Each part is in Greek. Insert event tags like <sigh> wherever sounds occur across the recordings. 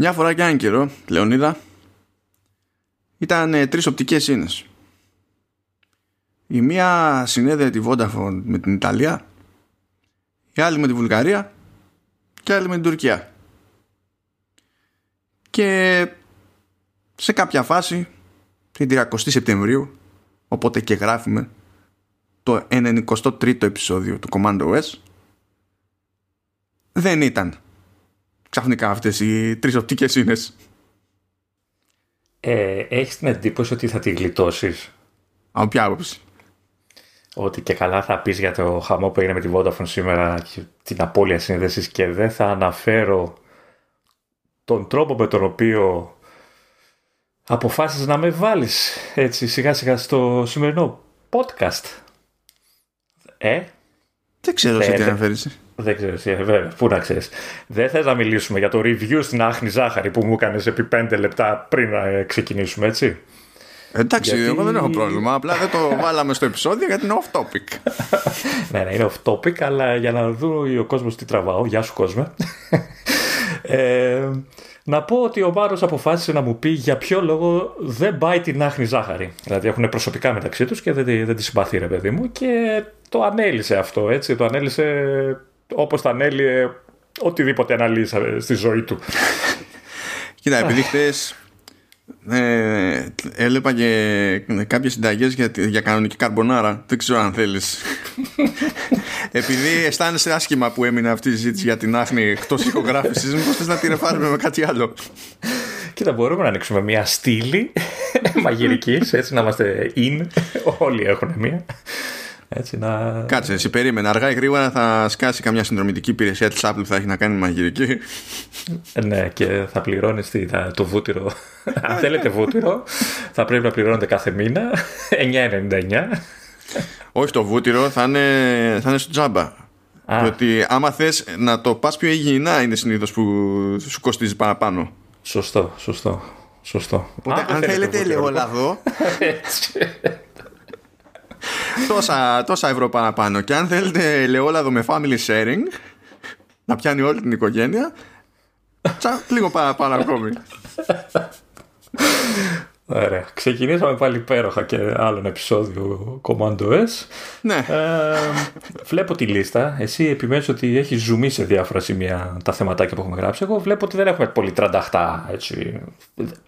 Μια φορά και έναν καιρό, Λεωνίδα, ήταν ε, τρεις οπτικές σύνες. Η μία συνέδεε τη Vodafone με την Ιταλία, η άλλη με τη Βουλγαρία και η άλλη με την Τουρκία. Και σε κάποια φάση, την 30 Σεπτεμβρίου, οπότε και γράφουμε το 93ο επεισόδιο του Commando OS, δεν ήταν ξαφνικά αυτές οι τρεις οπτικές σύνες. Ε, έχεις την εντύπωση ότι θα τη γλιτώσεις; Από ποια άποψη; Ότι και καλά θα πεις για το χαμό που έγινε με τη Vodafone σήμερα και την απώλεια σύνδεσης και δεν θα αναφέρω τον τρόπο με τον οποίο αποφάσισες να με βάλεις έτσι σιγά σιγά στο σημερινό podcast. Ε, Δεν ξέρω σε Ε, τι δεν- αναφέρεις. δεν ξέρω εσύ, ε, βέβαια, πού να ξέρεις. Δεν θες να μιλήσουμε για το review στην άχνη ζάχαρη που μου έκανες επί 5 λεπτά πριν να ε, ξεκινήσουμε, έτσι; Εντάξει, Γιατί- εγώ δεν έχω πρόβλημα. Απλά δεν το βάλαμε στο επεισόδιο γιατί είναι off topic. <laughs> ναι, ναι, είναι off topic, αλλά για να δουν ο κόσμος τι τραβάω. Γεια σου κόσμε. <laughs> ε, να πω ότι ο Μάρος αποφάσισε να μου πει για ποιο λόγο δεν πάει την άχνη ζάχαρη. Δηλαδή έχουν προσωπικά μεταξύ τους και δεν, τη- δεν τη συμπαθεί ρε παιδί μου και το ανέλησε αυτό έτσι. Το ανέλησε όπως το ανέλυε οτιδήποτε αναλύσα στη ζωή του. <laughs> Κοίτα, επειδή χτες ε, έλεπα και κάποιες συνταγές για, για κανονική καρμπονάρα. Δεν ξέρω αν θέλεις. <laughs> επειδή αισθάνεσαι άσχημα που έμεινε αυτή η συζήτηση για την άχνη εκτός ηχογράφησης, μήπως θες να τη ρεφάρουμε με κάτι άλλο. Κοίτα, μπορούμε να ανοίξουμε μια στήλη <laughs> μαγειρικής, έτσι να είμαστε in. Όλοι έχουν μία. Έτσι να. Κάτσε, εσύ περίμενε. Αργά ή γρήγορα θα σκάσει καμιά συνδρομητική υπηρεσία της Apple που θα έχει να κάνει με μαγειρική. Ναι, και θα πληρώνεις το βούτυρο. Αν θέλετε βούτυρο, θα πρέπει να πληρώνετε κάθε μήνα 9,99. Όχι το βούτυρο, θα είναι, θα είναι στο τζάμπα. Α. Διότι άμα θες να το πας πιο υγιεινά είναι συνήθως που σου κοστίζει παραπάνω. Σωστό, σωστό. Σωστό. Οπότε, δεν αν θέλετε βούτυρο, ελαιόλαδο, Έτσι. Τόσα, τόσα ευρώ παραπάνω. Και αν θέλετε ελαιόλαδο με family sharing, να πιάνει όλη την οικογένεια, τσα, λίγο παραπάνω ακόμη. Ωραία. Ξεκινήσαμε πάλι υπέροχα και άλλο ένα επεισόδιο Commando S. ναι, Ε, βλέπω τη λίστα. Εσύ επιμένεις ότι έχει ζουμί σε διάφορα σημεία τα θεματάκια που έχουμε γράψει. Εγώ βλέπω ότι δεν έχουμε πολύ τρανταχτά. Έτσι.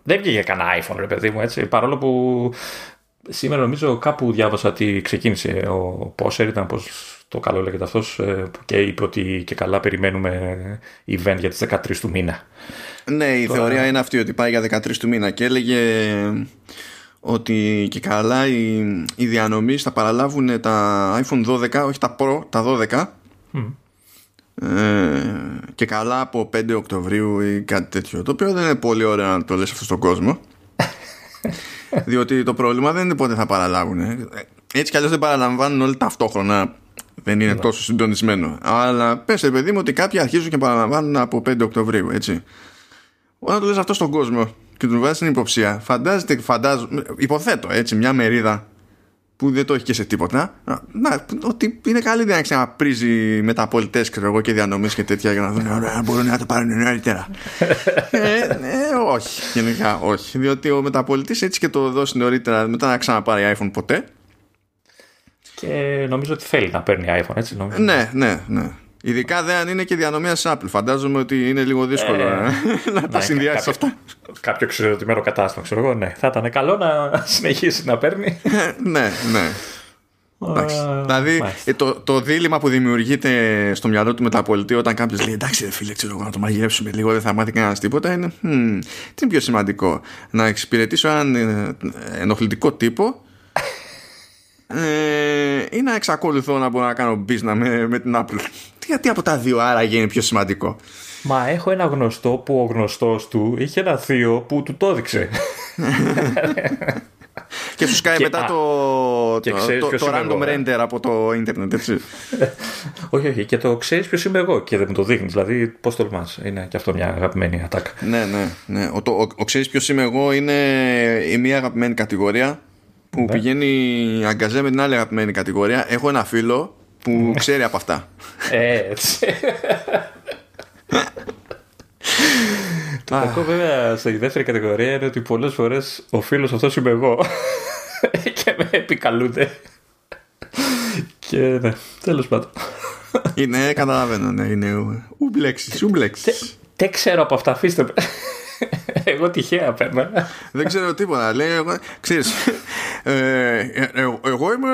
Δεν βγήκε κανένα iPhone, ρε παιδί μου. Έτσι. Παρόλο που σήμερα νομίζω κάπου διάβασα ότι ξεκίνησε ο Πόσερ, ήταν πως το καλό λέγεται αυτός ε, και είπε ότι και καλά περιμένουμε event για τις 13 του μήνα. ναι, η θεωρία είναι αυτή ότι πάει για 13 του μήνα και έλεγε ότι και καλά οι, οι διανομής θα παραλάβουν τα iPhone 12, όχι τα Pro, τα 12 Ε, και καλά από 5 Οκτωβρίου ή κάτι τέτοιο το οποίο δεν είναι πολύ ωραίο να το λες αυτό στον κόσμο <laughs> διότι το πρόβλημα δεν είναι πότε θα παραλάβουν έτσι κι αλλιώς δεν παραλαμβάνουν όλοι ταυτόχρονα. Δεν είναι τόσο συντονισμένο. Αλλά πες ρε παιδί μου ότι κάποιοι αρχίζουν και παραλαμβάνουν από 5 Οκτωβρίου έτσι. Όταν το λες αυτό στον κόσμο και του βάζεις την υποψία φαντάζεται, φαντάζομαι, υποθέτω έτσι μια μερίδα που δεν το έχει και σε τίποτα. Να, να, ότι είναι καλή ιδέα να ξαναπρίζει μεταπολιτές ξέρω εγώ και διανομές και τέτοια για να δουν αν μπορούν να το πάρουν νωρίτερα <laughs> ε, ε, όχι γενικά όχι. Διότι ο μεταπολιτής έτσι και το δώσει νωρίτερα μετά να ξαναπάρει iPhone ποτέ. Και νομίζω ότι θέλει να παίρνει iPhone, έτσι νομίζω. ναι ναι ναι Ειδικά δε αν είναι και διανομέα Apple. Φαντάζομαι ότι είναι λίγο δύσκολο Ε, ε, <laughs> να τα ναι, συνδυάσεις κάποιο- αυτά. Κάποιο εξαιρετημένο κατάστημα, ξέρω εγώ. Ναι, θα ήταν καλό να <laughs> συνεχίσει να παίρνει. <laughs> ναι, ναι. Εντάξει. Α, δηλαδή μάλιστα. ε, το, το δίλημα που δημιουργείται στο μυαλό του μεταπολιτή όταν κάποιος λέει εντάξει ρε φίλε ξέρω εγώ να το μαγειρέψουμε λίγο δεν θα μάθει κανένας τίποτα είναι «Μμμ, τι είναι πιο σημαντικό να εξυπηρετήσω έναν ε, ενοχλητικό τύπο ε, ή να εξακολουθώ να μπορώ να κάνω business με, με την Apple τι, γιατί από τα δύο άραγε είναι πιο σημαντικό; Μα έχω ένα γνωστό που ο γνωστός του είχε ένα θείο που του το έδειξε. <laughs> και σου σκάει Και- μετά α, το, και το, ξέρεις το, ποιος το είμαι random εγώ, ε; render από το ίντερνετ έτσι <laughs> όχι, όχι. Και το ξέρεις ποιος είμαι εγώ και δεν μου το δείχνεις. Δηλαδή, πώς τολμάς. Είναι και αυτό μια αγαπημένη ατάκα. Ναι, ναι, ναι. Ο, το, ο, ο ξέρεις ποιος είμαι εγώ είναι η μία αγαπημένη κατηγορία που Ναι. πηγαίνει αγκαζέ με την άλλη αγαπημένη κατηγορία. Έχω ένα φίλο που Ναι. ξέρει από αυτά. Έτσι. Το κακό βέβαια στη δεύτερη κατηγορία είναι ότι πολλές φορές ο φίλος αυτός είμαι εγώ. και με επικαλούνται. και ναι, τέλος πάντων. Είναι, καταλαβαίνω, ναι, είναι ουμπλέξει. Ουμπλέξει. Δεν ξέρω από αυτά, αφήστε με. Εγώ τυχαία παίρνω. Δεν ξέρω τίποτα. Λέει, εγώ, ξέρεις, ε, ε, εγώ είμαι,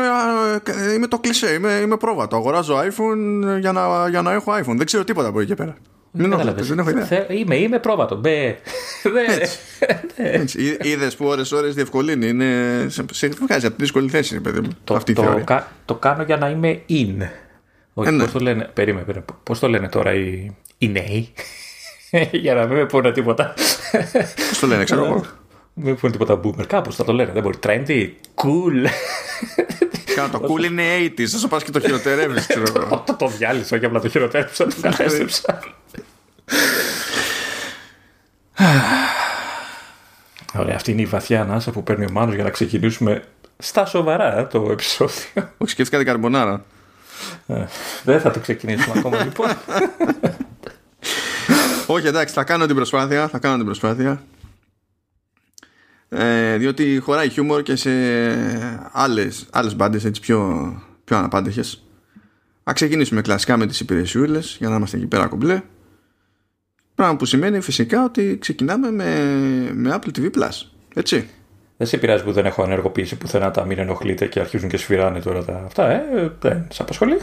ε, είμαι το κλισέ, είμαι, είμαι πρόβατο. Αγοράζω iPhone για να, για να έχω iPhone. Δεν ξέρω τίποτα από εκεί και πέρα. Δεν δεν έχω ιδέα. Είμαι, είμαι πρόβατο. Μπε. Είδες που ώρε-ώρε διευκολύνει. Είναι, σε βγάζει από τη δύσκολη θέση, παιδί μου. Το, αυτή το, το κάνω για να είμαι in. Όχι, ναι. πώς το λένε, περίμενε, περίμενε. Πώς το λένε τώρα οι, οι νέοι; <laughs> για να μην με πούνε τίποτα. Πώς το λένε, ξέρω εγώ. Μην πούνε τίποτα boomer. Κάπως θα το λένε. Δεν μπορεί. Trendy. Cool. Κάνω το cool είναι 80s. Θα σου πας και το χειροτερεύεις, ξέρω εγώ. <laughs> Το, το διάλυσα και απλά το χειροτέρεψα. Το κατέστρεψα. <laughs> Ωραία, αυτή είναι η βαθιά ανάσα που παίρνει ο Μάνος για να ξεκινήσουμε στα σοβαρά το επεισόδιο. Όχι, σκέφτηκα την καρμπονάρα. Ε, δεν θα το ξεκινήσουμε ακόμα λοιπόν. Όχι, εντάξει, θα κάνω την προσπάθεια. Θα κάνω την προσπάθεια. Ε, διότι χωράει χιούμορ και σε άλλες, άλλες μπάντες έτσι πιο, πιο αναπάντεχες. Α ξεκινήσουμε κλασικά με τις υπηρεσιούλες για να είμαστε εκεί πέρα κομπλέ. Πράγμα που σημαίνει φυσικά ότι ξεκινάμε με, με Apple TV Plus. Έτσι. Δεν σε πειράζει που δεν έχω ενεργοποιήσει πουθενά τα μην ενοχλείτε και αρχίζουν και σφυράνε τώρα τα αυτά, ε, δεν σε απασχολεί.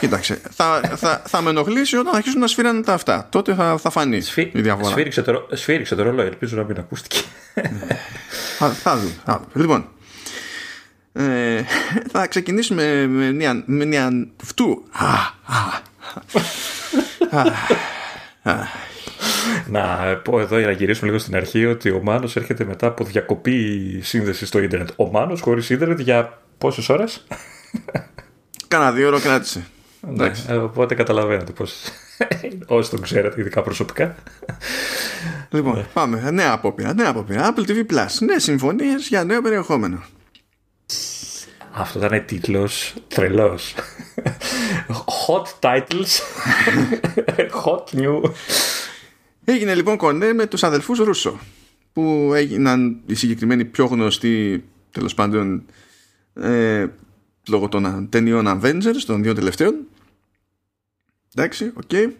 Κοίταξε, θα, θα, θα με ενοχλήσει όταν αρχίσουν να σφυράνε τα αυτά. Τότε θα, θα φανεί Σφί, η διαφορά. Σφύριξε το, σφύριξε το ρολόι, ελπίζω να μην ακούστηκε. θα, θα δούμε. Λοιπόν, ε, θα ξεκινήσουμε με μια, με μια φτού. Να πω εδώ για να γυρίσουμε λίγο στην αρχή ότι ο Μάνος έρχεται μετά από διακοπή σύνδεση στο ίντερνετ. Ο Μάνος χωρίς ίντερνετ για πόσες ώρες; Κάνα δύο ώρα κράτησε. Ναι, οπότε καταλαβαίνετε πώς όσοι τον ξέρετε ειδικά προσωπικά. Λοιπόν, ναι. πάμε. Νέα απόπειρα. Νέα απόπειρα. Apple TV Plus. Νέες συμφωνίες για νέο περιεχόμενο. Αυτό ήταν τίτλος τρελός. Hot titles. <laughs> Hot new. Έγινε λοιπόν κονέ με τους αδελφούς Ρούσο που έγιναν οι συγκεκριμένοι πιο γνωστοί τέλος πάντων ε, λόγω των ταινιών Avengers των δύο τελευταίων. Εντάξει, OK. Okay.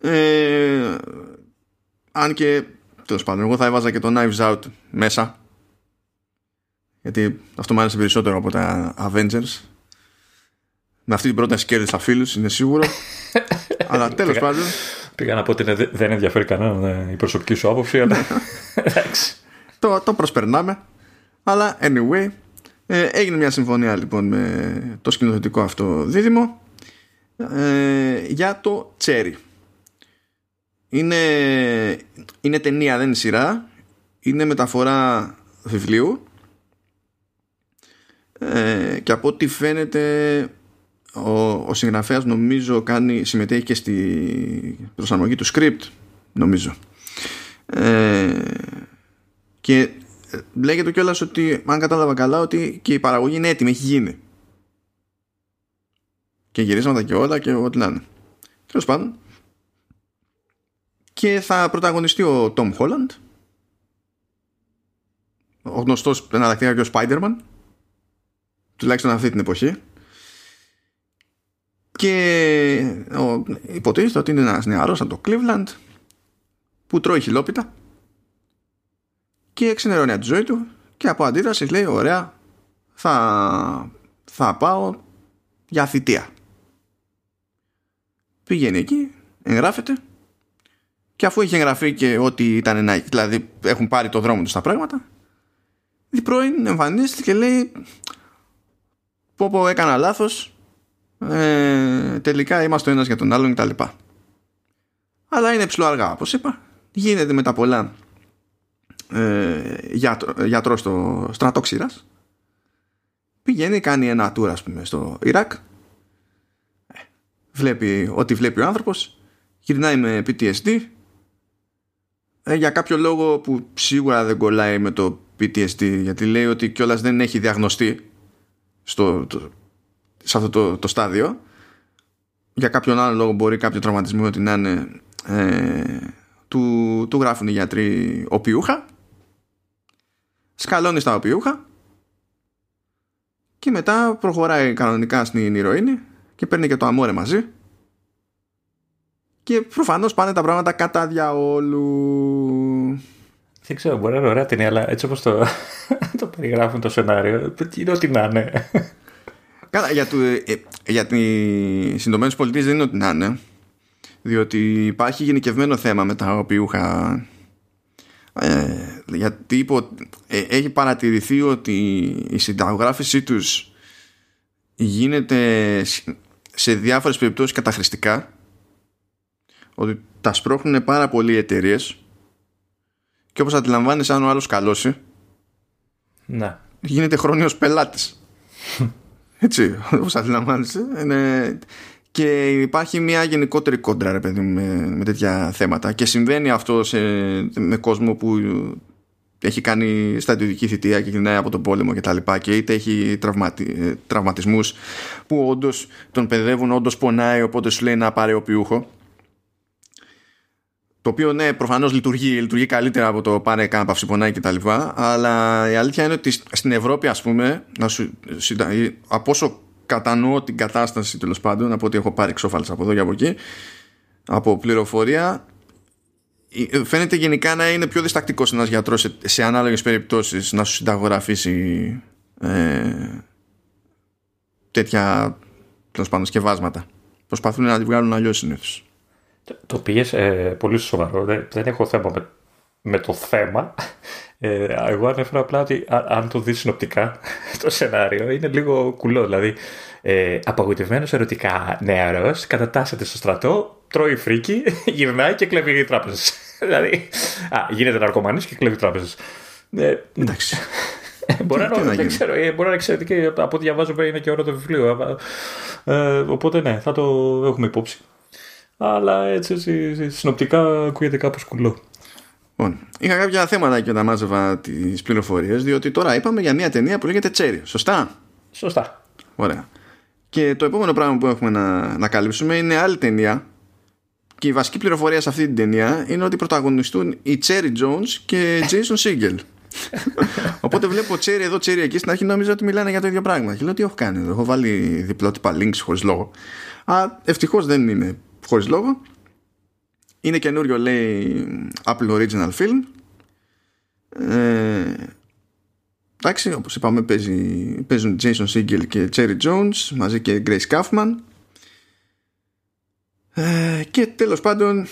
ε, αν και τέλος πάντων εγώ θα έβαζα και το Knives Out μέσα γιατί αυτό μου άρεσε περισσότερο από τα Avengers. Με αυτή την πρόταση κέρδισα φίλους είναι σίγουρο. <laughs> Αλλά τέλος πάντων Πήγα να πω ότι δεν ενδιαφέρει κανέναν ε, η προσωπική σου άποψη, αλλά εντάξει. το, το προσπερνάμε. Αλλά anyway, ε, έγινε μια συμφωνία λοιπόν με το σκηνοθετικό αυτό δίδυμο ε, για το Cherry. Είναι, είναι ταινία, δεν είναι σειρά. Είναι μεταφορά βιβλίου. Ε, και από ό,τι φαίνεται ο, ο συγγραφέας νομίζω κάνει, συμμετέχει και στη προσαρμογή του script νομίζω. Ε, και λέγεται κιόλας ότι αν κατάλαβα καλά ότι και η παραγωγή είναι έτοιμη, έχει γίνει. Και γυρίσματα και όλα και ό,τι να είναι. Τέλος πάντων. Και θα πρωταγωνιστεί ο Tom Holland ο γνωστός εναλλακτικά και ο Spider-Man τουλάχιστον αυτή την εποχή και υποτίθεται ότι είναι ένας νεαρός από το Cleveland που τρώει χιλόπιτα και ξενερώνει από τη ζωή του και από αντίδρασης λέει ωραία θα, θα πάω για θητεία. Πηγαίνει εκεί εγγράφεται και αφού έχει εγγραφεί και ό,τι ήταν να δηλαδή έχουν πάρει το δρόμο τους στα πράγματα διπρώην εμφανίστηκε και λέει πω πω έκανα λάθος ε, τελικά είμαστε ο ένας για τον άλλον κτλ. Αλλά είναι ψηλό αργά, όπως είπα. Γίνεται μετά πολλά ε, γιατρό, γιατρός στο στρατό ξηράς. Πηγαίνει, κάνει ένα tour ας πούμε στο Ιράκ. Ε, βλέπει ό,τι βλέπει ο άνθρωπος. Γυρνάει με PTSD. Ε, για κάποιο λόγο που σίγουρα δεν κολλάει με το PTSD γιατί λέει ότι κιόλας δεν έχει διαγνωστεί στο, σε αυτό το, το στάδιο. Για κάποιον άλλο λόγο μπορεί κάποιο τραυματισμό ότι να είναι ε, του, του γράφουν οι γιατροί οπιούχα σκαλώνεις στα οπιούχα και μετά προχωράει κανονικά στην ηρωίνη και παίρνει και το αμόρε μαζί. Και προφανώς πάνε τα πράγματα κατά διαόλου. Δεν ξέρω, μπορεί να είναι ωραία ταινία, αλλά έτσι όπως το, <laughs> το περιγράφουν το σενάριο, είναι ό,τι να είναι. Καλά, για, το, ε, για τις Ηνωμένες Πολιτείες δεν είναι ό,τι να είναι, διότι υπάρχει γενικευμένο θέμα με τα οπιούχα ε, γιατί υπο, ε, έχει παρατηρηθεί ότι η συνταγογράφησή τους γίνεται σε διάφορες περιπτώσεις καταχρηστικά ότι τα σπρώχνουν πάρα πολλοί εταιρείες και όπως αντιλαμβάνεσαι αν ο άλλος καλώσει ναι. γίνεται χρόνιος πελάτης <laughs> έτσι <laughs> όπως αντιλαμβάνεσαι είναι... και υπάρχει μια γενικότερη κόντρα ρε παιδί με, με τέτοια θέματα. Και συμβαίνει αυτό σε, με κόσμο που έχει κάνει στρατιωτική θητεία και γυρνάει από τον πόλεμο και τα λοιπά και είτε έχει τραυματι... τραυματισμούς που όντως τον παιδεύουν, όντως πονάει οπότε σου λέει να πάρει οπιούχο το οποίο ναι προφανώς λειτουργεί, λειτουργεί καλύτερα από το πάρε κάνα παυσιπονάκι και τα λοιπά αλλά η αλήθεια είναι ότι στην Ευρώπη ας πούμε να σου, από όσο κατανοώ την κατάσταση τέλος πάντων από ότι έχω πάρει ξόφαλες από εδώ και από εκεί από πληροφορία φαίνεται γενικά να είναι πιο διστακτικός ένας γιατρός σε, σε ανάλογες περιπτώσεις να σου συνταγογραφήσει ε, τέτοια τέλος πάντων σκευάσματα προσπαθούν να τη βγάλουν αλλιώς συνήθως. Το πήγε ε, πολύ σοβαρό. Δεν, δεν έχω θέμα με, με το θέμα. Ε, εγώ ανέφερα απλά ότι αν το δεις συνοπτικά <laughs> το σενάριο είναι λίγο κουλό. Δηλαδή, ε, απογοητευμένο ερωτικά νεαρός κατατάσσεται στο στρατό, τρώει φρίκι, <laughs> γυρνάει και κλέβει τράπεζες. <laughs> δηλαδή, α, γίνεται ναρκωμανής και κλέβει τράπεζες. Ε, Εντάξει. μπορεί, να, δεν ξέρω, ε, μπορεί να είναι εξαιρετική. Από ό,τι διαβάζω είναι και ώρα το βιβλίο. Ε, οπότε ναι, θα το έχουμε υπόψη αλλά έτσι, έτσι συνοπτικά ακούγεται κάπως κουλό. Λοιπόν, είχα κάποια θέματα και όταν μάζευα τις πληροφορίες, διότι τώρα είπαμε για μια ταινία που λέγεται Cherry. Σωστά; Σωστά. Ωραία. Και το επόμενο πράγμα που έχουμε να, να καλύψουμε είναι άλλη ταινία. Και η βασική πληροφορία σε αυτή την ταινία είναι ότι πρωταγωνιστούν οι Cherry Jones και <laughs> Jason Segel. Οπότε βλέπω Cherry εδώ, Cherry εκεί. Στην αρχή νόμιζα ότι μιλάνε για το ίδιο πράγμα. Και λέω τι έχω κάνει εδώ; Έχω βάλει διπλότυπα links χωρίς λόγο. Α, ευτυχώς δεν είναι χωρίς λόγο. Είναι καινούριο λέει Apple Original Film. Ε, εντάξει όπως είπαμε παίζει, παίζουν Jason Segel και Cherry Jones μαζί και Grace Kaufman. Ε, και τέλος πάντων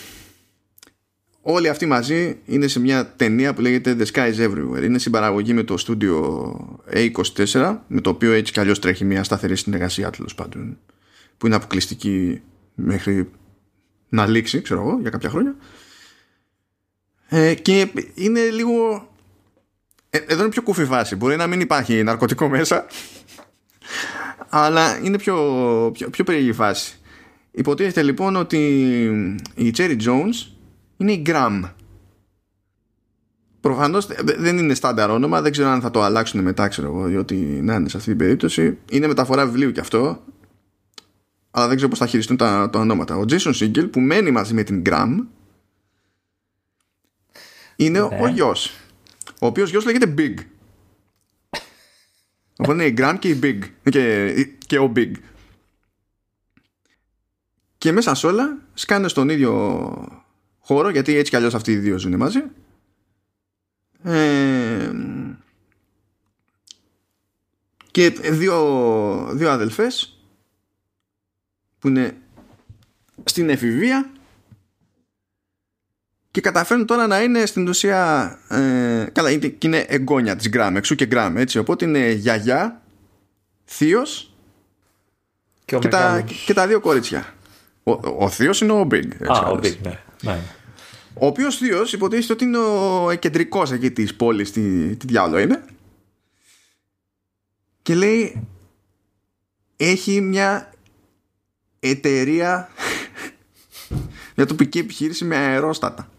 όλοι αυτοί μαζί είναι σε μια ταινία που λέγεται The Sky is Everywhere. Είναι συμπαραγωγή με το στούντιο A24 με το οποίο έτσι κι αλλιώς τρέχει μια σταθερή συνεργασία τέλος πάντων που είναι αποκλειστική μέχρι να λήξει, ξέρω εγώ, για κάποια χρόνια. Ε, και είναι λίγο. Ε, εδώ είναι πιο κουφή φάση. Μπορεί να μην υπάρχει ναρκωτικό μέσα, αλλά είναι πιο, πιο, πιο περίεργη φάση. Υποτίθεται λοιπόν ότι η Cherry Jones είναι η Gram. Προφανώς δεν είναι στάνταρ όνομα, δεν ξέρω αν θα το αλλάξουν μετά, ξέρω εγώ, διότι να είναι σε αυτή την περίπτωση. Είναι μεταφορά βιβλίου κι αυτό αλλά δεν ξέρω πώς θα χειριστούν τα, τα ονόματα. Ο Jason Segel που μένει μαζί με την Gram είναι ναι. ο γιος. Ο οποίος γιος λέγεται Big. <laughs> Οπότε είναι η Gram και η Big. Και, και ο Big. Και μέσα σε όλα σκάνε στον ίδιο χώρο γιατί έτσι κι αλλιώς αυτοί οι δύο ζουν μαζί. Ε, και δύο, δύο αδελφές που είναι στην εφηβεία και καταφέρνουν τώρα να είναι στην ουσία ε, καλά είναι, και είναι εγγόνια της Γκραμ εξού και Γκραμ έτσι οπότε είναι γιαγιά θείος και, και, τα, και, τα δύο κορίτσια ο, ο θείος είναι ο Big Α, ο Big ναι, ναι. Ο οποίος θείος υποτίθεται ότι είναι ο κεντρικό εκεί της πόλης, τι, τι διάλογο είναι. Και λέει, έχει μια εταιρεία για τοπική επιχείρηση με αερόστατα.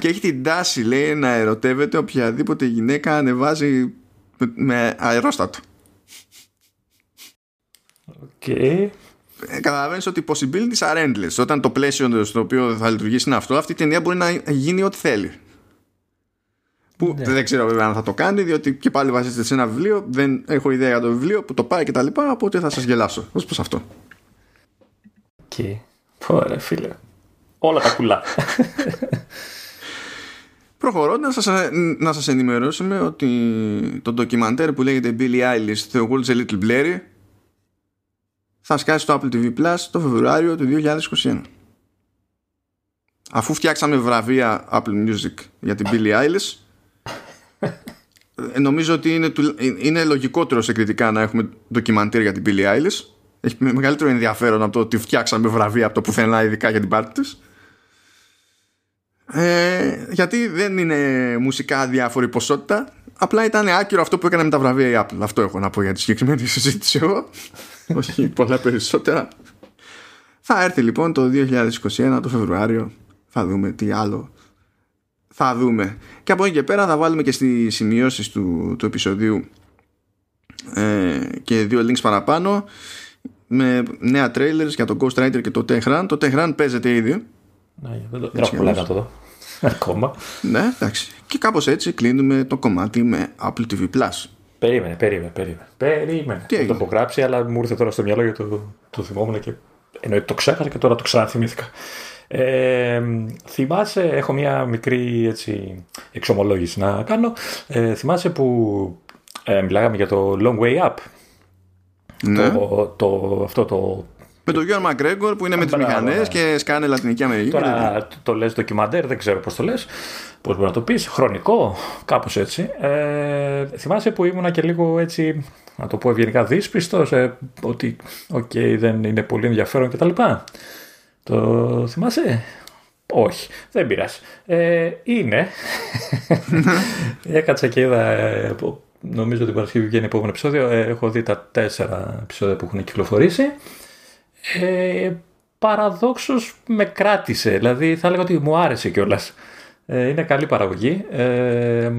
και έχει την τάση λέει να ερωτεύεται οποιαδήποτε γυναίκα ανεβάζει με αερόστατο. OK. Okay. ε, καταλαβαίνεις ότι οι possibilities are endless. Όταν το πλαίσιο στο οποίο θα λειτουργήσει είναι αυτό, αυτή η ταινία μπορεί να γίνει ό,τι θέλει. Που ναι. δεν ξέρω βέβαια αν θα το κάνει, διότι και πάλι βασίζεται σε ένα βιβλίο. Δεν έχω ιδέα για το βιβλίο που το πάει και τα λοιπά. Οπότε θα σας γελάσω ως προς αυτό. Και. Ωραία, φίλε. Όλα τα κουλά. Προχωρώντας να σας ενημερώσουμε ότι το ντοκιμαντέρ που λέγεται Billie Eilish The World's a Little Blurry θα σκάσει στο Apple TV Plus το Φεβρουάριο του 2021. Αφού φτιάξαμε βραβεία Apple Music για την Billie Eilish ε, νομίζω ότι είναι, είναι λογικότερο σε κριτικά να έχουμε ντοκιμαντέρ για την Billie Eilish. Έχει μεγαλύτερο ενδιαφέρον από το ότι φτιάξαμε βραβεία από το πουθενά ειδικά για την πάρτι της. Ε, γιατί δεν είναι μουσικά διάφορη ποσότητα. Απλά ήταν άκυρο αυτό που έκανε με τα βραβεία η Apple. Αυτό έχω να πω για τη συγκεκριμένη <laughs> συζήτηση εγώ. Όχι πολλά περισσότερα. Θα έρθει λοιπόν το 2021 το Φεβρουάριο. Θα δούμε τι άλλο θα δούμε. Και από εκεί και πέρα θα βάλουμε και στις σημειώσεις του, του επεισοδίου ε, και δύο links παραπάνω με νέα trailers για το Ghost Rider και το Tehran. Το Tehran παίζεται ήδη. Ναι, δεν έχω πολλά να το δω <laughs> ακόμα. Ναι εντάξει. Και κάπως έτσι κλείνουμε το κομμάτι με Apple TV Plus. Περίμενε, περίμενε, περίμενε. Περίμενε. Τι το έχω γράψει, αλλά μου ήρθε τώρα στο μυαλό γιατί το, το θυμόμουν και εννοείται το ξέχασα και τώρα το ξαναθυμήθηκα. Ε, θυμάσαι, έχω μια μικρή έτσι, εξομολόγηση να κάνω. Ε, θυμάσαι που ε, μιλάγαμε για το Long Way Up; Ναι. Το, το, αυτό το με τον Γιώργο Μακρέγκορ που είναι με τις μηχανές ναι. και σκάνε Λατινική Αμερική. Τώρα το, το λες ντοκιμαντέρ, δεν ξέρω πώς το λες. Πώς μπορεί να το πεις, χρονικό, κάπως έτσι. Ε, θυμάσαι που ήμουνα και λίγο έτσι, να το πω ευγενικά δύσπιστος, ε, ότι OK, okay, δεν είναι πολύ ενδιαφέρον κτλ. Το θυμάσαι, όχι, δεν πειράζει. Ε, είναι. Έκατσα και είδα. Ε, νομίζω ότι Παρασκευή βγαίνει επόμενο επεισόδιο. Ε, έχω δει τα τέσσερα επεισόδια που έχουν κυκλοφορήσει. Ε, παραδόξως με κράτησε. Δηλαδή θα έλεγα ότι μου άρεσε κιόλας. Ε, είναι καλή παραγωγή. Ε,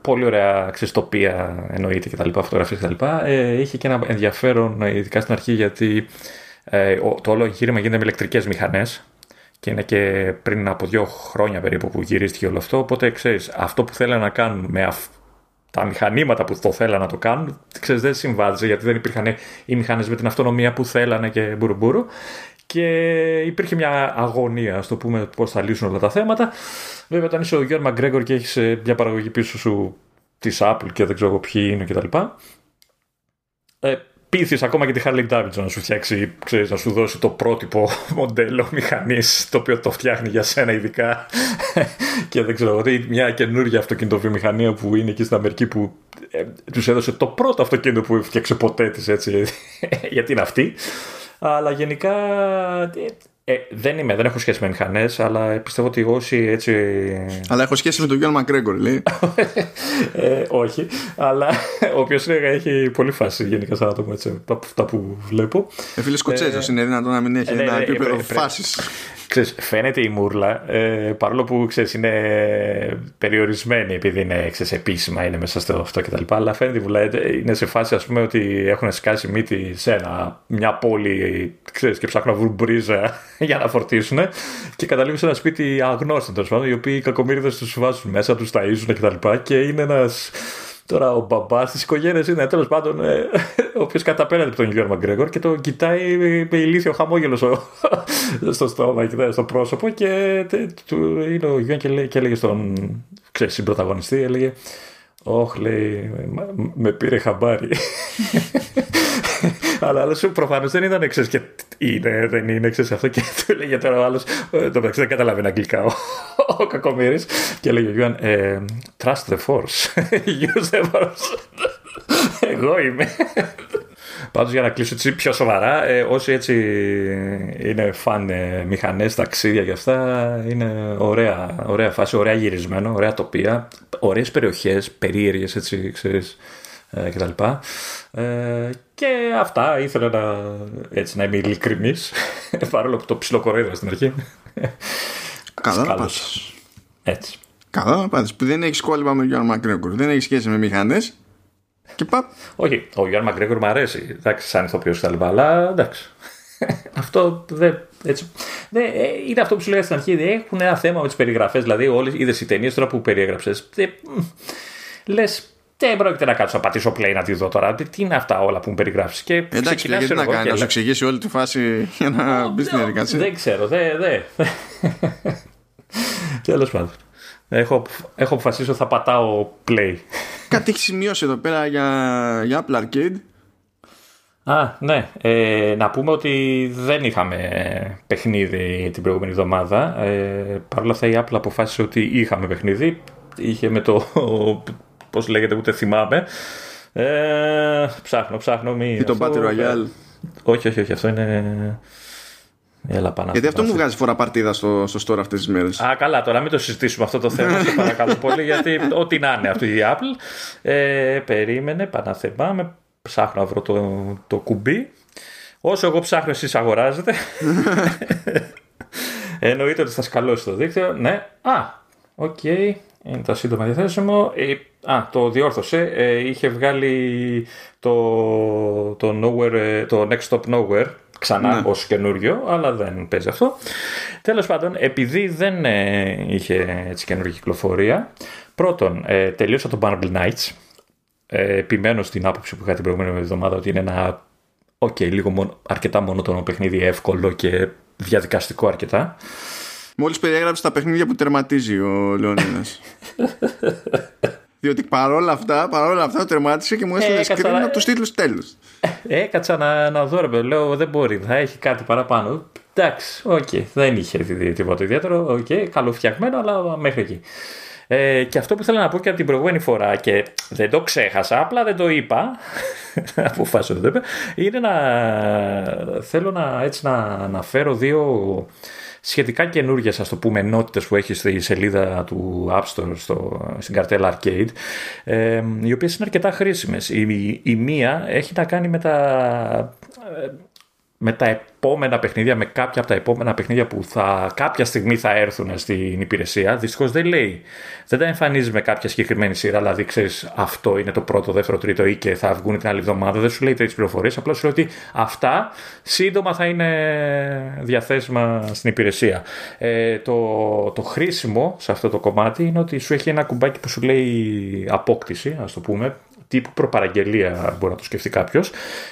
πολύ ωραία ξεστοπία εννοείται και τα λοιπά, φωτογραφίες και τα λοιπά. Ε, είχε και ένα ενδιαφέρον ειδικά στην αρχή γιατί ε, το όλο εγχείρημα γίνεται με ηλεκτρικές μηχανές και είναι και πριν από δύο χρόνια περίπου που γυρίστηκε όλο αυτό. Οπότε ξέρεις, αυτό που θέλανε να κάνουν με τα μηχανήματα που το θέλανε να το κάνουν, ξέρεις, δεν συμβάδιζε γιατί δεν υπήρχαν οι μηχανές με την αυτονομία που θέλανε και μπουρουμπουρου. Και υπήρχε μια αγωνία, στο πούμε, πώς θα λύσουν όλα τα θέματα. Βέβαια, όταν είσαι ο Γιώργος Μαγκρέγκορ και έχεις ε, μια παραγωγή πίσω σου της Apple και δεν ξέρω ποιοι είναι κτλ. Ε, πείθεις ακόμα και τη Harley Davidson να σου φτιάξει, ξέρεις, να σου δώσει το πρότυπο <laughs> μοντέλο μηχανής το οποίο το φτιάχνει για σένα ειδικά. <laughs> Και δεν ξέρω, ότι μια καινούργια αυτοκινητοβιομηχανία που είναι εκεί στην Αμερική που ε, τους έδωσε το πρώτο αυτοκίνητο που φτιάξε ποτέ της έτσι, <laughs> γιατί είναι αυτή. Αλλά γενικά ε, δεν είμαι, δεν έχω σχέση με μηχανές, αλλά πιστεύω ότι όσοι έτσι. Αλλά έχω σχέση με τον Γιώργο Μακρέγκορ, λέει. <laughs> ε, όχι, αλλά ο οποίος έχει πολύ φάση γενικά σαν άτομο έτσι, από αυτά που βλέπω. Ε, φίλε Σκοτσέζος, ε, είναι δυνατόν να μην έχει ε, ένα ναι, επίπεδο φάσης ξέρεις, φαίνεται η μούρλα, ε, παρόλο που ξέρεις, είναι περιορισμένη επειδή είναι ξέρεις, επίσημα, είναι μέσα στο αυτό κτλ. Αλλά φαίνεται η μούρλα, ε, είναι σε φάση ας πούμε ότι έχουν σκάσει μύτη σε ένα, μια πόλη ξέρεις, και ψάχνουν να βρουν μπρίζα <laughs> για να φορτίσουν και καταλήγουν σε ένα σπίτι αγνώστων τέλος πάντων, οι οποίοι οι κακομίριδε τους βάζουν μέσα, τους ταΐζουν κτλ. Και, και είναι ένας Τώρα ο μπαμπάς της οικογένειας είναι τέλος πάντων ε, ο οποίος καταπέρατε από τον Γιώργο Μαγκρέγορ και το κοιτάει με ηλίθιο χαμόγελο στο <laughs> στόμα και στο πρόσωπο. Και είναι ο Γιώργο και, λέει, και έλεγε στον ξέρεις, συμπροταγωνιστή, έλεγε Όχι, λέει, με πήρε χαμπάρι. <laughs> Αλλά άλλος προφανώς δεν ήταν εξής και είναι, δεν είναι εξής αυτό. Και <laughs> του έλεγε τώρα ο άλλος. Ε, το μεταξύ δεν καταλαβαίνει αγγλικά ο, ο Κακομήρη. Και έλεγε ο Γιώργος, ε, Trust the force. <laughs> Use the force. Εγώ είμαι. Πάντως για να κλείσω έτσι πιο σοβαρά, ε, όσοι έτσι είναι φαν ε, μηχανές, ταξίδια και αυτά, είναι ωραία, ωραία φάση, ωραία γυρισμένο, ωραία τοπία, ωραίες περιοχές, περίεργες έτσι, ξέρεις, ε, κτλ. Ε, και αυτά ήθελα να, έτσι, να είμαι ειλικρινής, <laughs> παρόλο που το ψιλοκορέδα στην αρχή. Καλά να Έτσι. Καλά να πας. Που δεν έχεις κόλλημα με Γιώργο Μακρέγκορ. Δεν έχεις σχέση με μηχανές. Και παπ. Όχι, ο Γιάννη Μαγκρέγκορ μου αρέσει. Εντάξει, σαν ηθοποιός τα λοιπά, αλλά εντάξει. <laughs> αυτό δεν. Έτσι, δεν, ε, είναι αυτό που σου λέγα στην αρχή. Έχουν ένα θέμα με τις περιγραφές. Δηλαδή, όλες είδες οι ταινίες τώρα που περιέγραψες. Λες, δεν πρόκειται να κάτσω να πατήσω play να τη δω τώρα. Τι είναι αυτά όλα που μου περιγράφεις; Και Εντάξει, γιατί να κάνει, να σου εξηγήσει όλη τη φάση <laughs> για να μπεις στην διαδικασία. Δεν ξέρω, δεν. Δε. <laughs> Τέλος πάντων. Έχω, έχω αποφασίσει ότι θα πατάω play. Κάτι έχεις σημειώσει εδώ πέρα για, για Apple Arcade. Α, ναι. Ε, να πούμε ότι δεν είχαμε παιχνίδι την προηγούμενη εβδομάδα. Ε, Παρ' όλα αυτά η Apple αποφάσισε ότι είχαμε παιχνίδι. Είχε με το. Πώς λέγεται, ούτε θυμάμαι. Ε, ψάχνω, ψάχνω. Μη, Ή το Battle Royale. Όχι, όχι, όχι. Αυτό είναι. Έλα, πάνω Γιατί αυτό μου βγάζει φορά παρτίδα στο, στο store αυτές τις μέρες. Α, καλά, τώρα μην το συζητήσουμε αυτό το θέμα. σε παρακαλώ πολύ, γιατί ό,τι να είναι αυτή η Apple. Ε, περίμενε, παναθεμά, ψάχνω να βρω το, το κουμπί. Όσο εγώ ψάχνω, εσείς αγοράζετε. <laughs> Εννοείται ότι θα σκαλώσει το δίκτυο. Ναι. Α, OK. Okay. Είναι τα σύντομα διαθέσιμο. Ε, α, το διόρθωσε. Ε, είχε βγάλει το, το, nowhere, το Next Stop Nowhere ξανά ναι. ως καινούριο, αλλά δεν παίζει αυτό. Τέλος πάντων, επειδή δεν ε, είχε έτσι καινούργια κυκλοφορία, πρώτον, ε, τελείωσα το Marble Knights. Ε, επιμένω στην άποψη που είχα την προηγούμενη εβδομάδα ότι είναι ένα OK, okay, λίγο μόνο, αρκετά μονότονο παιχνίδι, εύκολο και διαδικαστικό αρκετά. Μόλις περιέγραψες τα παιχνίδια που τερματίζει ο Λεωνίδας. <laughs> Διότι παρόλα αυτά, παρόλα αυτά το τερμάτισε και μου έστειλε ε, screen από τους τίτλους τέλους. Ε, έκατσα να, να δω, ρε, λέω δεν μπορεί, θα έχει κάτι παραπάνω. Εντάξει, OK, okay, δεν είχε τίποτα ιδιαίτερο, OK, okay, καλοφτιαγμένο, αλλά μέχρι εκεί. Ε, και αυτό που θέλω να πω και από την προηγούμενη φορά και δεν το ξέχασα, απλά δεν το είπα, <laughs> αποφάσισα δεν είναι να θέλω να, έτσι, να αναφέρω δύο σχετικά καινούργιες, ας το πούμε, ενότητες που έχεις στη σελίδα του App Store στο, στην καρτέλα Arcade, ε, οι οποίες είναι αρκετά χρήσιμες. Η, η, μία έχει να κάνει με τα. Ε, με τα επόμενα παιχνίδια, με κάποια από τα επόμενα παιχνίδια που θα, κάποια στιγμή θα έρθουν στην υπηρεσία. Δυστυχώς δεν λέει, δεν τα εμφανίζει με κάποια συγκεκριμένη σειρά. Δηλαδή, ξέρεις, αυτό είναι το πρώτο, δεύτερο, τρίτο ή και θα βγουν την άλλη εβδομάδα. Δεν σου λέει τέτοιες πληροφορίες. Απλά σου λέει ότι αυτά σύντομα θα είναι διαθέσιμα στην υπηρεσία. Ε, το, το χρήσιμο σε αυτό το κομμάτι είναι ότι σου έχει ένα κουμπάκι που σου λέει απόκτηση, ας το πούμε, τύπου προπαραγγελία μπορεί να το σκεφτεί κάποιος.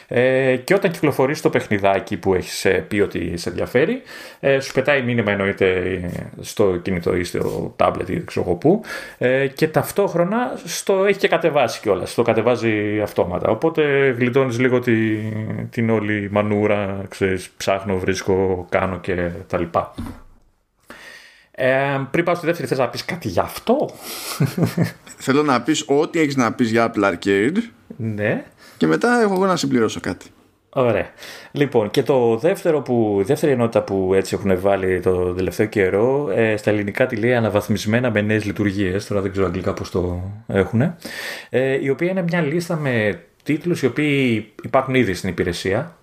Ε, και όταν κυκλοφορεί το παιχνιδάκι που έχεις πει ότι σε ενδιαφέρει, ε, σου πετάει μήνυμα εννοείται στο κινητό ή στο tablet ή δεν ξέρω πού. Ε, και ταυτόχρονα στο έχει και κατεβάσει κιόλας. Το κατεβάζει αυτόματα. Οπότε γλιτώνεις λίγο τη, την όλη μανούρα, ξέρεις, ψάχνω, βρίσκω, κάνω και τα λοιπά. Ε, πριν πάω στη δεύτερη, θες να πεις κάτι γι' αυτό; Θέλω να πεις ό,τι έχεις να πεις για Apple Arcade. Ναι. Και μετά έχω εγώ να συμπληρώσω κάτι. Ωραία. Λοιπόν, και το δεύτερο που, η δεύτερη ενότητα που έτσι έχουν βάλει το τελευταίο καιρό, ε, στα ελληνικά τη λέει αναβαθμισμένα με νέες λειτουργίες. Τώρα δεν ξέρω αγγλικά πώς το έχουν. Ε, η οποία είναι μια λίστα με τίτλους οι οποίοι υπάρχουν ήδη στην υπηρεσία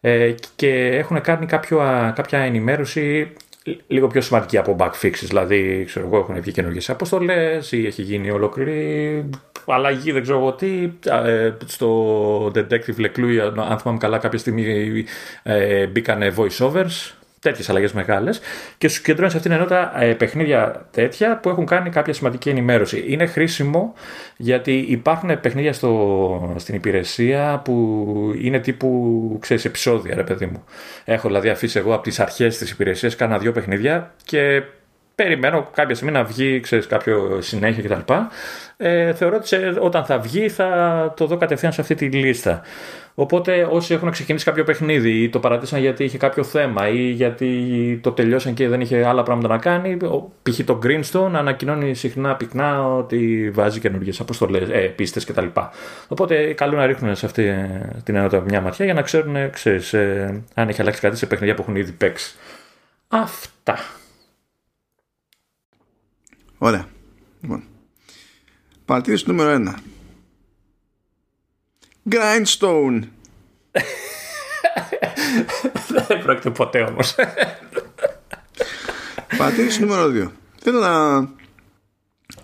ε, και έχουν κάνει κάποιο, κάποια ενημέρωση λίγο πιο σημαντική από bug fixes. Δηλαδή, ξέρω εγώ, έχουν βγει καινούργιες αποστολές ή έχει γίνει ολόκληρη αλλαγή, δεν ξέρω εγώ τι. Ε, στο Detective Leclue, αν θυμάμαι καλά, κάποια στιγμή ε, μπήκανε voiceovers τέτοιες αλλαγές μεγάλες και σου κεντρώνεις σε αυτήν την ενότητα ε, παιχνίδια τέτοια που έχουν κάνει κάποια σημαντική ενημέρωση. Είναι χρήσιμο γιατί υπάρχουν παιχνίδια στο, στην υπηρεσία που είναι τύπου ξέρεις, επεισόδια, ρε παιδί μου. Έχω δηλαδή αφήσει εγώ από τις αρχές της υπηρεσίας κάνα δύο παιχνίδια και περιμένω κάποια στιγμή να βγει ξέρεις, κάποιο συνέχεια κτλ. Ε, θεωρώ ότι όταν θα βγει θα το δω κατευθείαν σε αυτή τη λίστα. Οπότε όσοι έχουν ξεκινήσει κάποιο παιχνίδι ή το παρατήσαν γιατί είχε κάποιο θέμα ή γιατί το τελειώσαν και δεν είχε άλλα πράγματα να κάνει, π.χ. το Greenstone ανακοινώνει συχνά πυκνά ότι βάζει καινούργιες αποστολές, ε, πίστες κτλ. Οπότε καλό να ρίχνουν σε αυτή την ενότητα μια ματιά για να ξέρουν ξέρεις, ε, αν έχει αλλάξει κάτι σε παιχνίδια που έχουν ήδη παίξει. Αυτά. Ωραία. Λοιπόν. Παρατήρηση νούμερο 1. Grindstone. Δεν πρόκειται ποτέ όμως. Παρατήρηση νούμερο 2. Θέλω να,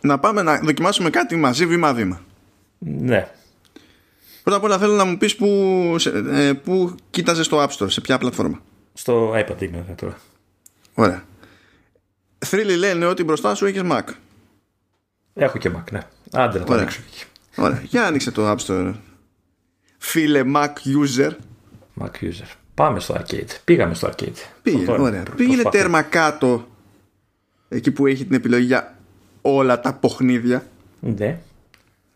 να πάμε να δοκιμάσουμε κάτι μαζί βήμα-βήμα. Ναι. Πρώτα απ' όλα θέλω να μου πεις που, ε, που κοίταζες το App Store, σε ποια πλατφόρμα. Στο iPad είναι τώρα. Ωραία. Θρύλοι λένε ότι μπροστά σου έχεις Mac. Έχω και Mac, ναι. Άντε να το Ωραία. ανοίξω εκεί. Ωραία. Για άνοιξε το App Store. Φίλε Mac user. Mac user. Πάμε στο arcade. Πήγαμε στο arcade. Πήγε, Αυτό είναι. ωραία. Προ- Πήγαινε προσπάθεια. τέρμα κάτω. Εκεί που έχει την επιλογή για όλα τα ποχνίδια. Ναι,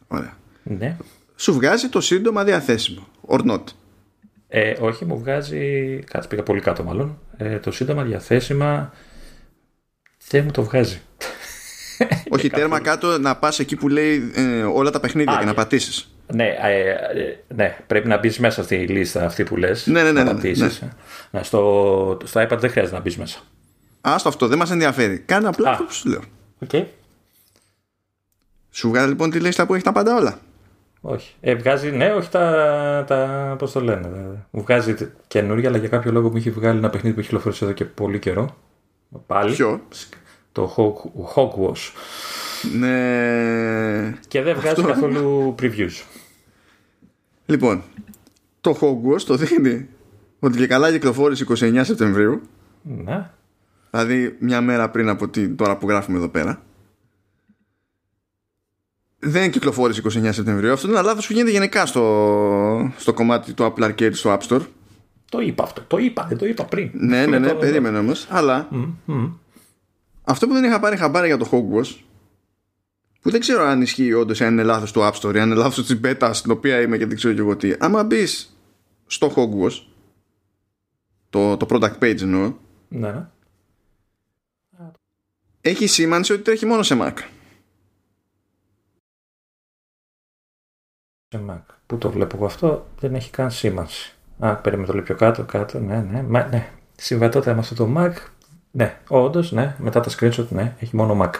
Ωραία. ναι. Σου βγάζει το σύντομα διαθέσιμο. Or not; Ε, όχι, μου βγάζει. Κάτσε, πήγα πολύ κάτω μάλλον. Ε, το σύντομα διαθέσιμα. Δεν μου το βγάζει. Όχι <laughs> τέρμα κάτω να πας εκεί που λέει ε, όλα τα παιχνίδια Α, και να ναι. Πατήσεις. Ναι, ε, ε, ναι, πρέπει να μπεις μέσα στη λίστα αυτή που λες. Ναι, ναι, ναι, Να ναι, πατήσεις. Ναι, στο, στο iPad δεν χρειάζεται να μπεις μέσα. Άστο αυτό, δεν μας ενδιαφέρει. Κάνε απλά Α. αυτό που σου λέω. Οκ. Σου βγάζει λοιπόν τη λίστα που έχει τα πάντα όλα. Όχι. Ε, βγάζει, ναι, όχι τα. τα πώς το λένε. τα- Μου βγάζει καινούργια, αλλά για κάποιο λόγο μου έχει βγάλει ένα παιχνίδι που έχει κυκλοφορήσει εδώ και πολύ καιρό. Πάλι. Ποιο; Το Hog- Hogwash. Ναι. Και δεν βγάζει Αυτό. καθόλου previews. Λοιπόν, το Hogwash το δίνει ότι και καλά κυκλοφόρησε 29 Σεπτεμβρίου. Ναι. Δηλαδή μια μέρα πριν από την τώρα που γράφουμε εδώ πέρα. Δεν κυκλοφόρησε 29 Σεπτεμβρίου. Αυτό είναι ένα λάθος που γίνεται γενικά στο, στο κομμάτι του Apple Arcade στο App Store. Το είπα αυτό. Το είπα, δεν το είπα πριν. Ναι, ναι, ναι, Το- περίμενε όμως. Αλλά Μμ, μμ. αυτό που δεν είχα πάρει χαμπάρι για το Hogwarts που δεν ξέρω αν ισχύει όντως αν είναι λάθος του App Store, αν είναι λάθος της beta στην οποία είμαι και δεν ξέρω και εγώ τι. Άμα μπεις στο Hogwarts, το, το product page εννοώ, Ναι, ναι. έχει σήμανση ότι τρέχει μόνο σε Mac. Σε Mac. Πού το βλέπω εγώ αυτό, δεν έχει καν σήμανση. Α, περίμενε το λέει πιο κάτω, κάτω, ναι, ναι. Μα, ναι. Συμβατότητα με αυτό το Mac, ναι, όντως, ναι. Μετά τα screenshot, ναι, έχει μόνο Mac.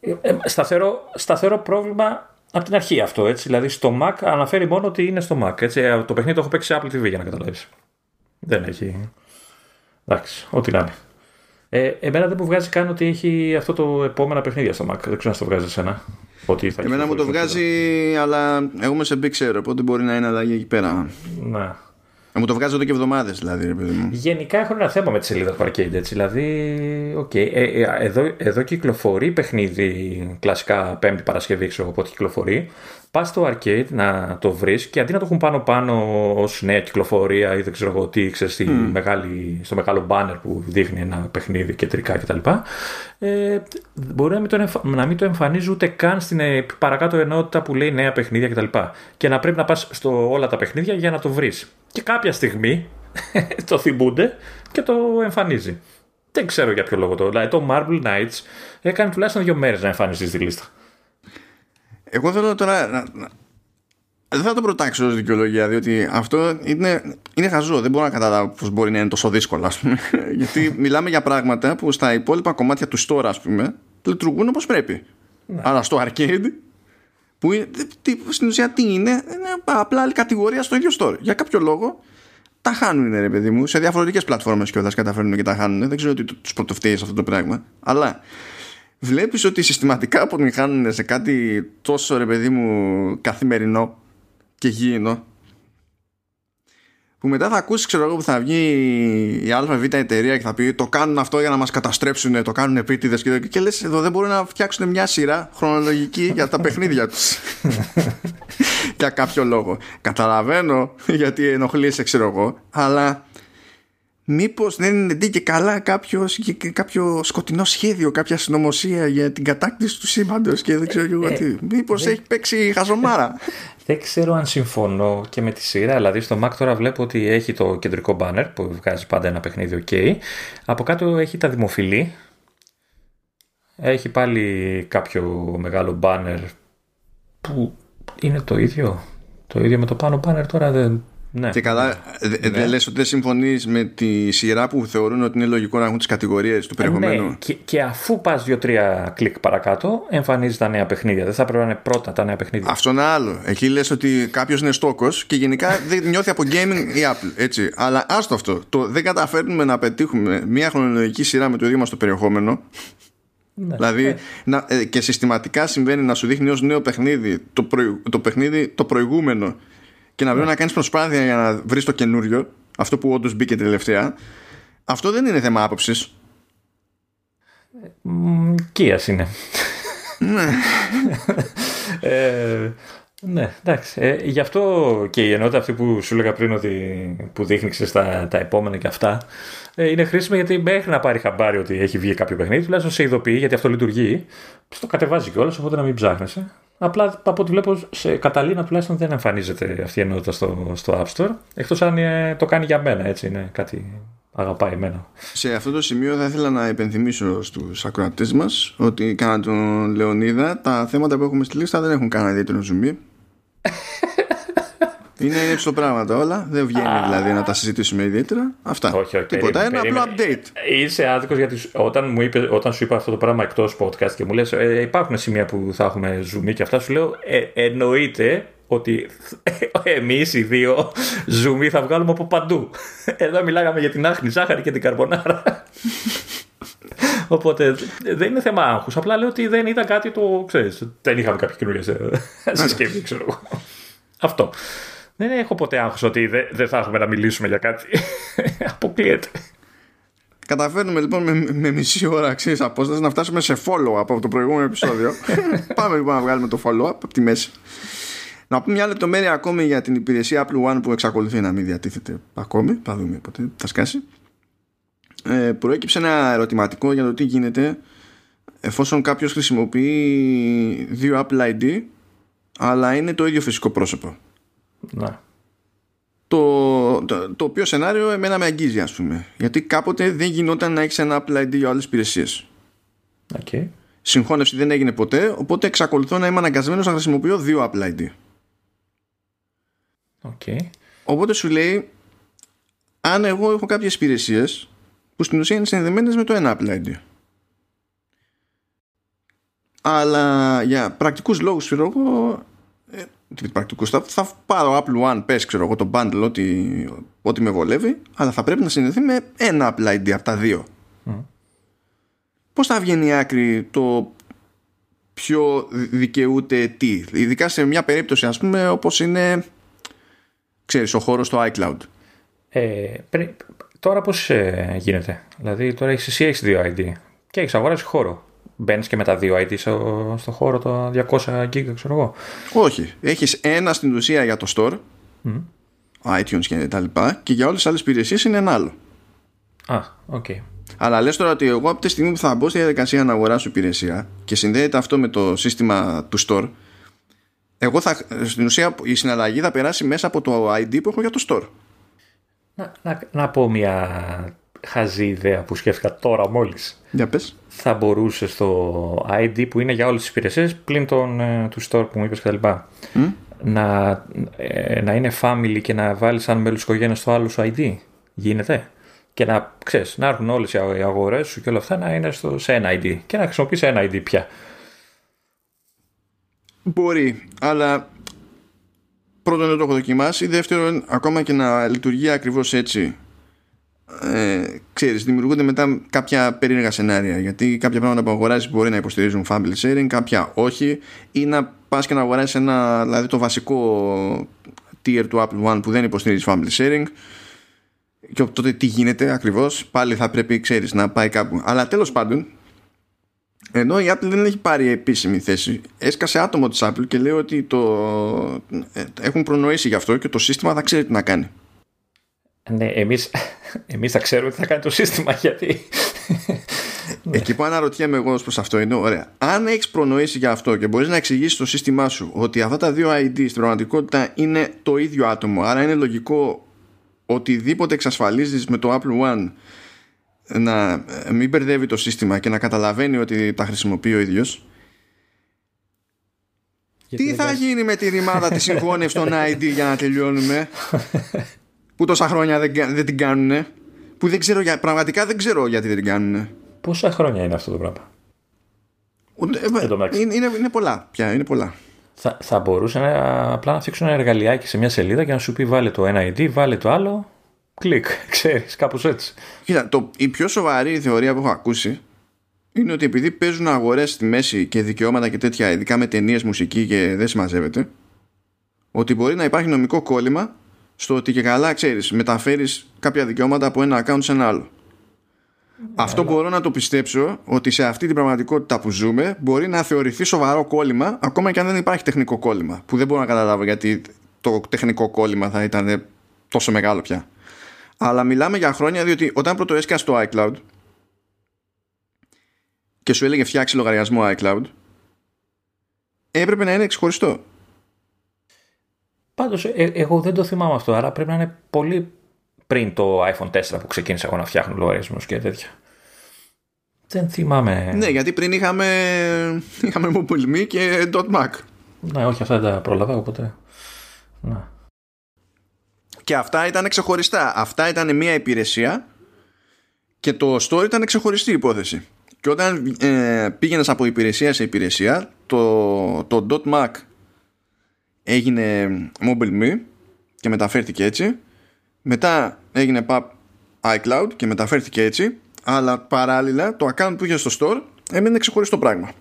Ε, ε, σταθερό, σταθερό πρόβλημα από την αρχή αυτό, έτσι. Δηλαδή στο Mac αναφέρει μόνο ότι είναι στο Mac. Έτσι. Ε, Το παιχνίδι το έχω παίξει σε Apple TV για να καταλάβεις. Δεν έχει. Εντάξει, ό,τι να είναι. Ε, εμένα δεν μου βγάζει καν ότι έχει αυτό το επόμενα παιχνίδια στο Mac. Δεν ξέρω αν στο βγάζει εσένα. Ότι θα Εμένα μου το κυκλοφορήσει βγάζει, αλλά εγώ είμαι σε Big Sur, οπότε μπορεί να είναι αλλαγή εκεί πέρα. αυτό. Ναι. Ε, Μου το βγάζει εδώ και εβδομάδες, δηλαδή, ρε παιδί μου. Γενικά έχω ένα θέμα με τη σελίδα του Arcade. Έτσι. Δηλαδή, οκ, ε, ε, εδώ, εδώ κυκλοφορεί παιχνίδι κλασικά Πέμπτη Παρασκευή, ξέρω εγώ πότε κυκλοφορεί. Πας στο Arcade να το βρεις και αντί να το έχουν πάνω-πάνω ως νέα κυκλοφορία ή δεν ξέρω εγώ τι, ξέρεις, στη μεγάλη, στο μεγάλο banner που δείχνει ένα παιχνίδι κεντρικά κτλ. Ε, μπορεί να μην, το εμφα- να μην το εμφανίζει ούτε καν στην ε, παρακάτω ενότητα που λέει νέα παιχνίδια κτλ. Και, και να πρέπει να πας στο όλα τα παιχνίδια για να το βρεις. Και κάποια στιγμή <laughs> το θυμούνται και το εμφανίζει. Δεν ξέρω για ποιο λόγο το. Δηλαδή το Marble Knights έκανε τουλάχιστον δύο μέρες να εμφανιστεί στη λίστα. Εγώ θέλω τώρα να, να- δεν θα το προτάξω ως δικαιολογία διότι αυτό είναι, είναι χαζό δεν μπορώ να καταλάβω πως μπορεί να είναι τόσο δύσκολο ας πούμε <laughs> γιατί μιλάμε για πράγματα που στα υπόλοιπα κομμάτια τους store ας πούμε λειτουργούν όπως πρέπει αλλά στο arcade που είναι, τι, στην ουσία τι είναι είναι απλά άλλη κατηγορία στο ίδιο store για κάποιο λόγο τα χάνουν ρε παιδί μου. Σε διαφορετικές πλατφόρμες κιόλας καταφέρνουν και τα χάνουν. Δεν ξέρω τι τους πρωτοφταίει σε αυτό το πράγμα. Αλλά βλέπεις ότι συστηματικά αποτυγχάνουν σε κάτι τόσο ρε παιδί μου καθημερινό και γήινο που μετά θα ακούσεις ξέρω εγώ που θα βγει η ΑΒ εταιρεία και θα πει το κάνουν αυτό για να μας καταστρέψουν το κάνουν επίτηδες και, και λες εδώ δεν μπορούν να φτιάξουν μια σειρά χρονολογική για τα παιχνίδια τους <laughs> για κάποιο λόγο. Καταλαβαίνω γιατί ενοχλείσαι ξέρω εγώ αλλά Μήπως δεν είναι ντύ και καλά κάποιο, κάποιο σκοτεινό σχέδιο, κάποια συνωμοσία για την κατάκτηση του σύμπαντος και δεν ξέρω και εγώ Ε, τι. Μήπως έχει παίξει χαζομάρα. <laughs> Δεν ξέρω αν συμφωνώ και με τη σειρά. Δηλαδή στο Mac τώρα βλέπω ότι έχει το κεντρικό banner που βγάζει πάντα ένα παιχνίδι OK. Από κάτω έχει τα δημοφιλή. Έχει πάλι κάποιο μεγάλο banner που είναι το ίδιο. Το ίδιο με το πάνω banner τώρα δεν... Ναι. και καλά, δε- δεν λες ότι δεν συμφωνείς με τη σειρά που θεωρούν ότι είναι λογικό να έχουν τις κατηγορίες του περιεχομένου. Ναι, και, και αφού πας δύο-τρία κλικ παρακάτω, εμφανίζεις τα νέα παιχνίδια. Δεν θα πρέπει να είναι πρώτα τα νέα παιχνίδια. Αυτό είναι άλλο. Εκεί λες ότι κάποιος είναι στόκος και γενικά δεν νιώθει από gaming η Apple. Έτσι. Αλλά άστο αυτό. Το δεν καταφέρνουμε να πετύχουμε μια χρονολογική σειρά με το ίδιο μας το περιεχόμενο. Ναι, δηλαδή ναι. Να, ε, και συστηματικά συμβαίνει να σου δείχνει ως νέο παιχνίδι το, το παιχνίδι το προηγούμενο και να βρει ναι. να κάνεις προσπάθεια για να βρεις το καινούριο αυτό που όντως μπήκε τελευταία αυτό δεν είναι θέμα άποψης. Κία είναι. Ναι. ε, ναι, εντάξει. Ε, γι' αυτό και η ενότητα αυτή που σου έλεγα πριν ότι που δείχνεις τα, τα επόμενα και αυτά ε, είναι χρήσιμη γιατί μέχρι να πάρει χαμπάρι ότι έχει βγει κάποιο παιχνίδι, τουλάχιστον σε ειδοποιεί γιατί αυτό λειτουργεί. Το κατεβάζει κιόλας, οπότε να μην ψάχνεσαι. Απλά από ό,τι βλέπω σε Καταλήνα τουλάχιστον δεν εμφανίζεται αυτή η ενότητα στο, στο App Store. Εκτός αν ε, το κάνει για μένα, έτσι είναι κάτι αγαπάει εμένα. Σε αυτό το σημείο θα ήθελα να υπενθυμίσω στους ακροατές μας ότι κάνα τον Λεωνίδα τα θέματα που έχουμε στη λίστα δεν έχουν κανένα ιδιαίτερο ζουμί. <laughs> Είναι έτσι το πράγματα όλα. Δεν βγαίνει δηλαδή να τα συζητήσουμε ιδιαίτερα. Αυτά. Όχι, όχι, Τίποτα. Ένα απλό update. Είσαι άδικος γιατί όταν, μου είπε, όταν σου είπα αυτό το πράγμα εκτός podcast και μου λες: ε, Υπάρχουν σημεία που θα έχουμε ζουμί και αυτά, σου λέω: ε, Εννοείται ότι <laughs> εμείς οι δύο ζουμί θα βγάλουμε από παντού. <laughs> Εδώ μιλάγαμε για την άχνη ζάχαρη και την καρμπονάρα. Οπότε δεν είναι θέμα άγχους. Απλά λέω ότι δεν ήταν κάτι το. ξέρεις, δεν είχαμε κάποια καινούργια συσκευή, ξέρω εγώ. Αυτό. Δεν έχω ποτέ άγχος ότι δεν θα έχουμε να μιλήσουμε για κάτι. <laughs> Αποκλείεται. Καταφέρνουμε λοιπόν με, με μισή ώρα αξίε απόσταση να φτάσουμε σε follow-up από το προηγούμενο επεισόδιο. <laughs> Πάμε λοιπόν να βγάλουμε το follow-up από τη μέση. Να πούμε μια λεπτομέρεια ακόμη για την υπηρεσία Apple One που εξακολουθεί να μην διατίθεται ακόμη. Θα δούμε πότε θα σκάσει. Ε, προέκυψε ένα ερωτηματικό για το τι γίνεται εφόσον κάποιος χρησιμοποιεί δύο Apple ID αλλά είναι το ίδιο φυσικό πρόσωπο. Ναι. Το, το, το οποίο σενάριο εμένα με αγγίζει ας πούμε γιατί κάποτε δεν γινόταν να έχεις ένα Apple ID για άλλες υπηρεσίες okay. συγχώνευση δεν έγινε ποτέ οπότε εξακολουθώ να είμαι αναγκασμένος να χρησιμοποιώ δύο Apple ID okay. οπότε σου λέει αν εγώ έχω κάποιες υπηρεσίες που στην ουσία είναι συνδεμένες με το ένα Apple ID αλλά για πρακτικούς λόγους ξέρω εγώ ε, πρακτικού θα, θα πάρω Apple One, πες ξέρω εγώ το bundle ό,τι, ό,τι με βολεύει αλλά θα πρέπει να συνδεθεί με ένα Apple ID από τα δύο. Mm. πώς θα βγαίνει η άκρη το ποιο δικαιούται τι; Ειδικά σε μια περίπτωση ας πούμε όπως είναι ξέρεις ο χώρος στο iCloud. Ε, τώρα πώς ε, γίνεται; Δηλαδή τώρα έχεις, εσύ έχεις δύο ID και έχεις αγοράσει χώρο Μπαίνεις και με τα δύο ID στο, στο χώρο το 200 GB, ξέρω εγώ. Όχι. Έχεις ένα στην ουσία για το store, μμ. iTunes και τα λοιπά, και για όλες τις άλλες υπηρεσίες είναι ένα άλλο. Α, OK. Okay. Αλλά λες τώρα ότι εγώ από τη στιγμή που θα μπω στη διαδικασία να αγοράσω υπηρεσία και συνδέεται αυτό με το σύστημα του store, εγώ θα, στην ουσία η συναλλαγή θα περάσει μέσα από το ID που έχω για το store. Να, να, να πω μια χαζή ιδέα που σκέφτηκα τώρα μόλις. Για πες. Θα μπορούσε στο ID που είναι για όλες τις υπηρεσίες πλην τον, ε, του store που μου είπες κτλ. Mm? Να, ε, να είναι family και να βάλεις σαν μέλος οικογένειας στο άλλο σου ID. Γίνεται. Και να ξέρεις, να έρχουν όλες οι αγορές σου και όλα αυτά να είναι στο, σε ένα ID και να χρησιμοποιείς ένα ID πια. Μπορεί, αλλά πρώτον δεν το έχω δοκιμάσει, δεύτερον ακόμα και να λειτουργεί ακριβώς έτσι ε, ξέρεις, δημιουργούνται μετά κάποια περίεργα σενάρια γιατί κάποια πράγματα που αγοράζεις μπορεί να υποστηρίζουν family sharing, κάποια όχι ή να πας και να αγοράσεις ένα, δηλαδή το βασικό tier του Apple One που δεν υποστηρίζει family sharing. Και τότε τι γίνεται ακριβώς; Πάλι θα πρέπει ξέρεις να πάει κάπου. Αλλά τέλος πάντων ενώ η Apple δεν έχει πάρει επίσημη θέση έσκασε άτομο της Apple και λέει ότι το ε, έχουν προνοήσει γι' αυτό και το σύστημα θα ξέρει τι να κάνει ναι, εμείς, <laughs> εμείς θα ξέρουμε τι θα κάνει το σύστημα γιατί... <laughs> Εκεί που αναρωτιέμαι εγώ προς αυτό είναι ωραία. Αν έχεις προνοήσει για αυτό και μπορείς να εξηγήσεις το σύστημά σου ότι αυτά τα δύο ID στην πραγματικότητα είναι το ίδιο άτομο, άρα είναι λογικό οτιδήποτε εξασφαλίζεις με το Apple One να μην μπερδεύει το σύστημα και να καταλαβαίνει ότι τα χρησιμοποιεί ο ίδιος τι θα γίνει με τη ρημάδα της <laughs> συγχώνευσης των ID για να τελειώνουμε; Που τόσα χρόνια δεν, δεν την κάνουν. Που δεν ξέρω, για, πραγματικά δεν ξέρω γιατί δεν την κάνουν. Πόσα χρόνια είναι αυτό το πράγμα; Ε, είναι, είναι, είναι πολλά πια, είναι πολλά. Θα, θα μπορούσαν απλά να αφήξουν ένα εργαλειάκι σε μια σελίδα και να σου πει βάλε το ένα ID, βάλε το άλλο, κλικ, <laughs> ξέρεις, κάπως έτσι. Κοίτα, το, η πιο σοβαρή θεωρία που έχω ακούσει είναι ότι επειδή παίζουν αγορές στη μέση και δικαιώματα και τέτοια, ειδικά με ταινίες, μουσική και δεν συμμαζεύεται, ότι μπορεί να υπάρχει νομικό κόλλημα στο ότι και καλά ξέρεις μεταφέρεις κάποια δικαιώματα από ένα account σε ένα άλλο. Αυτό μπορώ να το πιστέψω ότι σε αυτή την πραγματικότητα που ζούμε μπορεί να θεωρηθεί σοβαρό κόλλημα ακόμα και αν δεν υπάρχει τεχνικό κόλλημα που δεν μπορώ να καταλάβω γιατί το τεχνικό κόλλημα θα ήταν τόσο μεγάλο πια. Αλλά μιλάμε για χρόνια διότι όταν πρώτο έσκασε το iCloud και σου έλεγε φτιάξει λογαριασμό iCloud έπρεπε να είναι εξχωριστό. Πάντως ε, εγώ δεν το θυμάμαι αυτό άρα πρέπει να είναι πολύ πριν το iPhone 4 που ξεκίνησα εγώ να φτιάχνω λογαριασμούς και τέτοια. Δεν θυμάμαι. Ναι, γιατί πριν είχαμε, είχαμε Mobile και .Mac. Ναι, όχι, αυτά δεν τα πρόλαβα, οπότε... Ναι. Και αυτά ήταν ξεχωριστά. Αυτά ήταν μια υπηρεσία και το store ήταν ξεχωριστή υπόθεση. Και όταν ε, πήγαινες από υπηρεσία σε υπηρεσία, το, το .Mac έγινε Mobile Me και μεταφέρθηκε έτσι μετά έγινε pub iCloud και μεταφέρθηκε έτσι αλλά παράλληλα το account που είχε στο store έμεινε ξεχωριστό πράγμα.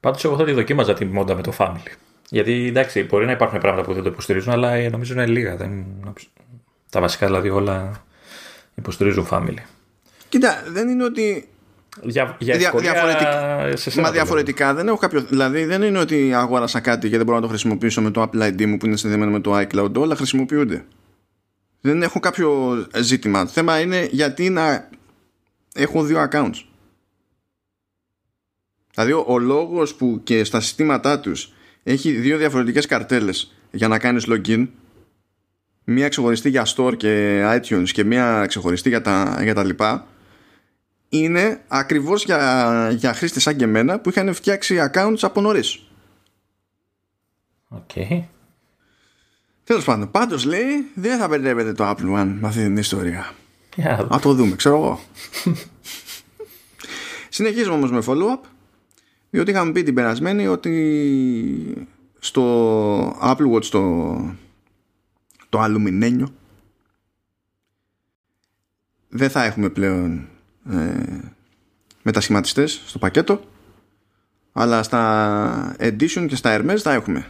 Πάντως εγώ θα τη δοκίμαζα τη μόντα με το family. Γιατί εντάξει, μπορεί να υπάρχουν πράγματα που δεν το υποστηρίζουν, αλλά ε, νομίζω είναι λίγα. Δεν... Τα βασικά δηλαδή όλα υποστηρίζουν family. Κοίτα, δεν είναι ότι για, για διαφορετικά, σε μα διαφορετικά δεν έχω κάποιο. Δηλαδή δεν είναι ότι αγόρασα κάτι και δεν μπορώ να το χρησιμοποιήσω με το Apple ID μου που είναι συνδεδεμένο με το iCloud. Όλα χρησιμοποιούνται. Δεν έχω κάποιο ζήτημα. Το θέμα είναι γιατί να έχω δύο accounts. Δηλαδή ο, ο λόγος που και στα συστήματά τους έχει δύο διαφορετικές καρτέλες για να κάνεις login μία ξεχωριστή για Store και iTunes και μία ξεχωριστή για τα, για τα λοιπά είναι ακριβώς για, για χρήστες σαν και εμένα που είχαν φτιάξει accounts από νωρίς. OK. Okay. Τέλος πάντων, πάντως λέει δεν θα μπερδεύεται το Apple One με αυτή την ιστορία. Yeah. Να το δούμε, ξέρω εγώ. Συνεχίζουμε όμως με follow-up διότι είχαμε πει την περασμένη ότι στο Apple Watch το, το αλουμινένιο δεν θα έχουμε πλέον ε, μετασχηματιστές στο πακέτο αλλά στα Edition και στα Hermes θα έχουμε.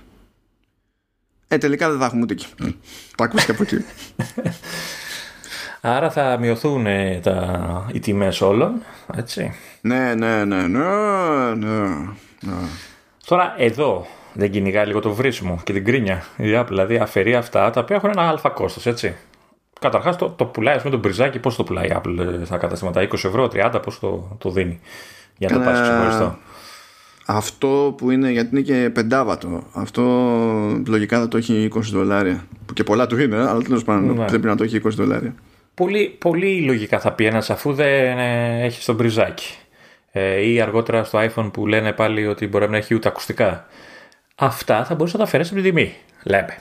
Ε τελικά δεν θα έχουμε ούτε εκεί. Το ακούστε από εκεί. <laughs> Άρα θα μειωθούν ε, τα, οι τιμές όλων έτσι. Ναι ναι ναι ναι ναι, ναι. Τώρα εδώ δεν κυνηγάει λίγο το βρίσιμο και την κρίνια η Apple. Δηλαδή αφαιρεί αυτά τα οποία έχουν ένα αλφα κόστος έτσι Καταρχάς το, το πουλάει, ας πούμε, το μπριζάκι, πώ το πουλάει η Apple ε, στα καταστήματα, 20 ευρώ, 30, πώ το, το δίνει για να το πα ξεχωριστό; Αυτό που είναι, γιατί είναι και πεντάβατο, αυτό λογικά θα το έχει 20 δολάρια. Που και πολλά του είναι, αλλά τέλος πάντων ναι. πρέπει να το έχει 20 δολάρια. Πολύ, πολύ λογικά θα πει ένας αφού δεν ε, έχει το μπριζάκι. Ε, ή αργότερα στο iPhone που λένε πάλι ότι μπορεί να έχει ούτε ακουστικά. Αυτά θα μπορούσε να τα αφαιρέσει από την τιμή, λέμε.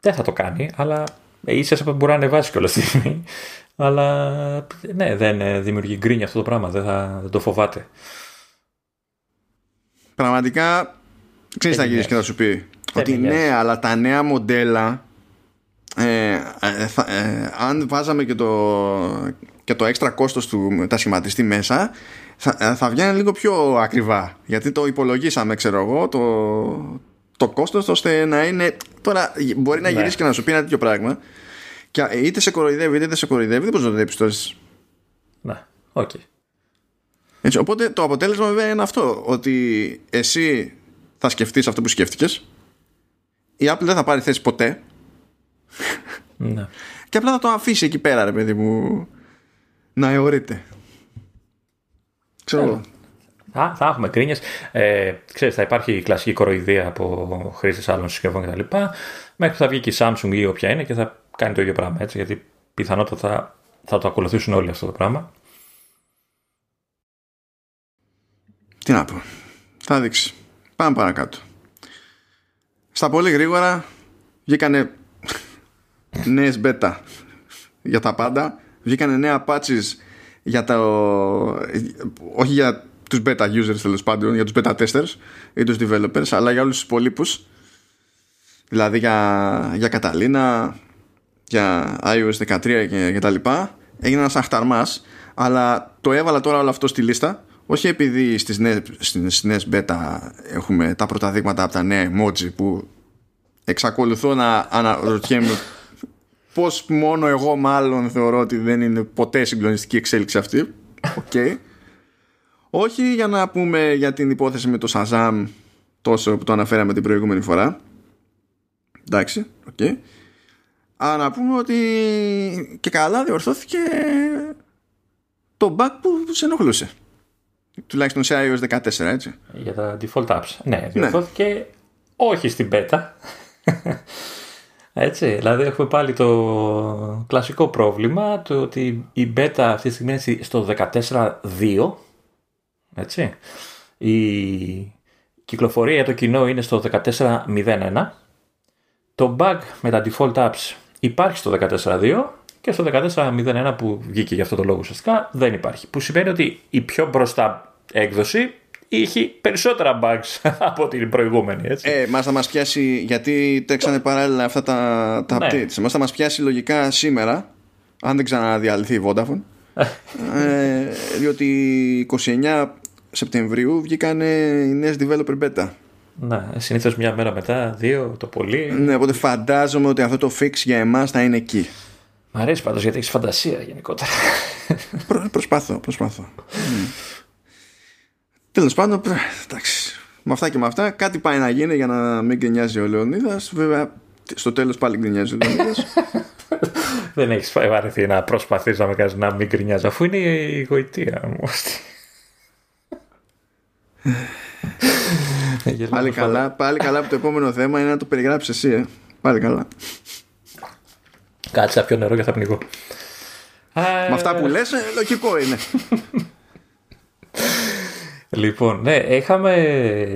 Δεν θα το κάνει, αλλά ε, ίσα που μπορεί να ανεβάσει κιόλας τη στιγμή. Αλλά ναι, δεν ε, δημιουργεί γκρίνια αυτό το πράγμα. Δεν, θα, δεν το φοβάται. Πραγματικά ξέρεις θα γυρίσει και θα σου πει; ότι ναι, αλλά τα νέα μοντέλα. Ε, ε, ε, αν βάζαμε και το, και το έξτρα κόστος του μετασχηματιστή μέσα θα, θα βγαίνει λίγο πιο ακριβά γιατί το υπολογίσαμε ξέρω εγώ το, το κόστος ώστε να είναι. Τώρα μπορεί να ναι. γυρίσει και να σου πει ένα τέτοιο πράγμα. Και είτε σε κοροϊδεύει είτε δεν σε κοροϊδεύει, δεν μπορείς να το διαπιστώσεις. Ναι, OK. Okay. Έτσι, οπότε το αποτέλεσμα βέβαια είναι αυτό. Ότι εσύ θα σκεφτείς αυτό που σκέφτηκες. Η Apple δεν θα πάρει θέση ποτέ. Ναι. και απλά θα το αφήσει εκεί πέρα, ρε παιδί μου, να αιωρείται. Ξέρω εγώ. Α, θα έχουμε γκρίνιες. Ε, ξέρεις, θα υπάρχει η κλασική κοροϊδία από χρήστες άλλων συσκευών κτλ. Μέχρι που θα βγει και η Samsung ή όποια είναι και θα κάνει το ίδιο πράγμα έτσι. Γιατί πιθανότατα θα, θα το ακολουθήσουν όλοι αυτό το πράγμα. Τι να πω. Θα δείξει. Πάμε παρακάτω. Στα πολύ γρήγορα βγήκανε <laughs> νέες beta για τα πάντα. Βγήκανε νέα patches για το... όχι για τους beta users τέλος πάντων, για τους beta testers ή τους developers, αλλά για όλους τους υπολείπους. Δηλαδή για, για Καταλήνα, για iOS 13 και, και τα λοιπά. έγινε ένας αχταρμάς αλλά το έβαλα τώρα όλο αυτό στη λίστα όχι επειδή στις νέες, στις νέες beta έχουμε τα πρώτα δείγματα από τα νέα emoji που εξακολουθώ να αναρωτιέμαι πως μόνο εγώ μάλλον θεωρώ ότι δεν είναι ποτέ συγκλονιστική εξέλιξη αυτή okay. Όχι για να πούμε για την υπόθεση με το Shazam τόσο που το αναφέραμε την προηγούμενη φορά. Εντάξει OK. Okay. αλλά να πούμε ότι και καλά διορθώθηκε το bug που σε ενοχλούσε. Τουλάχιστον σε iOS 14 έτσι. Για τα default apps. Ναι διορθώθηκε ναι. όχι στην beta. <laughs> Έτσι, δηλαδή έχουμε πάλι το κλασικό πρόβλημα το ότι η beta αυτή τη στιγμή είναι στο 14.2 έτσι. Η κυκλοφορία για το κοινό είναι στο 14.01 το bug με τα default apps υπάρχει στο 14.2 και στο 14.01 που βγήκε για αυτό το λόγο ουσιαστικά δεν υπάρχει. Που σημαίνει ότι η πιο μπροστά έκδοση είχε περισσότερα bugs <laughs> από την προηγούμενη. Έτσι. Ε, μας θα μας πιάσει, γιατί τρέξανε παράλληλα αυτά τα, τα ναι. updates, μας θα μας πιάσει λογικά σήμερα, αν δεν ξαναδιαλυθεί η Vodafone, <laughs> ε, διότι 29 Σεπτεμβρίου βγήκαν οι νέες developer beta. Ναι, συνήθως μια μέρα μετά, δύο το πολύ. Ναι, οπότε φαντάζομαι ότι αυτό το fix για εμάς θα είναι εκεί. Μ' αρέσει πάντως γιατί έχεις φαντασία γενικότερα. Προ, προσπάθω, προσπάθω. Τέλος πάντων, εντάξει. Με αυτά και με αυτά, κάτι πάει να γίνει για να μην γκρινιάζει ο Λεωνίδας. Βέβαια, στο τέλος πάλι γκρινιάζει ο Λεωνίδας. <laughs> Δεν έχεις βαρεθεί να προσπαθείς να με κάνει να μην γκρινιάζει, αφού είναι η γοητεία μου. Πάλι, καλά, πάλι καλά που το επόμενο θέμα είναι να το περιγράψεις εσύ. Ε. Πάλι καλά. Κάτσε να πιω νερό και θα πνιγώ. Με αυτά που λες, ε, λογικό είναι. Λοιπόν, ναι, είχαμε,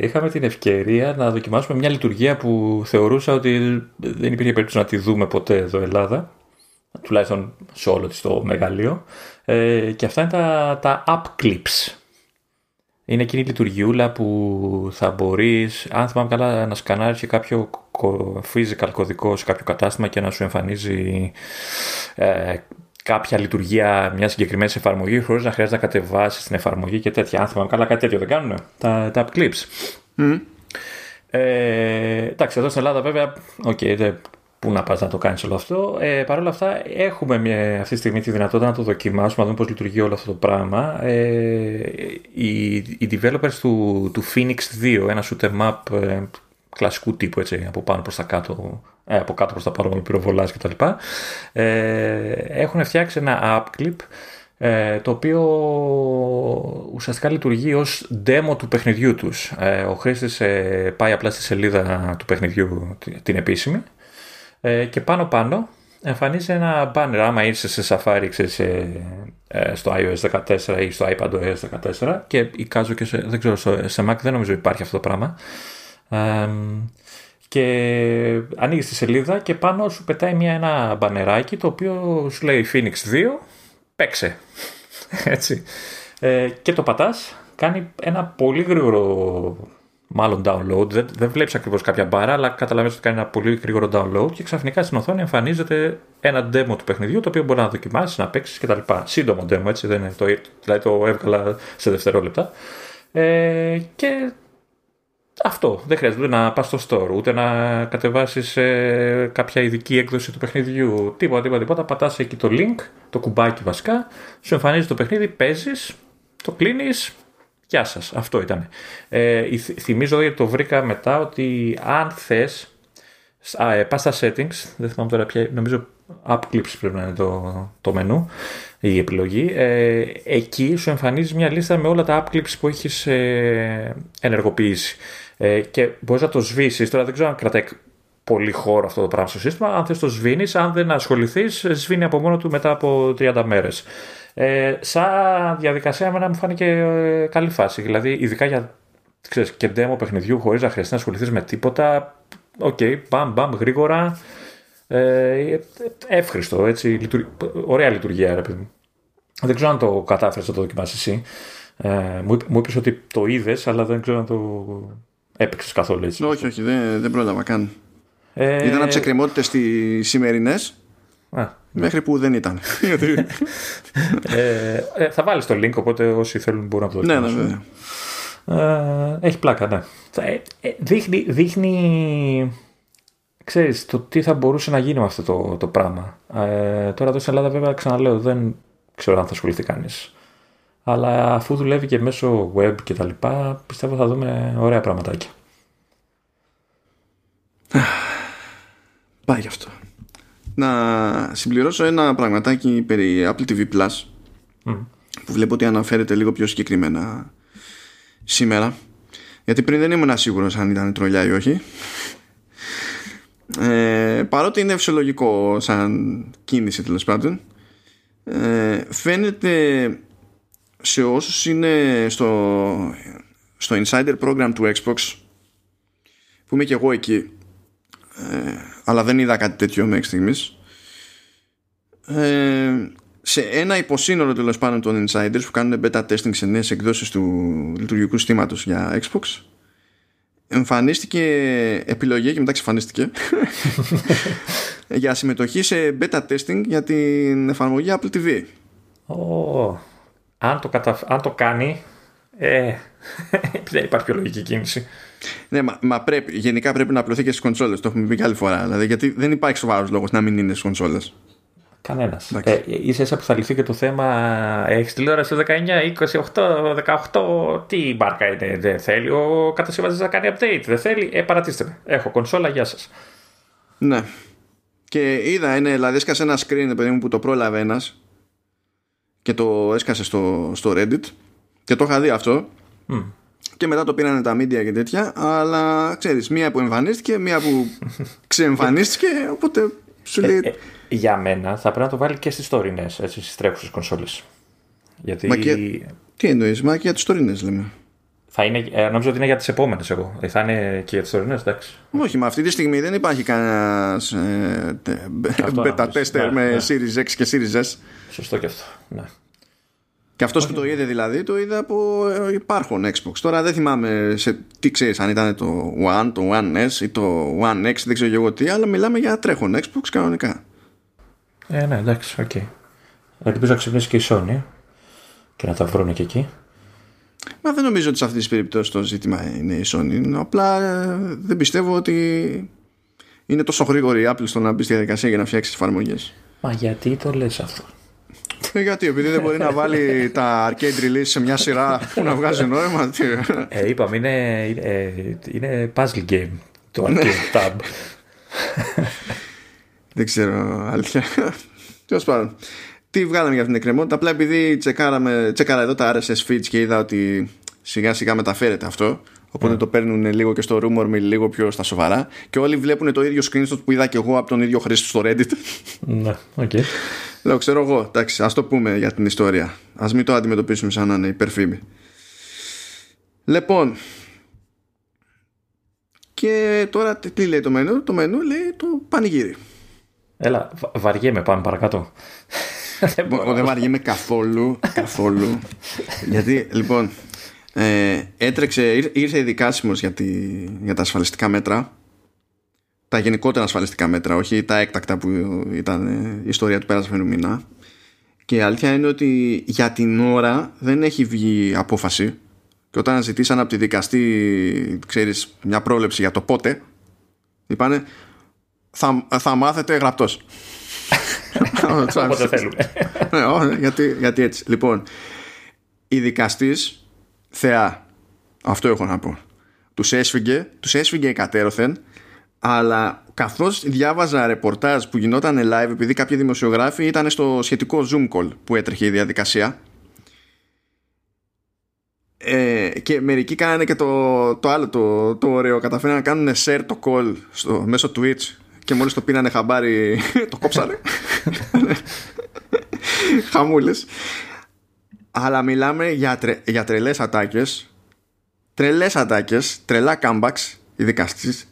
είχαμε την ευκαιρία να δοκιμάσουμε μια λειτουργία που θεωρούσα ότι δεν υπήρχε περίπτωση να τη δούμε ποτέ εδώ Ελλάδα, τουλάχιστον σε όλο της το μεγαλείο, ε, και αυτά είναι τα, τα app clips. Είναι εκείνη η λειτουργιούλα που θα μπορείς, αν θυμάμαι καλά, να σκανάρεις και κάποιο physical κωδικό σε κάποιο κατάστημα και να σου εμφανίζει ε, κάποια λειτουργία μιας συγκεκριμένης εφαρμογής χωρίς να χρειάζεται να κατεβάσεις την εφαρμογή και τέτοια. Αν καλά, κάτι τέτοιο δεν κάνουν τα, τα app clips. Mm. Ε, εντάξει, εδώ στην Ελλάδα βέβαια, okay, πού να πας να το κάνεις όλο αυτό. Ε, Παρ' όλα αυτά έχουμε μια, αυτή τη στιγμή τη δυνατότητα να το δοκιμάσουμε, να δούμε πώς λειτουργεί όλο αυτό το πράγμα. Ε, οι, οι developers του, του Phoenix 2, ένα shooter map ε, κλασικού τύπου έτσι, από πάνω προς τα κάτω ε, από κάτω προς τα πάνω με πυροβολάς και τα λοιπά, ε, έχουν φτιάξει ένα app clip ε, το οποίο ουσιαστικά λειτουργεί ως demo του παιχνιδιού τους. Ε, ο χρήστης ε, πάει απλά στη σελίδα του παιχνιδιού την επίσημη ε, και πάνω πάνω εμφανίζει ένα banner. Άμα είσαι σε Safari ξέρεις, στο iOS 14 ή στο iPadOS 14 και εικάζω και σε, δεν ξέρω, σε Mac δεν νομίζω υπάρχει αυτό το πράγμα. Και ανοίγεις τη σελίδα και πάνω σου πετάει μια, ένα μπανεράκι το οποίο σου λέει Phoenix 2 παίξε. <laughs> Έτσι. Ε, και το πατάς κάνει ένα πολύ γρήγορο μάλλον download δεν, δεν βλέπεις ακριβώς κάποια μπάρα αλλά καταλαβαίνεις ότι κάνει ένα πολύ γρήγορο download και ξαφνικά στην οθόνη εμφανίζεται ένα demo του παιχνιδιού το οποίο μπορεί να δοκιμάσεις, να παίξεις κτλ. Σύντομο demo έτσι, δεν είναι το, δηλαδή το έβγαλα σε δευτερόλεπτα ε, και αυτό. Δεν χρειάζεται να πας στο store, ούτε να κατεβάσεις ε, κάποια ειδική έκδοση του παιχνιδιού. Τίποτα, τίποτα, τίποτα. Πατάς εκεί το link, το κουμπάκι βασικά, σου εμφανίζει το παιχνίδι, παίζεις, το κλείνεις. Γεια σας. Αυτό ήταν. Ε, θυμίζω ότι το βρήκα μετά ότι αν θες. Ε, πα στα settings, δεν θυμάμαι τώρα πια, νομίζω app clips πρέπει να είναι το, το μενού, η επιλογή. Ε, εκεί σου εμφανίζεις μια λίστα με όλα τα app clips που έχεις ε, ενεργοποιήσει. Ε, και μπορείς να το σβήσεις. Τώρα δεν ξέρω αν κρατάει πολύ χώρο αυτό το πράγμα στο σύστημα. Αν θες το σβήνεις, αν δεν ασχοληθείς, σβήνει από μόνο του μετά από 30 μέρες. Ε, σαν διαδικασία, εμένα μου φάνηκε ε, καλή φάση. Δηλαδή, ειδικά για ξέρεις, και demo παιχνιδιού, χωρίς να χρειαστεί να ασχοληθείς με τίποτα. OK, okay, μπαμ, μπαμ, γρήγορα. Ε, εύχριστο, έτσι. ωραία λειτουργία, ρε παιδί Δεν ξέρω αν το κατάφερες να το δοκιμάσεις εσύ. Ε, μου, μου είπες ότι το είδες, αλλά δεν ξέρω αν το έπαιξες καθόλου έτσι. Όχι, όχι, δεν, δεν πρόλαβα καν. Ε... Ήταν από τις εκκρεμότητες τις σημερινές. Μέχρι που δεν ήταν. <laughs> ε, ε, θα βάλεις το link, οπότε όσοι θέλουν μπορούν να το δουν. Ναι, ναι, ε, έχει πλάκα, ναι. Ε, ε, δείχνει, δείχνει ξέρεις, το τι θα μπορούσε να γίνει με αυτό το, το πράγμα. Ε, τώρα εδώ στην Ελλάδα βέβαια ξαναλέω δεν ξέρω αν θα ασχοληθεί κανείς. Αλλά αφού δουλεύει και μέσω web και τα λοιπά, πιστεύω θα δούμε ωραία πραγματάκια. Πάει γι' αυτό. Να συμπληρώσω ένα πραγματάκι περί Apple TV Plus που βλέπω ότι αναφέρεται λίγο πιο συγκεκριμένα σήμερα. Γιατί πριν δεν ήμουν σίγουρος αν ήταν τρολιά ή όχι. Ε, παρότι είναι φυσιολογικό σαν κίνηση τέλος πάντων ε, φαίνεται σε όσους είναι στο, στο insider program του Xbox που είμαι και εγώ εκεί ε, αλλά δεν είδα κάτι τέτοιο μέχρι στιγμής ε, σε ένα υποσύνολο τέλος πάντων των insiders που κάνουν beta testing σε νέες εκδόσεις του λειτουργικού συστήματος για Xbox εμφανίστηκε επιλογή και μετά ξεφανίστηκε <laughs> για συμμετοχή σε beta testing για την εφαρμογή Apple TV. Oh, αν, το κατα... αν το κάνει, ε, <laughs> δεν υπάρχει πιο λογική κίνηση. Ναι, μα, μα, πρέπει, γενικά πρέπει να απλωθεί και στις κονσόλες. Το έχουμε πει και άλλη φορά. Δηλαδή, γιατί δεν υπάρχει σοβαρός λόγος να μην είναι στις κονσόλες. Κανένας. Ε, ίσα ίσα που θα λυθεί και το θέμα. Έχεις τηλεόραση 19, 28, 18. Τι μπάρκα είναι, δεν θέλει. Ο κατασκευαστής να κάνει update. Δεν θέλει. Ε, παρατήστε με. Έχω κονσόλα, γεια σας. Ναι. Και είδα, είναι, δηλαδή έσκασε ένα screen παιδί μου, που το πρόλαβε ένας και το έσκασε στο, στο Reddit και το είχα δει αυτό. Mm. Και μετά το πήρανε τα media και τέτοια. Αλλά ξέρεις, μία που εμφανίστηκε, μία που <laughs> ξεεμφανίστηκε. Οπότε σου λέει. Ε, ε, για μένα θα πρέπει να το βάλει και στις τωρινές, στις τρέχουσες κονσόλες. Γιατί. Μα και... Τι εννοείς, μα και για τις τωρινές λέμε. Θα είναι, ε, νόμιζα ότι είναι για τις επόμενες εγώ. Ε, θα είναι και για τις τωρινές, εντάξει. Όχι, μα αυτή τη στιγμή δεν υπάρχει κανένας ε, beta tester ναι, με ναι. Series X και Series S. Σωστό και αυτό. Ναι. Και αυτός που το είδε δηλαδή το είδε από ε, υπάρχον Xbox. Τώρα δεν θυμάμαι σε, τι ξέρεις, αν ήταν το One, το One S ή το One X, δεν ξέρω εγώ τι, αλλά μιλάμε για τρέχον Xbox κανονικά. Ε, ναι, εντάξει, OK. Okay. Ελπίζω να ξυπνήσει και η Sony και να τα βρουν και εκεί. Μα δεν νομίζω ότι σε αυτή τη περίπτωση το ζήτημα είναι η Sony. Απλά ε, δεν πιστεύω ότι είναι τόσο γρήγορη η Apple στο να μπει στη διαδικασία για να φτιάξει εφαρμογές. Μα γιατί το λες αυτό; Ε, γιατί, επειδή δεν μπορεί να βάλει τα arcade release σε μια σειρά που να βγάζει νόημα. Ε, είπαμε, είναι, είναι, είναι puzzle game το ναι. arcade tab. Δεν ξέρω, αλήθεια. Τέλος πάντων. Τι βγάλαμε για αυτήν την εκκρεμότητα; Απλά επειδή τσεκάραμε, τσεκάρα εδώ τα RSS feeds και είδα ότι σιγά σιγά μεταφέρεται αυτό. Οπότε μμ. το παίρνουν λίγο και στο rumor mill λίγο πιο στα σοβαρά. Και όλοι βλέπουν το ίδιο screenshot που είδα και εγώ από τον ίδιο χρήστη στο Reddit. Ναι, OK. Okay. Λέω, ξέρω εγώ, εντάξει, ας το πούμε για την ιστορία. Ας μην το αντιμετωπίσουμε σαν να είναι υπερφήμη. Λοιπόν, και τώρα τι λέει το μενού, το μενού λέει το πανηγύρι. Έλα, βαριέμαι, πάμε παρακάτω. <laughs> δεν βαριέμαι καθόλου, καθόλου. Γιατί, λοιπόν, ε, έτρεξε, ήρθε ειδικάσιμος για, για τα ασφαλιστικά μέτρα τα γενικότερα ασφαλιστικά μέτρα, όχι τα έκτακτα που ήταν η ιστορία του πέρασμένου μήνα. Και η αλήθεια είναι ότι για την ώρα δεν έχει βγει απόφαση. Και όταν ζητήσαν από τη δικαστή, ξέρεις, μια πρόλεψη για το πότε, είπανε θα, θα μάθετε γραπτός. <laughs> Όποτε θέλουμε. ναι, γιατί, γιατί έτσι. Λοιπόν, η δικαστής θεά, αυτό έχω να πω, τους έσφυγε, τους έσφυγε κατέρωθεν αλλά καθώς διάβαζα ρεπορτάζ που γινόταν live επειδή κάποιοι δημοσιογράφοι ήταν στο σχετικό zoom call που έτρεχε η διαδικασία ε, και μερικοί κάνανε και το, το άλλο το, το ωραίο. Καταφέρανε να κάνουν share το call στο, μέσω Twitch και μόλις το πήρανε χαμπάρι <laughs> το κόψανε. <laughs> Χαμούλες. Αλλά μιλάμε για, τρε, για τρελές ατάκες. Τρελές ατάκες τρελά comebacks οι δικαστής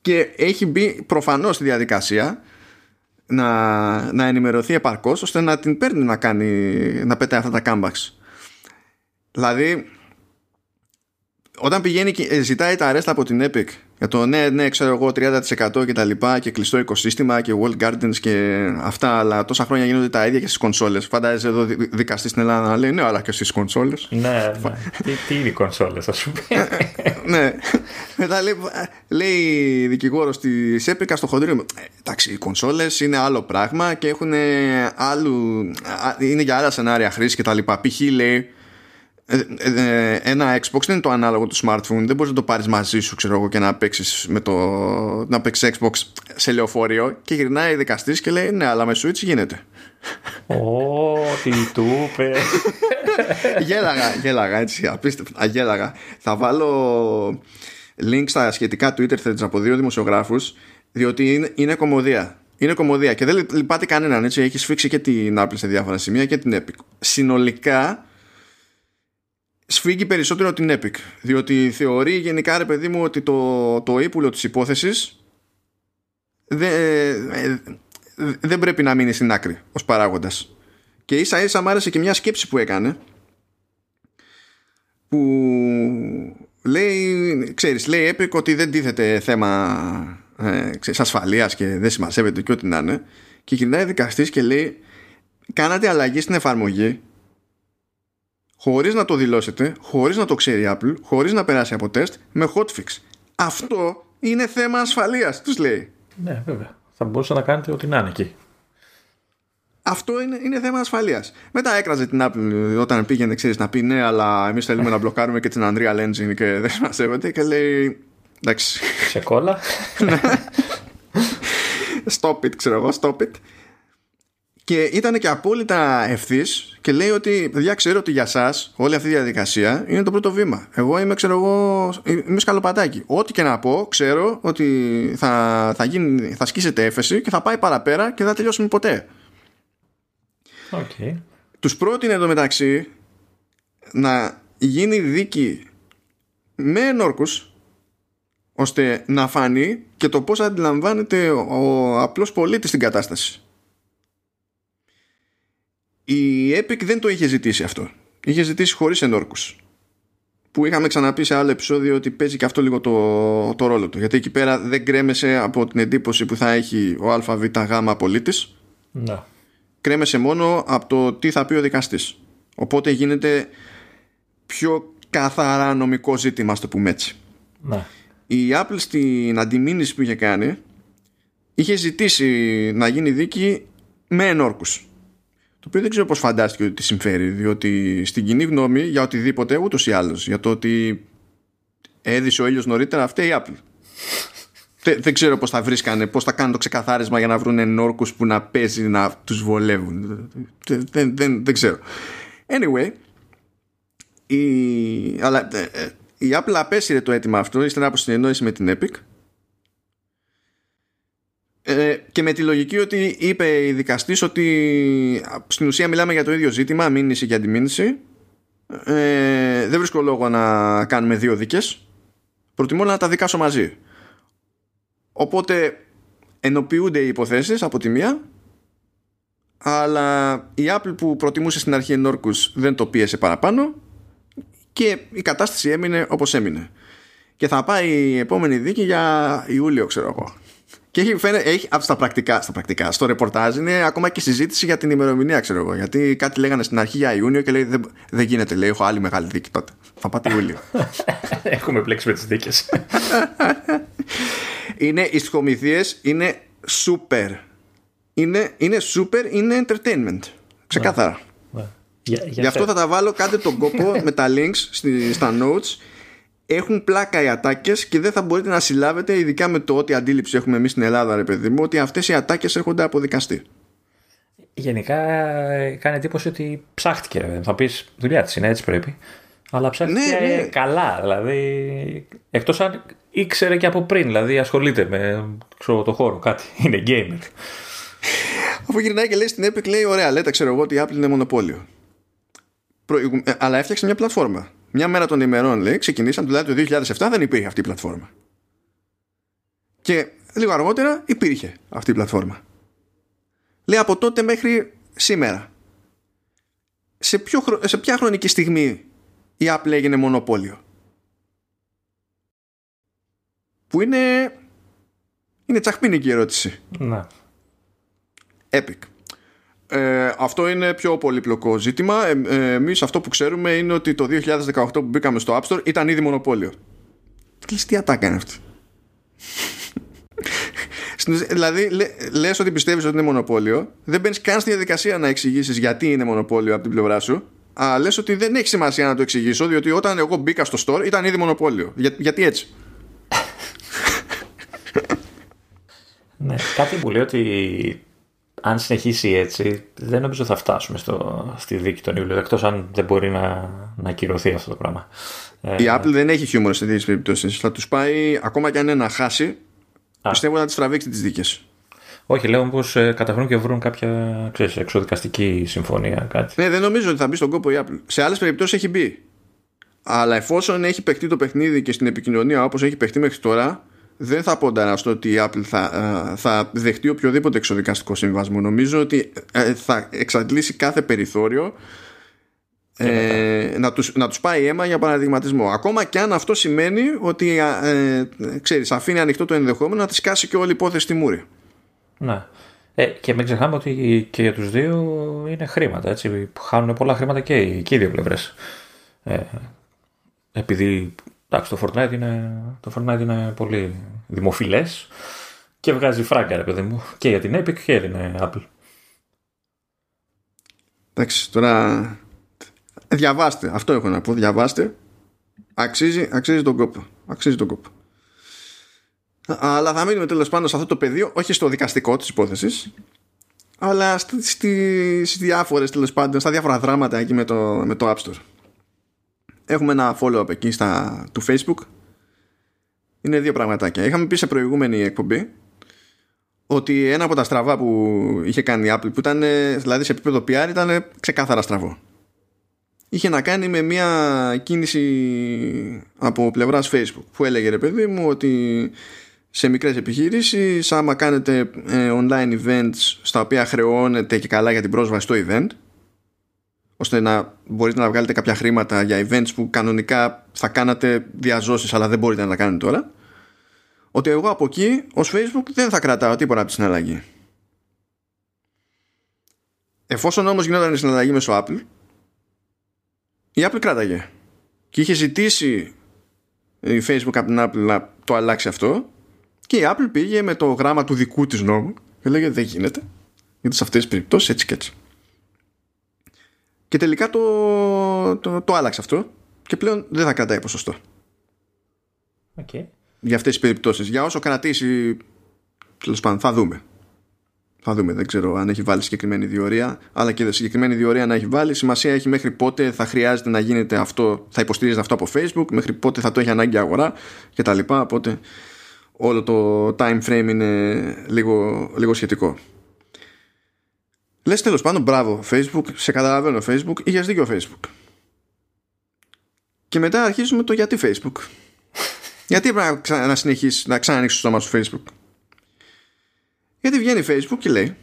και έχει μπει προφανώς στη διαδικασία να, να ενημερωθεί επαρκώς ώστε να την παίρνει να κάνει να πετάει αυτά τα comebacks. Δηλαδή όταν πηγαίνει και ζητάει τα arrest από την Epic Για το ναι, ναι, ξέρω εγώ 30% και τα λοιπά και κλειστό οικοσύστημα και wall gardens και αυτά, αλλά τόσα χρόνια γίνονται τα ίδια και στις κονσόλες. Φαντάζεσαι εδώ δικαστής στην Ελλάδα να λέει ναι, αλλά και στις κονσόλες. Ναι, ναι. τι, τι είναι οι κονσόλες, ας πούμε; ναι. Μετά λέει, λέει δικηγόρος της Epic στο χοντρίο. Εντάξει, οι κονσόλες είναι άλλο πράγμα και έχουν άλλου. είναι για άλλα σενάρια χρήση και τα λοιπά. Π.χ. λέει ε, ε, ένα Xbox δεν είναι το ανάλογο του smartphone. Δεν μπορείς να το πάρεις μαζί σου, ξέρω εγώ, και να παίξεις με το. να παίξεις Xbox σε λεωφορείο. Και γυρνάει δικαστής και λέει: Ναι, αλλά με Switch γίνεται. Ω, τι του είπε. <laughs> γέλαγα, γέλαγα, έτσι, απίστευτα. Γέλαγα. Θα βάλω link στα σχετικά Twitter threads από δύο δημοσιογράφους, διότι είναι, είναι κομμωδία. Είναι κομμωδία και δεν λυπάται κανέναν, έτσι. Έχεις σφίξει και την Apple σε διάφορα σημεία και την Epic. Συνολικά σφίγγει περισσότερο την Epic διότι θεωρεί γενικά ρε παιδί μου ότι το, το ύπουλο της υπόθεσης δεν, ε, δεν πρέπει να μείνει στην άκρη ως παράγοντας. Και ίσα ίσα μ' άρεσε και μια σκέψη που έκανε που λέει, ξέρεις, λέει Epic ότι δεν τίθεται θέμα ε, ξέρεις, ασφαλείας και δεν σημασέβεται και ό,τι να είναι. Και γυρνάει δικαστής και λέει κάνατε αλλαγή στην εφαρμογή χωρίς να το δηλώσετε, χωρίς να το ξέρει η Apple, χωρίς να περάσει από τεστ, με hotfix. Αυτό είναι θέμα ασφαλείας, τους λέει. Ναι, βέβαια. Θα μπορούσε να κάνετε ό,τι να είναι εκεί. Αυτό είναι, είναι θέμα ασφαλείας. Μετά έκραζε την Apple όταν πήγαινε, ξέρεις, να πει ναι, αλλά εμείς θέλουμε να μπλοκάρουμε και την Unreal Engine και δεν μας και λέει εντάξει. Σε κόλλα. <laughs> Ναι. stop it, ξέρω εγώ, stop it. Και ήταν και απόλυτα ευθύς και λέει ότι, παιδιά, ξέρω ότι για εσά όλη αυτή η διαδικασία είναι το πρώτο βήμα. Εγώ είμαι, ξέρω εγώ, είμαι σκαλοπατάκι. Ό,τι και να πω, ξέρω ότι θα, θα, γίνει, θα σκίσετε έφεση και θα πάει παραπέρα και δεν θα τελειώσουμε ποτέ. Okay. Τους πρότεινε εδώ μεταξύ να γίνει δίκη με ενόρκους ώστε να φανεί και το πώς αντιλαμβάνεται ο απλός πολίτης την κατάσταση η Epic δεν το είχε ζητήσει αυτό. Είχε ζητήσει χωρίς ενόρκους. Που είχαμε ξαναπεί σε άλλο επεισόδιο ότι παίζει και αυτό λίγο το, το ρόλο του. Γιατί εκεί πέρα δεν κρέμεσε από την εντύπωση που θα έχει ο ΑΒΓ πολίτης. Ναι. Κρέμεσε μόνο από το τι θα πει ο δικαστής. Οπότε γίνεται πιο καθαρά νομικό ζήτημα, στο το πούμε έτσι. Ναι. Η Apple στην αντιμήνυση που είχε κάνει είχε ζητήσει να γίνει δίκη με ενόρκους το οποίο δεν ξέρω πώς φαντάστηκε ότι συμφέρει διότι στην κοινή γνώμη για οτιδήποτε ούτως ή άλλως για το ότι έδισε ο ήλιος νωρίτερα αυτή η Apple. Δεν, δεν ξέρω πώς θα βρίσκανε πώς θα κάνουν το ξεκαθάρισμα για να βρουν ενόρκους που να παίζει να τους βολεύουν. Δεν, δεν, δεν, δεν ξέρω. Anyway η, αλλά, ε, ε, η Apple απέσυρε το αίτημα αυτό ύστερα από συνεννόηση με την Epic ε, και με τη λογική ότι είπε η δικαστής ότι στην ουσία μιλάμε για το ίδιο ζήτημα, μήνυση και αντιμήνυση. Ε, δεν βρίσκω λόγο να κάνουμε δύο δίκες. Προτιμώ να τα δικάσω μαζί. Οπότε ενοποιούνται οι υποθέσεις από τη μία αλλά η Apple που προτιμούσε στην αρχή ενόρκους δεν το πίεσε παραπάνω και η κατάσταση έμεινε όπως έμεινε. Και θα πάει η επόμενη δίκη για Ιούλιο ξέρω εγώ. Και έχει, φαίνε, έχει από στα πρακτικά, στα πρακτικά, στο ρεπορτάζ είναι ακόμα και συζήτηση για την ημερομηνία, ξέρω εγώ. Γιατί κάτι λέγανε στην αρχή για Ιούνιο και λέει δεν, δεν γίνεται, λέει, έχω άλλη μεγάλη δίκη τότε. Θα πάτε Ιούλιο. <laughs> Έχουμε πλέξει με τις δίκες. <laughs> είναι, οι σχομιδίε είναι super. Είναι, είναι super, είναι entertainment. Ξεκάθαρα. Ναι. Για, Γι' αυτό θα τα βάλω, κάντε τον κόπο <laughs> με τα links στη, στα notes έχουν πλάκα οι ατάκες και δεν θα μπορείτε να συλλάβετε, ειδικά με το ότι αντίληψη έχουμε εμείς στην Ελλάδα, ρε παιδί μου, ότι αυτές οι ατάκες έρχονται από δικαστή. Γενικά κάνει εντύπωση ότι ψάχτηκε. Θα πεις δουλειά της είναι, έτσι πρέπει. Αλλά ψάχτηκε ναι, ναι. καλά. Δηλαδή, εκτός αν ήξερε και από πριν, δηλαδή ασχολείται με ξέρω, το χώρο, κάτι. <laughs> Είναι gamer. Αφού γυρνάει και λέει στην Epic, λέει: Ωραία, λέτε, ξέρω εγώ ότι η Apple είναι μονοπόλιο. Ε, αλλά έφτιαξε μια πλατφόρμα μια μέρα των ημερών λέει ξεκινήσαν δηλαδή το 2007 δεν υπήρχε αυτή η πλατφόρμα. Και λίγο αργότερα υπήρχε αυτή η πλατφόρμα. Λέει από τότε μέχρι σήμερα σε, ποιο, σε ποια χρονική στιγμή η Apple έγινε μονοπόλιο; Που είναι είναι τσαχπίνικη η ερώτηση. Ναι. Epic ε, αυτό είναι πιο πολύπλοκο ζήτημα. Ε, ε, Εμείς αυτό που ξέρουμε είναι ότι το 2018 που μπήκαμε στο App Store ήταν ήδη μονοπόλιο. Τι ατάκα είναι αυτή. <laughs> δηλαδή, λε, λες ότι πιστεύεις ότι είναι μονοπόλιο, δεν μπαίνεις καν στη διαδικασία να εξηγήσεις γιατί είναι μονοπόλιο από την πλευρά σου, αλλά λες ότι δεν έχει σημασία να το εξηγήσω, διότι όταν εγώ μπήκα στο store ήταν ήδη μονοπόλιο. Για, γιατί έτσι; <laughs> ναι, κάτι που λέει ότι αν συνεχίσει έτσι, δεν νομίζω θα φτάσουμε στο, στη δίκη τον Ιούλιο, εκτός αν δεν μπορεί να, να ακυρωθεί αυτό το πράγμα. Η Apple δεν έχει χιούμορ σε τέτοιες περιπτώσεις. Θα τους πάει, ακόμα και αν είναι να χάσει, Α. πιστεύω να τις τραβήξει τις δίκες. Όχι, λέω πω ε, καταφέρουν και βρουν κάποια ξέρεις, εξοδικαστική συμφωνία, κάτι. Ναι, δεν νομίζω ότι θα μπει στον κόπο η Apple. Σε άλλες περιπτώσεις έχει μπει. Αλλά εφόσον έχει παιχτεί το παιχνίδι και στην επικοινωνία όπως έχει παιχτεί μέχρι τώρα, δεν θα πονταρά στο ότι η Apple θα, ε, θα δεχτεί οποιοδήποτε εξοδικαστικό συμβασμό. Νομίζω ότι ε, θα εξαντλήσει κάθε περιθώριο ε, να, τους, να τους πάει αίμα για παραδειγματισμό. Ακόμα και αν αυτό σημαίνει ότι ε, ξέρεις, αφήνει ανοιχτό το ενδεχόμενο να τη σκάσει και όλη η υπόθεση στη μούρη. Ναι. Ε, και μην ξεχνάμε ότι και για τους δύο είναι χρήματα. Έτσι. Χάνουν πολλά χρήματα και οι, και οι δύο πλευρές. Ε, επειδή Εντάξει, το Fortnite είναι, το Fortnite είναι πολύ δημοφιλές και βγάζει φράγκα, ρε παιδί μου, και για την Epic και για την ε, Apple. Εντάξει, τώρα διαβάστε, αυτό έχω να πω, διαβάστε. Αξίζει, αξίζει τον κόπο. Αξίζει τον κόπο. Αλλά θα μείνουμε τέλος πάντων σε αυτό το πεδίο, όχι στο δικαστικό της υπόθεσης, αλλά στις διάφορες τέλος πάντων, στα διάφορα δράματα εκεί με το, με το App Store. Έχουμε ένα follow-up εκεί στα, του Facebook. Είναι δύο πραγματάκια. Είχαμε πει σε προηγούμενη εκπομπή ότι ένα από τα στραβά που είχε κάνει η Apple, που ήταν δηλαδή σε επίπεδο PR, ήταν ξεκάθαρα στραβό. Είχε να κάνει με μια κίνηση από πλευράς Facebook που έλεγε ρε παιδί μου ότι σε μικρές επιχείρησεις άμα κάνετε ε, online events στα οποία χρεώνετε και καλά για την πρόσβαση στο event ώστε να μπορείτε να βγάλετε κάποια χρήματα για events που κανονικά θα κάνατε διαζώσεις αλλά δεν μπορείτε να τα κάνετε τώρα. Ότι εγώ από εκεί ως Facebook δεν θα κρατάω τίποτα από τη συναλλαγή. Εφόσον όμως γινόταν η συναλλαγή μέσω Apple η Apple κράταγε. Και είχε ζητήσει η Facebook από την Apple να το αλλάξει αυτό και η Apple πήγε με το γράμμα του δικού της νόμου και λέγε δεν γίνεται. Γιατί σε αυτές τις περιπτώσεις έτσι και έτσι και τελικά το, το, το άλλαξε αυτό και πλέον δεν θα κρατάει ποσοστό. Okay. Για αυτές τις περιπτώσεις. Για όσο κρατήσει, τέλος πάντων, θα δούμε. Θα δούμε, δεν ξέρω αν έχει βάλει συγκεκριμένη διορία, αλλά και συγκεκριμένη διορία να έχει βάλει. Σημασία έχει μέχρι πότε θα χρειάζεται να γίνεται αυτό, θα υποστηρίζεται αυτό από Facebook, μέχρι πότε θα το έχει ανάγκη αγορά κτλ. Οπότε όλο το time frame είναι λίγο, λίγο σχετικό. Λες τέλος πάντων, μπράβο, Facebook, σε καταλαβαίνω Facebook, είχες δίκιο Facebook. Και μετά αρχίζουμε το γιατί Facebook. <laughs> γιατί πρέπει να, συνεχίσεις να ξανανοίξεις το στόμα σου Facebook. Γιατί βγαίνει Facebook και λέει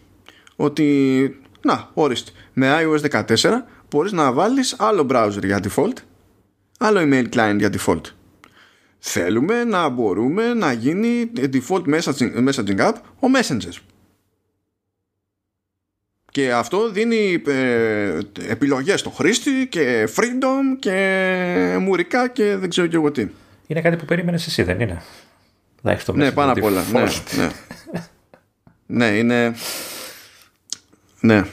ότι να, ορίστε, με iOS 14 μπορείς να βάλεις άλλο browser για default, άλλο email client για default. Θέλουμε να μπορούμε να γίνει default messaging, messaging app ο Messenger και αυτό δίνει ε, επιλογές στο χρήστη και freedom και μουρικά και δεν ξέρω και εγώ τι. Είναι κάτι που περίμενες εσύ δεν είναι; το ναι, πάνω απ' όλα. Ναι, ναι. ναι, είναι... Ναι.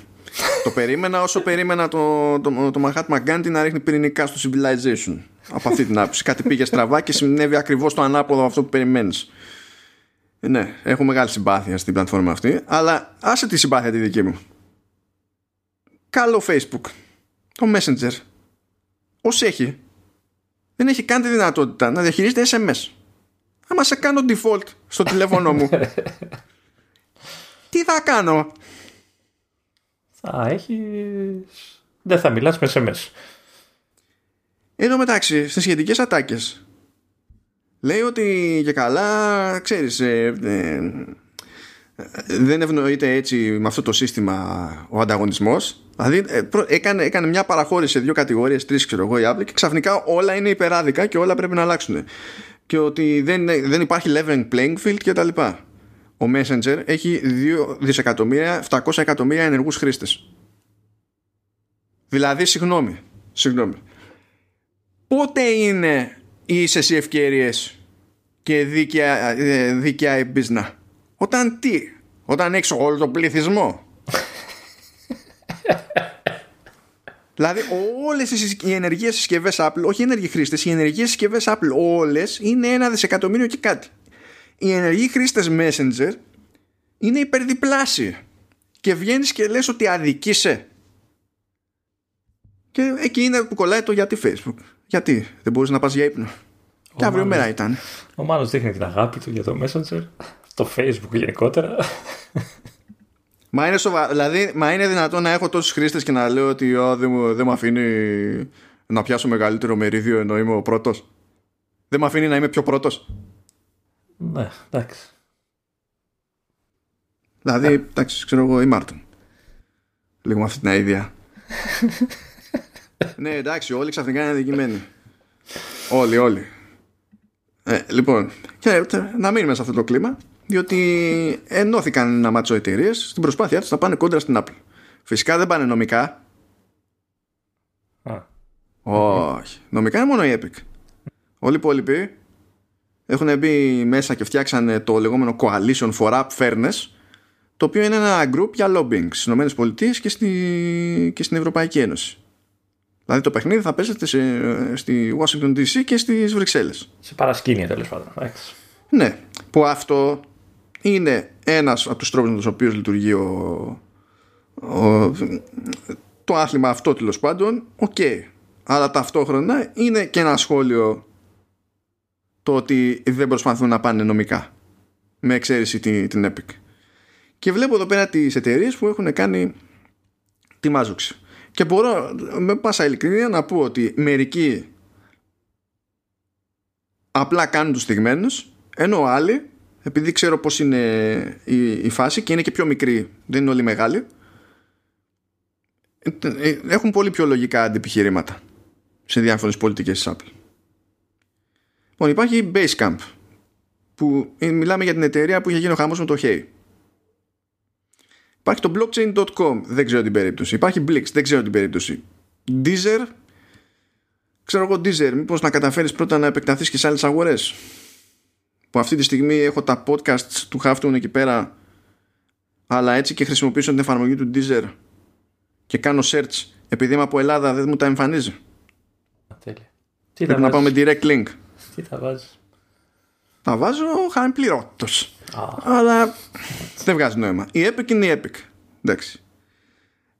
το περίμενα όσο περίμενα το, το, το Mahatma Gandhi να ρίχνει πυρηνικά στο Civilization. Από αυτή την άποψη. Κάτι πήγε στραβά και συνέβη ακριβώς το ανάποδο αυτό που περιμένεις. Ναι, έχω μεγάλη συμπάθεια στην πλατφόρμα αυτή, αλλά άσε τη συμπάθεια τη δική μου καλό Facebook. Το Messenger. Ως έχει δεν έχει καν τη δυνατότητα να διαχειρίζεται SMS άμα σε κάνω default στο τηλέφωνο μου <laughs> τι θα κάνω; Θα έχει δεν θα μιλάς με SMS Εδώ μεταξύ στις σχετικές ατάκες λέει ότι και καλά ξέρεις ε, ε, δεν ευνοείται έτσι με αυτό το σύστημα ο ανταγωνισμός Δηλαδή ε, έκανε, έκανε μια παραχώρηση σε δύο κατηγορίες, τρεις ξέρω εγώ η Apple και ξαφνικά όλα είναι υπεράδικα και όλα πρέπει να αλλάξουν. και ότι δεν, δεν υπάρχει leveling playing field και τα λοιπά. Ο Messenger έχει 2 δισεκατομμύρια, 700 εκατομμύρια ενεργούς χρήστες. Δηλαδή, συγγνώμη, συγγνώμη. Πότε είναι ίσες οι ευκαιρίες και δίκαια, ε, δίκαια η business; Όταν τι, όταν έχεις όλο τον πληθυσμό. <laughs> δηλαδή όλες οι ενεργείες συσκευές Apple, όχι οι ενεργοί χρήστες, οι ενεργείες συσκευές Apple όλες είναι ένα δισεκατομμύριο και κάτι. Οι ενεργοί χρήστες Messenger είναι υπερδιπλάσιοι. Και βγαίνεις και λες ότι αδικείσαι. Και εκεί είναι που κολλάει το γιατί Facebook. Γιατί δεν μπορείς να πας για ύπνο. Και αύριο μέρα ήταν. Ο Μάνος δείχνει την αγάπη του για το Messenger, το Facebook γενικότερα. Μα είναι, σοβα... δηλαδή, μα είναι δυνατόν να έχω τόσους χρήστες και να λέω ότι δεν μου, δεν μου αφήνει να πιάσω μεγαλύτερο μερίδιο ενώ είμαι ο πρώτος. Δεν μου αφήνει να είμαι πιο πρώτος. Ναι, εντάξει. Δηλαδή, εντάξει, ξέρω εγώ, η Μάρτιν. Λίγο με αυτή την αίδια. <laughs> ναι, εντάξει, όλοι ξαφνικά είναι αδικημένοι. όλοι, όλοι. Ε, λοιπόν, και να μείνουμε σε αυτό το κλίμα, διότι ενώθηκαν ένα μάτσο εταιρείες στην προσπάθειά τους να πάνε κόντρα στην Apple. Φυσικά δεν πάνε νομικά. Όχι. Νομικά είναι μόνο η Epic. Όλοι οι υπόλοιποι έχουν μπει μέσα και φτιάξαν το λεγόμενο Coalition for App Fairness, το οποίο είναι ένα group για lobbying στις ΗΠΑ και, στη... και στην Ευρωπαϊκή Ένωση. Δηλαδή το παιχνίδι θα παίζεται σε, στη Washington DC και στις Βρυξέλλες. Σε παρασκήνια τέλος πάντων. Ναι, που αυτό είναι ένας από τους τρόπους με τους οποίους λειτουργεί ο, το άθλημα αυτό τέλος πάντων, οκ. Αλλά ταυτόχρονα είναι και ένα σχόλιο το ότι δεν προσπαθούν να πάνε νομικά με εξαίρεση την, την Epic. Και βλέπω εδώ πέρα τις εταιρείες που έχουν κάνει τη μάζοξη. Και μπορώ με πάσα ειλικρίνεια να πω ότι μερικοί απλά κάνουν τους στιγμένους ενώ άλλοι επειδή ξέρω πως είναι η, η φάση και είναι και πιο μικρή δεν είναι όλοι μεγάλοι έχουν πολύ πιο λογικά αντιπιχειρήματα σε διάφορες πολιτικές της Apple. Λοιπόν, υπάρχει Basecamp που μιλάμε για την εταιρεία που είχε γίνει ο χαμός με το Hey. Υπάρχει το blockchain.com, δεν ξέρω την περίπτωση. Υπάρχει Blix, δεν ξέρω την περίπτωση. Deezer, ξέρω εγώ Deezer, μήπως να καταφέρεις πρώτα να επεκταθείς και σε άλλες αγορές. Που αυτή τη στιγμή έχω τα podcasts του Halftone εκεί πέρα, αλλά έτσι και χρησιμοποιήσω την εφαρμογή του Deezer και κάνω search επειδή είμαι από Ελλάδα δεν μου τα εμφανίζει. Τέλεια. Τι Πρέπει να πάμε direct link. Τι θα βάζεις; Τα βάζω χαμηλπληρώτητος. Αλλά δεν βγάζει νόημα. Η Epic είναι η Epic. Εντάξει.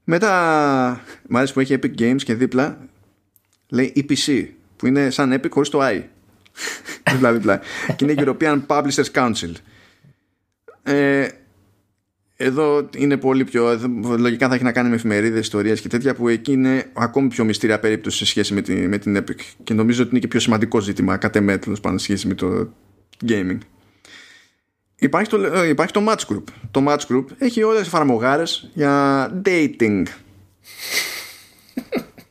Μετά, μου αρέσει που έχει Epic Games και δίπλα λέει EPC, που είναι σαν Epic χωρίς το I. δίπλα δίπλα. και είναι European Publishers Council. Ε, εδώ είναι πολύ πιο. Λογικά θα έχει να κάνει με εφημερίδες, ιστορίες και τέτοια που εκεί είναι ακόμη πιο μυστήρια περίπτωση σε σχέση με, τη, με την Epic. Και νομίζω ότι είναι και πιο σημαντικό ζήτημα κατά μέτρο πάνω σε σχέση με το gaming. Υπάρχει το, ε, υπάρχει το Match Group. Το Match Group έχει όλες τις εφαρμογάρες για dating.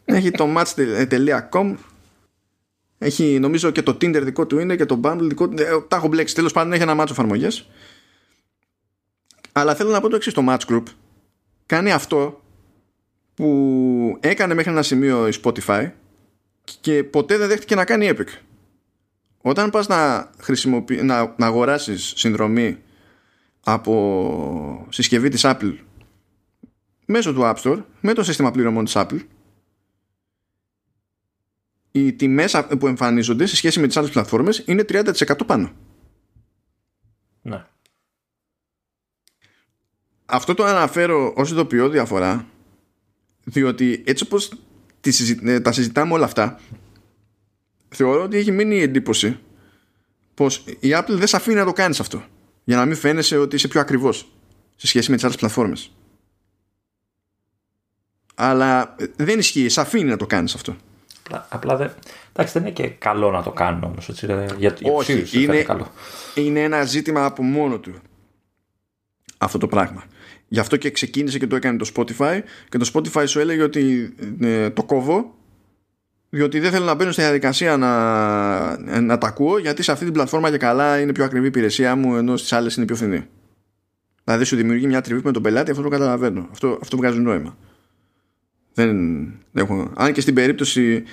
έχει το match.com έχει νομίζω και το Tinder δικό του είναι και το Bumble δικό του. Ε, τα έχω μπλέξει. Τέλος πάντων έχει ένα μάτσο εφαρμογές. Αλλά θέλω να πω το εξής το Match Group κάνει αυτό που έκανε μέχρι ένα σημείο η Spotify και ποτέ δεν δέχτηκε να κάνει Epic όταν πας να, χρησιμοποιη... να, να αγοράσεις συνδρομή από συσκευή της Apple μέσω του App Store με το σύστημα πληρωμών της Apple οι τιμές που εμφανίζονται σε σχέση με τις άλλες πλατφόρμες είναι 30% πάνω. Ναι. Αυτό το αναφέρω ως ειδοποιώ διαφορά διότι έτσι όπως ε, τα συζητάμε όλα αυτά θεωρώ ότι έχει μείνει η εντύπωση πως η Apple δεν σε αφήνει να το κάνεις αυτό για να μην φαίνεσαι ότι είσαι πιο ακριβώς σε σχέση με τις άλλες πλατφόρμες αλλά δεν ισχύει, σε αφήνει να το κάνεις αυτό Απλά, απλά δεν, εντάξει, δεν είναι και καλό να το κάνουν όμως έτσι, για, Όχι, είναι, καλό. είναι ένα ζήτημα από μόνο του αυτό το πράγμα γι' αυτό και ξεκίνησε και το έκανε το Spotify και το Spotify σου έλεγε ότι ε, το κόβω διότι δεν θέλω να μπαίνω στη διαδικασία να, να τα ακούω γιατί σε αυτή την πλατφόρμα και καλά είναι πιο ακριβή η υπηρεσία μου ενώ στις άλλες είναι πιο φθηνή. Δηλαδή σου δημιουργεί μια τριβή με τον πελάτη, αυτό το καταλαβαίνω. Αυτό, αυτό βγάζει νόημα. Δεν έχω. Αν και στην περίπτωση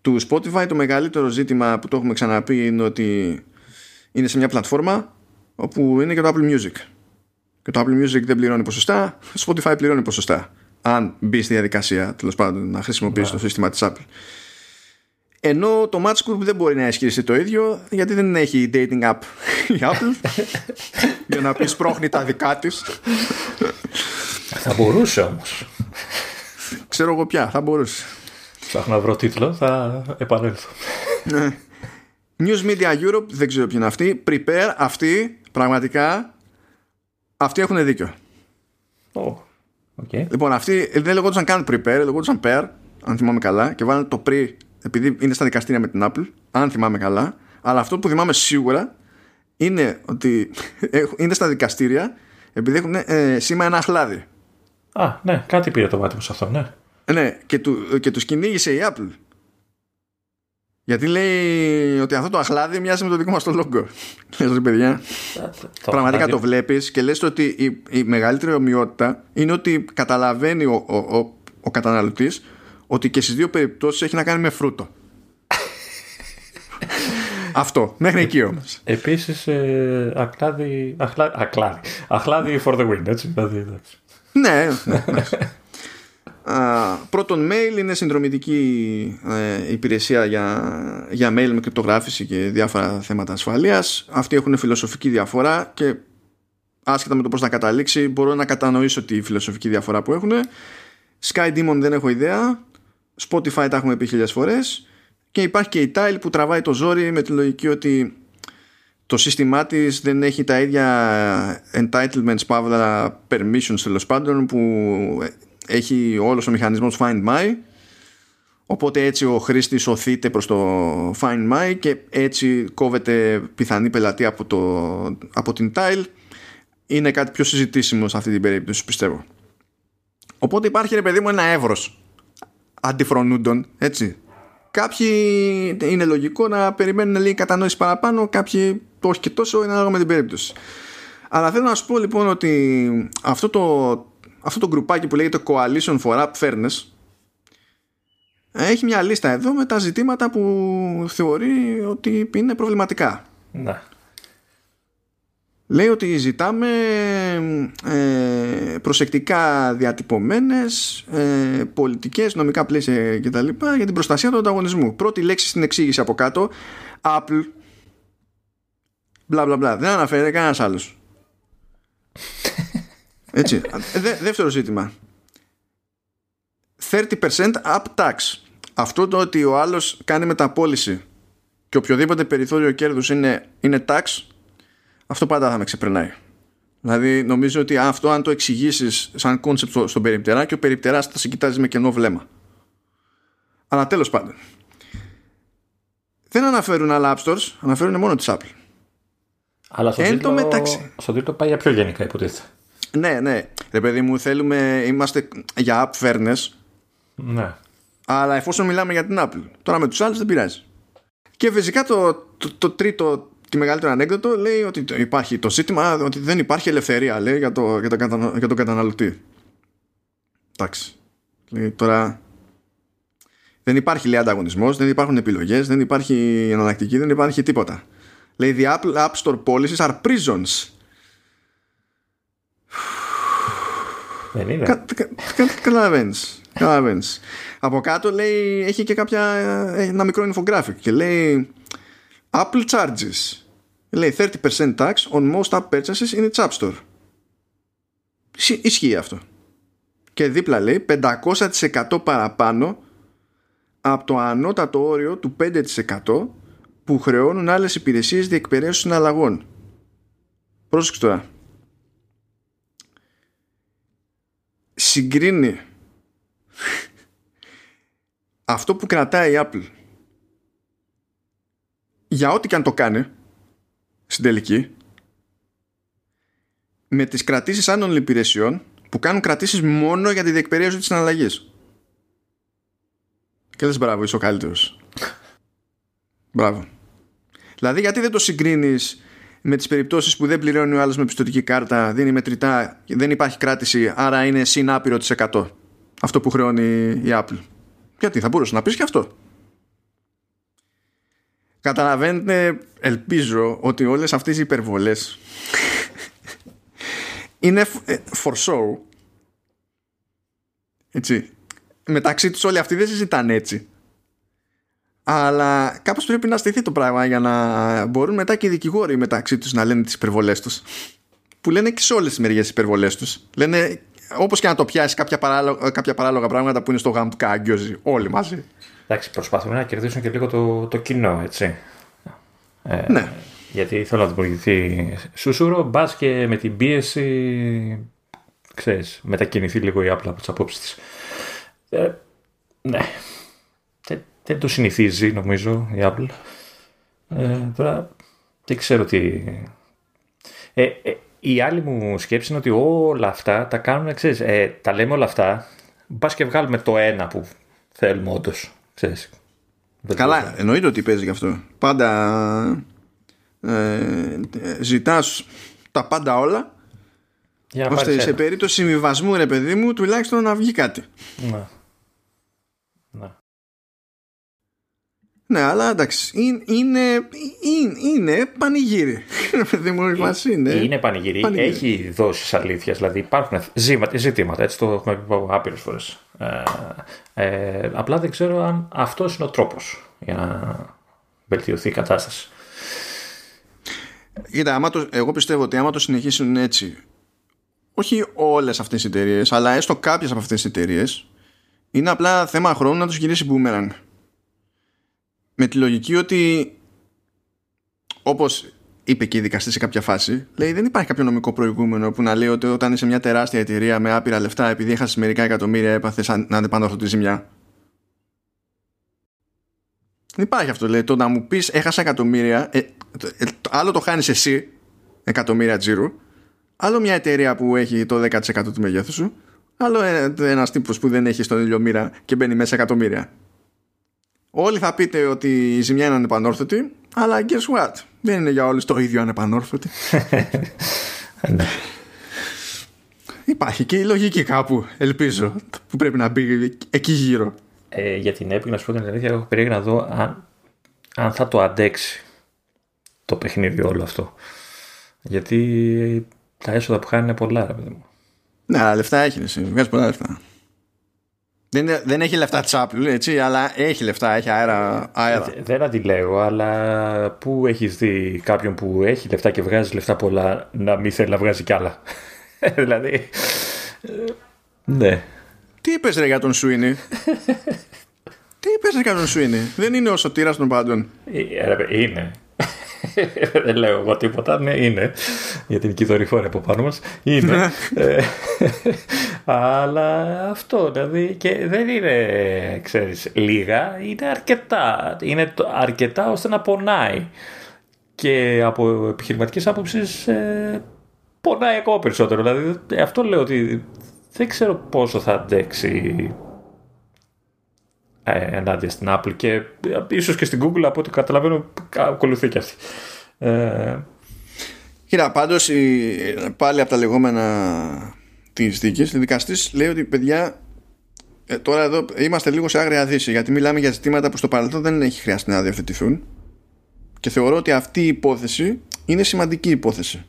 του Spotify το μεγαλύτερο ζήτημα που το έχουμε ξαναπεί είναι ότι είναι σε μια πλατφόρμα όπου είναι και το Apple Music. Και το Apple Music δεν πληρώνει ποσοστά, Spotify πληρώνει ποσοστά. Αν μπει στη διαδικασία τέλος πάντων να χρησιμοποιήσει το σύστημα της Apple. Ενώ το Match Group δεν μπορεί να ισχυριστεί το ίδιο γιατί δεν έχει dating app η Apple <laughs> για να πει σπρώχνει τα δικά της. Θα μπορούσε όμως. Ξέρω εγώ πια, θα μπορούσε. Ψάχνω να βρω τίτλο, θα επανέλθω. Ναι. News Media Europe, δεν ξέρω ποιοι είναι αυτοί. Prepare, αυτοί πραγματικά αυτοί έχουν δίκιο. Oh, okay. Λοιπόν, αυτοί δεν λεγόντουσαν καν prepare, λεγόντουσαν pair, αν θυμάμαι καλά, και βάλανε το pre επειδή είναι στα δικαστήρια με την Apple, αν θυμάμαι καλά. Αλλά αυτό που θυμάμαι σίγουρα είναι ότι <laughs> είναι στα δικαστήρια επειδή έχουν ε, σήμα ένα χλάδι. Α, ναι, κάτι πήρε το μάτι μου σε αυτό, ναι. Ναι, και, του, και τους κυνήγησε η Apple. Γιατί λέει ότι αυτό το αχλάδι μοιάζει με το δικό μας το logo. <laughs> Λες παιδιά. Πραγματικά το βλέπεις και λες ότι η, η μεγαλύτερη ομοιότητα είναι ότι καταλαβαίνει ο, ο, ο, ο καταναλωτής ότι και στις δύο περιπτώσεις έχει να κάνει με φρούτο. <laughs> Αυτό, μέχρι εκεί όμως. Επίσης, ε, ακλάδι, ακλάδι, ακλάδι for the win, έτσι. Δηλαδή, ναι, ναι, ναι. πρώτον mail είναι συνδρομητική ε, υπηρεσία για, για mail με κρυπτογράφηση και διάφορα θέματα ασφαλείας. Αυτοί έχουν φιλοσοφική διαφορά και άσχετα με το πώς να καταλήξει μπορώ να κατανοήσω τη φιλοσοφική διαφορά που έχουν Sky Demon δεν έχω ιδέα. Spotify τα έχουμε πει χίλιες φορές. Και υπάρχει και η Tile που τραβάει το ζόρι με τη λογική ότι το σύστημά της δεν έχει τα ίδια entitlements παύλα permissions τέλος πάντων που έχει όλος ο μηχανισμός Find My. Οπότε έτσι ο χρήστης οθείται προς το Find My και έτσι κόβεται πιθανή πελατή από, το, από την Tile. Είναι κάτι πιο συζητήσιμο σε αυτή την περίπτωση πιστεύω. Οπότε υπάρχει ρε παιδί μου ένα εύρος αντιφρονούντων έτσι. Κάποιοι είναι λογικό να περιμένουν λίγη κατανόηση παραπάνω κάποιοι το όχι και τόσο είναι ανάλογα με την περίπτωση αλλά θέλω να σου πω λοιπόν ότι αυτό το, αυτό το γκρουπάκι που λέγεται Coalition for App Fairness έχει μια λίστα εδώ με τα ζητήματα που θεωρεί ότι είναι προβληματικά. Ναι. Λέει ότι ζητάμε ε, προσεκτικά διατυπωμένες ε, πολιτικές, νομικά πλαίσια κτλ. για την προστασία του ανταγωνισμού. Πρώτη λέξη στην εξήγηση από κάτω, Apple, μπλα μπλα μπλα. Δεν αναφέρεται κανένας άλλος. <laughs> Έτσι. Δε, δεύτερο ζήτημα. 30% app tax. Αυτό το ότι ο άλλος κάνει μεταπώληση και οποιοδήποτε περιθώριο κέρδους είναι, είναι tax, αυτό πάντα θα με ξεπερνάει. Δηλαδή νομίζω ότι αυτό αν το εξηγήσεις σαν concept στον περιπτερά και ο περιπτεράς θα σε κοιτάζει με κενό βλέμμα. Αλλά τέλος πάντων. Δεν αναφέρουν άλλα app stores, αναφέρουν μόνο τις Apple. Αλλά στο, τίτλο, μεταξύ... στο τίτλο πάει για πιο γενικά υποτίθεται. Ναι, ναι. Ρε παιδί μου, θέλουμε, είμαστε για app fairness. Ναι. Αλλά εφόσον μιλάμε για την Apple, τώρα με τους άλλους δεν πειράζει. Και φυσικά το, το, το τρίτο, τη μεγαλύτερη ανέκδοτο λέει ότι υπάρχει το ζήτημα ότι δεν υπάρχει ελευθερία λέει, για, το, για, το κατανο, για τον καταναλωτή. Εντάξει. Λέει, τώρα δεν υπάρχει λέει ανταγωνισμός, δεν υπάρχουν επιλογές, δεν υπάρχει εναλλακτική, δεν υπάρχει τίποτα. Λέει the Apple App Store policies are prisons Δεν είναι. Καταλαβαίνεις. Από κάτω λέει, έχει και κάποια, ένα μικρό infographic και λέει Apple charges. Λέει 30% tax on most app purchases in its app store. Ισχύει αυτό. Και δίπλα λέει 500% παραπάνω από το ανώτατο όριο του 5% που χρεώνουν άλλες υπηρεσίες διεκπαιρέωσης συναλλαγών. Πρόσεξε τώρα. συγκρίνει <laughs> αυτό που κρατάει η Apple για ό,τι και αν το κάνει στην τελική με τις κρατήσεις άλλων υπηρεσιών που κάνουν κρατήσεις μόνο για τη διεκπαιρέωση της συναλλαγής. Και λες μπράβο, είσαι ο καλύτερος. μπράβο. Δηλαδή γιατί δεν το συγκρίνεις με τις περιπτώσεις που δεν πληρώνει ο άλλος με πιστοτική κάρτα, δίνει μετρητά, δεν υπάρχει κράτηση, άρα είναι συν άπειρο της 100. Αυτό που χρεώνει η Apple. Γιατί θα μπορούσες να πεις και αυτό. Καταλαβαίνετε, ελπίζω ότι όλες αυτές οι υπερβολές <laughs> είναι ε, for show. Έτσι. Μεταξύ τους όλοι αυτοί δεν συζητάνε έτσι. Αλλά κάπως πρέπει να στηθεί το πράγμα για να μπορούν μετά και οι δικηγόροι μεταξύ τους να λένε τις υπερβολές τους. Που λένε και σε όλες τις μεριές τις υπερβολές τους. Λένε όπως και να το πιάσεις κάποια παράλογα, κάποια παράλογα πράγματα που είναι στο γάμο του κάγκιοζη. Όλοι μαζί. Εντάξει, προσπαθούν να κερδίσουν και λίγο το, το κοινό, έτσι. Ε, ναι. Γιατί θέλω να δημιουργηθεί σούσουρο, μπας και με την πίεση, ξέρεις, μετακινηθεί λίγο η Apple από τις απόψεις της. Ε, ναι. Δεν, δεν, το συνηθίζει, νομίζω, η Apple. Ε, τώρα δεν ξέρω τι... Ε, ε, η άλλη μου σκέψη είναι ότι όλα αυτά τα κάνουν, ξέρεις, ε, τα λέμε όλα αυτά, μπα και βγάλουμε το ένα που θέλουμε όντως. Καλά, εννοείται ότι παίζει γι' αυτό. Πάντα ε, ζητάς τα πάντα όλα για ώστε σε περίπτωση συμβιβασμού ρε παιδί μου τουλάχιστον να βγει κάτι. Ναι. Ναι, αλλά εντάξει, είναι, είναι, είναι πανηγύρι. είναι. Είναι πανηγύρι. πανηγύρι. Έχει δώσει αλήθειας. Δηλαδή υπάρχουν ζητήματα, έτσι το έχουμε πει άπειρες φορές. Ε, ε, απλά δεν ξέρω αν αυτός είναι ο τρόπος για να βελτιωθεί η κατάσταση. Κοίτα, άμα το, εγώ πιστεύω ότι άμα το συνεχίσουν έτσι, όχι όλες αυτές οι εταιρείες, αλλά έστω κάποιες από αυτές τις εταιρείες, είναι απλά θέμα χρόνου να τους γυρίσει boomerang. Με τη λογική ότι, όπως είπε και η δικαστή σε κάποια φάση, λέει δεν υπάρχει κάποιο νομικό προηγούμενο που να λέει ότι όταν είσαι μια τεράστια εταιρεία με άπειρα λεφτά, επειδή έχασες μερικά εκατομμύρια, έπαθες να αντεπάνω τη ζημιά. Δεν υπάρχει αυτό. Λέει, το να μου πεις έχασα εκατομμύρια, ε, ε, άλλο το χάνεις εσύ εκατομμύρια τζίρου, άλλο μια εταιρεία που έχει το 10% του μεγέθους σου, άλλο ε, ένας τύπος που δεν έχει στον ίδιο μοίρα και μπαίνει μέσα εκατομμύρια. Όλοι θα πείτε ότι η ζημιά είναι ανεπανόρθωτη, αλλά guess what, δεν είναι για όλους το ίδιο ανεπανόρθωτη. <laughs> Ναι. Υπάρχει και η λογική κάπου, ελπίζω, που πρέπει να μπει εκεί γύρω. Ε, για την Epic, να σου πω την αλήθεια, έχω περίεργα να δω αν, αν θα το αντέξει το παιχνίδι όλο αυτό. Γιατί τα έσοδα που χάνει είναι πολλά, ρε παιδί μου. Ναι, αλλά λεφτά έχει, εσύ. Βγάζει πολλά λεφτά. Δεν, δεν έχει λεφτά τσάπλου, έτσι, αλλά έχει λεφτά, έχει αέρα. αέρα. Ε, δεν αντιλέγω, αλλά πού έχεις δει κάποιον που έχει λεφτά και βγάζει λεφτά πολλά να μην θέλει να βγάζει κι άλλα; <laughs> δηλαδή. Ε, ναι. Τι είπες ρε για τον Σουίνι; <laughs> Τι είπες ρε για τον Σουίνι; Δεν είναι ο σωτήρας των πάντων. Ε, είναι. <laughs> Δεν λέω εγώ τίποτα. Ναι, είναι. Γιατί είναι και η δορυφόρη από πάνω μας. Είναι. Ναι. Ε, <laughs> αλλά αυτό δηλαδή και δεν είναι, ξέρεις, λίγα. Είναι αρκετά. Είναι αρκετά ώστε να πονάει. Και από επιχειρηματικής άποψης ε, πονάει ακόμα περισσότερο. Δηλαδή αυτό λέω ότι δεν ξέρω πόσο θα αντέξει ε, ενάντια στην Apple και ε, ίσως και στην Google από ό,τι καταλαβαίνω ακολουθεί και αυτή. Ε... Κοίτα, πάντως πάλι από τα λεγόμενα της δίκης, ο δικαστής λέει ότι παιδιά ε, τώρα εδώ είμαστε λίγο σε άγρια δύση γιατί μιλάμε για ζητήματα που στο παρελθόν δεν έχει χρειαστεί να διευθετηθούν. Και θεωρώ ότι αυτή η υπόθεση είναι σημαντική υπόθεση.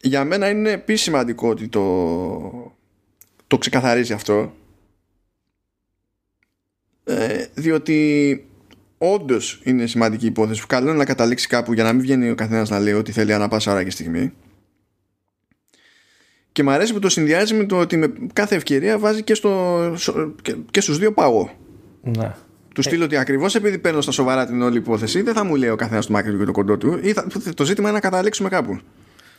Για μένα είναι επίσης σημαντικό ότι το, το ξεκαθαρίζει αυτό ε, διότι όντως είναι σημαντική υπόθεση που καλό είναι να καταλήξει κάπου για να μην βγαίνει ο καθένας να λέει ότι θέλει ανά πάσα ώρα και στιγμή και μου αρέσει που το συνδυάζει με το ότι με κάθε ευκαιρία βάζει και, στο, και, και στους δύο πάγο ναι. Του στείλω ότι ακριβώς επειδή παίρνω στα σοβαρά την όλη υπόθεση, δεν θα μου λέει ο καθένας το μάκρυ και το κοντό του. Ή θα, το ζήτημα είναι να καταλήξουμε κάπου.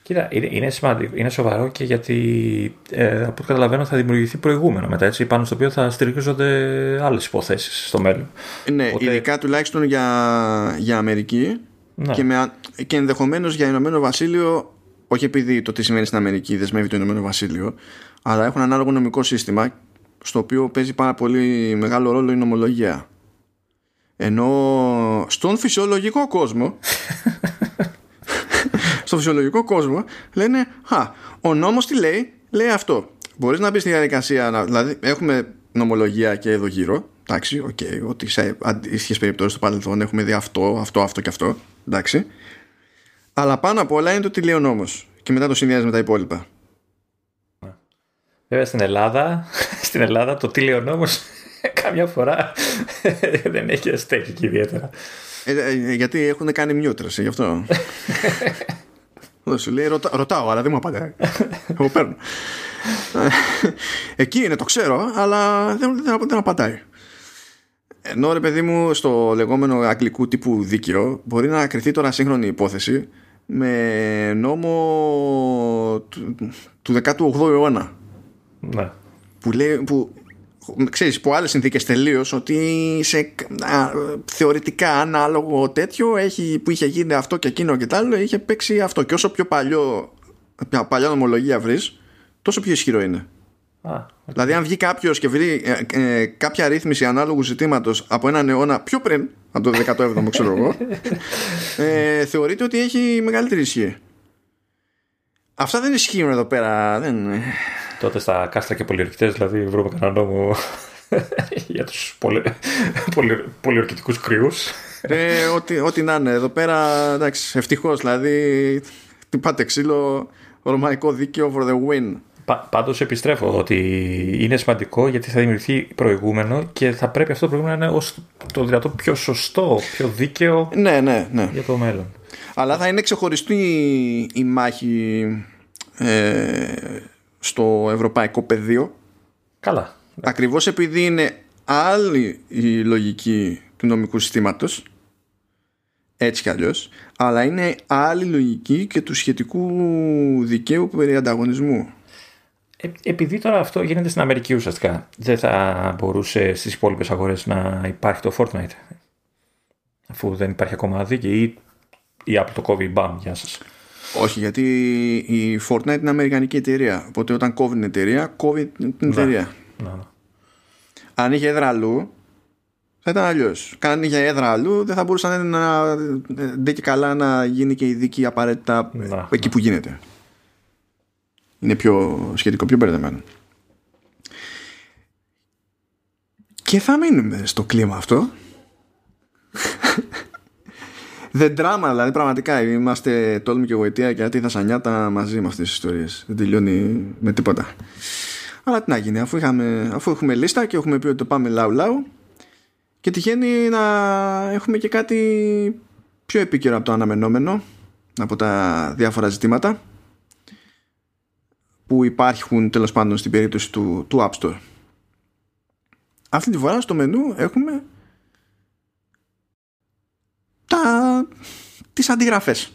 Κοίτα, είναι, είναι, σημαντικό, είναι σοβαρό και γιατί ε, από ό,τι καταλαβαίνω θα δημιουργηθεί προηγούμενο μετά, έτσι, πάνω στο οποίο θα στηρίζονται άλλες υποθέσεις στο μέλλον. Ναι, Οπότε... ειδικά τουλάχιστον για, για Αμερική ναι. και, με, και ενδεχομένως για Ηνωμένο Βασίλειο, όχι επειδή το τι σημαίνει στην Αμερική δεσμεύει το Ηνωμένο Βασίλειο, αλλά έχουν ανάλογο νομικό σύστημα στο οποίο παίζει πάρα πολύ μεγάλο ρόλο η νομολογία. Ενώ στον φυσιολογικό κόσμο <laughs> στο φυσιολογικό κόσμο λένε «Α, ο νόμος τι λέει, λέει αυτό». Μπορείς να μπεις στη διαδικασία, δηλαδή έχουμε νομολογία και εδώ γύρω, εντάξει, OK, okay, ότι σε αντίστοιχες περιπτώσεις στο παρελθόν έχουμε δει αυτό, αυτό, αυτό και αυτό, εντάξει. Αλλά πάνω απ' όλα είναι το τι λέει ο νόμος και μετά το συνδυάζει με τα υπόλοιπα. Βέβαια στην Ελλάδα, <laughs> στην Ελλάδα το τι λέει ο νόμος <laughs> καμιά φορά <laughs> δεν έχει α- στέκει και ιδιαίτερα. Ε, ε, γιατί έχουν κάνει μιούτρες, γι' αυτό. Δεν σου λέει, ρωτα, ρωτάω, αλλά δεν μου απαντάει. Εγώ παίρνω. Εκεί είναι, το ξέρω, αλλά δεν, δεν, δεν απαντάει. Ενώ ρε παιδί μου στο λεγόμενο αγγλικού τύπου δίκαιο μπορεί να κρυθεί τώρα σύγχρονη υπόθεση με νόμο του, του 18ου αιώνα. Ναι. Που, λέει, που ξέρεις, που άλλες συνθήκες τελείως ότι σε α, θεωρητικά ανάλογο τέτοιο έχει, που είχε γίνει αυτό και εκείνο και τ' άλλο είχε παίξει αυτό. Και όσο πιο παλιό παλιά νομολογία βρεις τόσο πιο ισχυρό είναι. Α, okay. δηλαδή αν βγει κάποιος και βρει ε, ε, κάποια ρύθμιση ανάλογου ζητήματος από έναν αιώνα πιο πριν από το 17ο ξέρω εγώ ε, θεωρείται ότι έχει μεγαλύτερη ισχύ. Αυτά δεν ισχύουν εδώ πέρα δεν τότε στα κάστρα και πολιορκητές δηλαδή βρούμε κανένα νόμο <laughs> για τους πολυ... πολυ... πολιορκητικούς κρυούς. Ε, ό,τι, ό,τι να είναι εδώ πέρα εντάξει ευτυχώς δηλαδή τυπάτε ξύλο ρωμαϊκό δίκαιο for the win. Πα, πάντως επιστρέφω ότι είναι σημαντικό γιατί θα δημιουργηθεί προηγούμενο και θα πρέπει αυτό το προηγούμενο να είναι ως το δυνατό πιο σωστό, πιο δίκαιο ναι, ναι, ναι. για το μέλλον. Αλλά θα είναι ξεχωριστή η μάχη ε, στο ευρωπαϊκό πεδίο. Καλά. Ακριβώς επειδή είναι άλλη η λογική του νομικού συστήματος έτσι κι αλλιώς αλλά είναι άλλη λογική και του σχετικού δικαίου περί ανταγωνισμού. Ε, επειδή τώρα αυτό γίνεται στην Αμερική ουσιαστικά δεν θα μπορούσε στις υπόλοιπες αγορές να υπάρχει το Fortnite αφού δεν υπάρχει ακόμα δίκη ή η Apple το κόβει μπαμ, γεια σας. Όχι, γιατί η Fortnite είναι αμερικανική εταιρεία. Οπότε όταν κόβει την εταιρεία, κόβει την εταιρεία. Να, να. Αν είχε έδρα αλλού, θα ήταν αλλιώς. Αν είχε έδρα αλλού, δεν θα μπορούσαν να δεν και καλά να γίνει και η δίκη απαραίτητα Να, εκεί που γίνεται. Είναι πιο σχετικό, πιο μπερδεμένο. Και θα μείνουμε στο κλίμα αυτό The drama, δηλαδή πραγματικά είμαστε τόλμη και γοητεία και θα σανιάτα μαζί με αυτές τις ιστορίες. Δεν τελειώνει με τίποτα. Αλλά τι να γίνει, αφού, είχαμε, αφού έχουμε λίστα και έχουμε πει ότι το πάμε λαού λαού και τυχαίνει να έχουμε και κάτι πιο επίκαιρο από το αναμενόμενο από τα διάφορα ζητήματα που υπάρχουν τέλος πάντων στην περίπτωση του, του App Store. Αυτή τη φορά στο μενού έχουμε τα... τις αντιγραφές.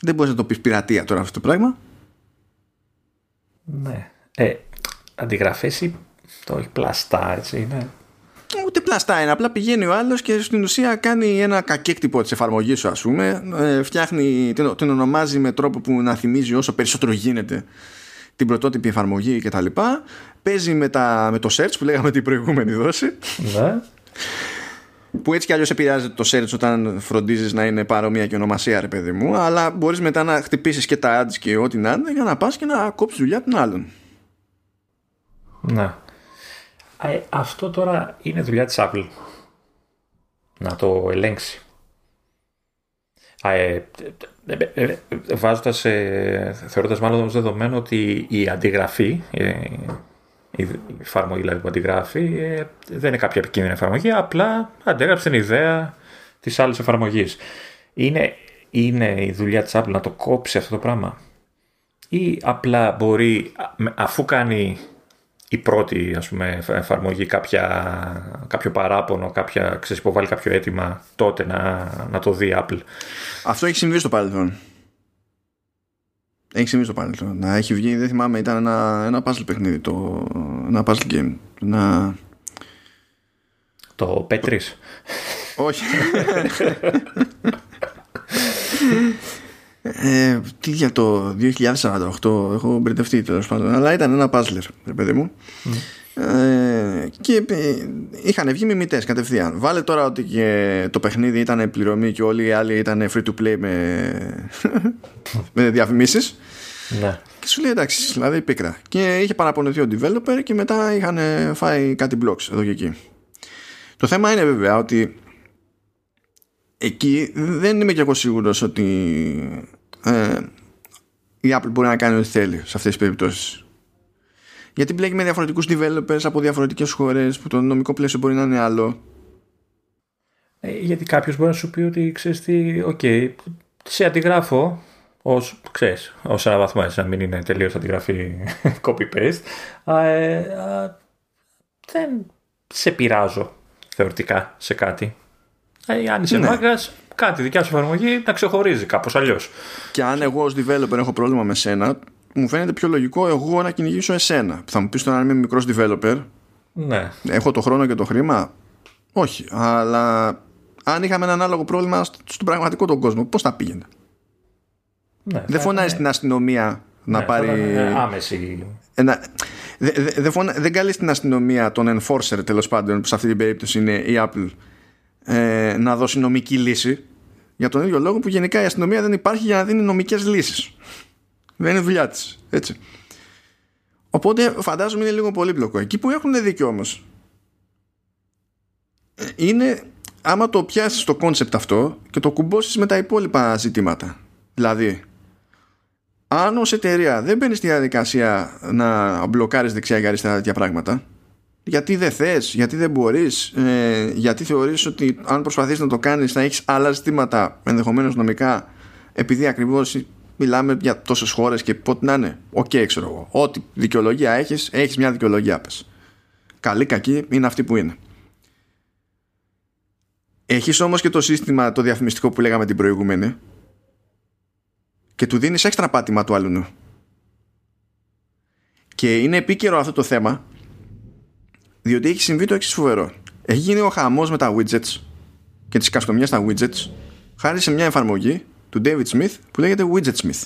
Δεν μπορείς να το πεις πειρατεία τώρα αυτό το πράγμα. Ναι. Ε, αντιγραφές ή το έχει πλαστά έτσι είναι. Ούτε πλαστά είναι. Απλά πηγαίνει ο άλλος και στην ουσία κάνει ένα κακέκτυπο της εφαρμογής σου ας πούμε. Ε, φτιάχνει, την, την ονομάζει με τρόπο που να θυμίζει όσο περισσότερο γίνεται την πρωτότυπη εφαρμογή κτλ. Παίζει με, τα, με το search που λέγαμε την προηγούμενη δόση. Ναι. Που έτσι κι αλλιώς επηρεάζεται το search όταν φροντίζεις να είναι παρόμοια και ονομασία, ρε παιδί μου. Αλλά μπορείς μετά να χτυπήσεις και τα ads και ό,τι να είναι για να πας και να κόψεις δουλειά των άλλων. Ναι. Ε, αυτό τώρα είναι δουλειά της Apple. Να το ελέγξει. Ε, ε, βάζοντας, θεωρώντας μάλλον ως δεδομένο ότι η αντιγραφή, η εφαρμογή δηλαδή που αντιγράφει δεν είναι κάποια επικίνδυνη εφαρμογή, απλά αντέγραψε την ιδέα της άλλης εφαρμογής. Είναι, είναι η δουλειά της Apple να το κόψει αυτό το πράγμα; Ή απλά μπορεί αφού κάνει η πρώτη ας πούμε, εφαρμογή κάποια, κάποιο παράπονο, κάποια, ξέρεις, υποβάλει κάποιο αίτημα, τότε να, να το δει Apple; Αυτό έχει συμβεί στο παρελθόν. Έχει συμβεί στο παρελθόν. Να έχει βγει, δεν θυμάμαι, ήταν ένα, ένα puzzle παιχνίδι, το, ένα puzzle game. Να... Το P3. Όχι. Ε, τι για το 2048 έχω μπερδευτεί τέλος πάντων. Αλλά ήταν ένα puzzler, παιδί μου. Ε, και ε, είχαν βγει μιμητές κατευθείαν. Βάλε τώρα ότι και το παιχνίδι ήταν πληρωμή και όλοι οι άλλοι ήταν free to play με, <laughs> με διαφημίσεις. Ναι. Και σου λέει εντάξει, δηλαδή πίκρα. Και είχε παραπονεθεί ο developer και μετά είχαν φάει κάτι blocks εδώ και εκεί. Το θέμα είναι βέβαια ότι εκεί δεν είμαι και εγώ σίγουρος ότι ε, η Apple μπορεί να κάνει ό,τι θέλει σε αυτές τις περιπτώσεις. Γιατί μπλέκει με διαφορετικούς developers από διαφορετικές χώρες που το νομικό πλαίσιο μπορεί να είναι άλλο. Ε, γιατί κάποιος μπορεί να σου πει ότι ξέρεις τι, OK, okay, σε αντιγράφω ως, ξέρεις, ως ένα βαθμό έτσι, να μην είναι τελείως αντιγραφή <laughs> copy-paste, ε, δεν σε πειράζω θεωρητικά σε κάτι. Ε, αν είσαι ναι. μάγκας, κάτι δικιά σου εφαρμογή να ξεχωρίζει κάπως αλλιώς. Και αν εγώ ως developer έχω πρόβλημα με σένα, μου φαίνεται πιο λογικό εγώ να κυνηγήσω εσένα. Θα μου πεις τώρα αν είμαι μικρός developer. Ναι. Έχω το χρόνο και το χρήμα; Όχι. Αλλά αν είχαμε ένα ανάλογο πρόβλημα στον πραγματικό τον κόσμο, πώς θα πήγαινε; Ναι, δεν φωνάζει ναι. την αστυνομία να ναι, πάρει. Άμεση. Ένα... Δεν δε, δε, δε καλεί στην αστυνομία τον enforcer τέλος πάντων, που σε αυτή την περίπτωση είναι η Apple, ε, να δώσει νομική λύση για τον ίδιο λόγο που γενικά η αστυνομία δεν υπάρχει για να δίνει νομικές λύσεις δεν είναι δουλειά της. έτσι οπότε φαντάζομαι είναι λίγο πολύπλοκο εκεί που έχουν δίκιο όμως ε, είναι άμα το πιάσεις το concept αυτό και το κουμπώσεις με τα υπόλοιπα ζητήματα δηλαδή αν ως εταιρεία δεν μπαίνεις στη διαδικασία να μπλοκάρεις δεξιά και αριστερά τέτοια πράγματα γιατί δεν θες, γιατί δεν μπορείς ε, γιατί θεωρείς ότι αν προσπαθείς να το κάνεις θα έχεις άλλα ζητήματα ενδεχομένως νομικά επειδή ακριβώς μιλάμε για τόσες χώρες και πότε να είναι OK okay, ξέρω εγώ. Ό,τι δικαιολογία έχεις έχεις μια δικαιολογία πες. Καλή κακή είναι αυτή που είναι. Έχεις όμως και το σύστημα το διαφημιστικό που λέγαμε την προηγούμενη και του δίνεις έξτρα πάτημα του άλλου και είναι επίκαιρο αυτό το θέμα διότι έχει συμβεί το εξής φοβερό. Έχει γίνει ο χαμός με τα widgets και τις καστομιές στα widgets χάρη σε μια εφαρμογή του David Smith που λέγεται Widget Smith.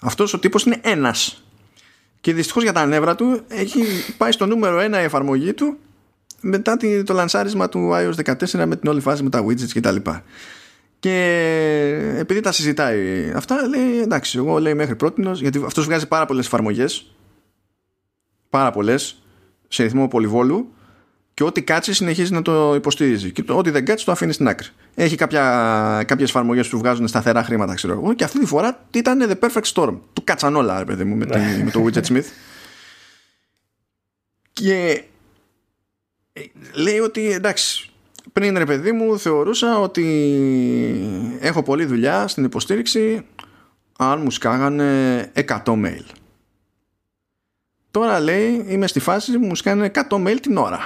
Αυτός ο τύπος είναι ένας. Και δυστυχώς για τα νεύρα του έχει πάει στο νούμερο ένα η εφαρμογή του μετά το λανσάρισμα του iOS 14 με την όλη φάση με τα widgets κτλ. Και, και επειδή τα συζητάει αυτά, λέει εντάξει, εγώ λέει μέχρι πρώτη, γιατί αυτός βγάζει πάρα πολλές εφαρμογές. Πάρα πολλές σε ρυθμό πολυβόλου και ό,τι κάτσει συνεχίζει να το υποστηρίζει. Και το, ό,τι δεν κάτσει το αφήνεις στην άκρη. Έχει κάποια, κάποιες εφαρμογές που βγάζουν σταθερά χρήματα, ξέρω εγώ. Και αυτή τη φορά ήταν the perfect storm. Του κάτσαν όλα, ρε παιδί μου, με, με το Widget Smith. Και ε, λέει ότι εντάξει, πριν ρε παιδί μου θεωρούσα ότι έχω πολλή δουλειά στην υποστήριξη αν μου σκάγανε 100 mail. Τώρα λέει είμαι στη φάση που μου σκάνε 100 mail την ώρα.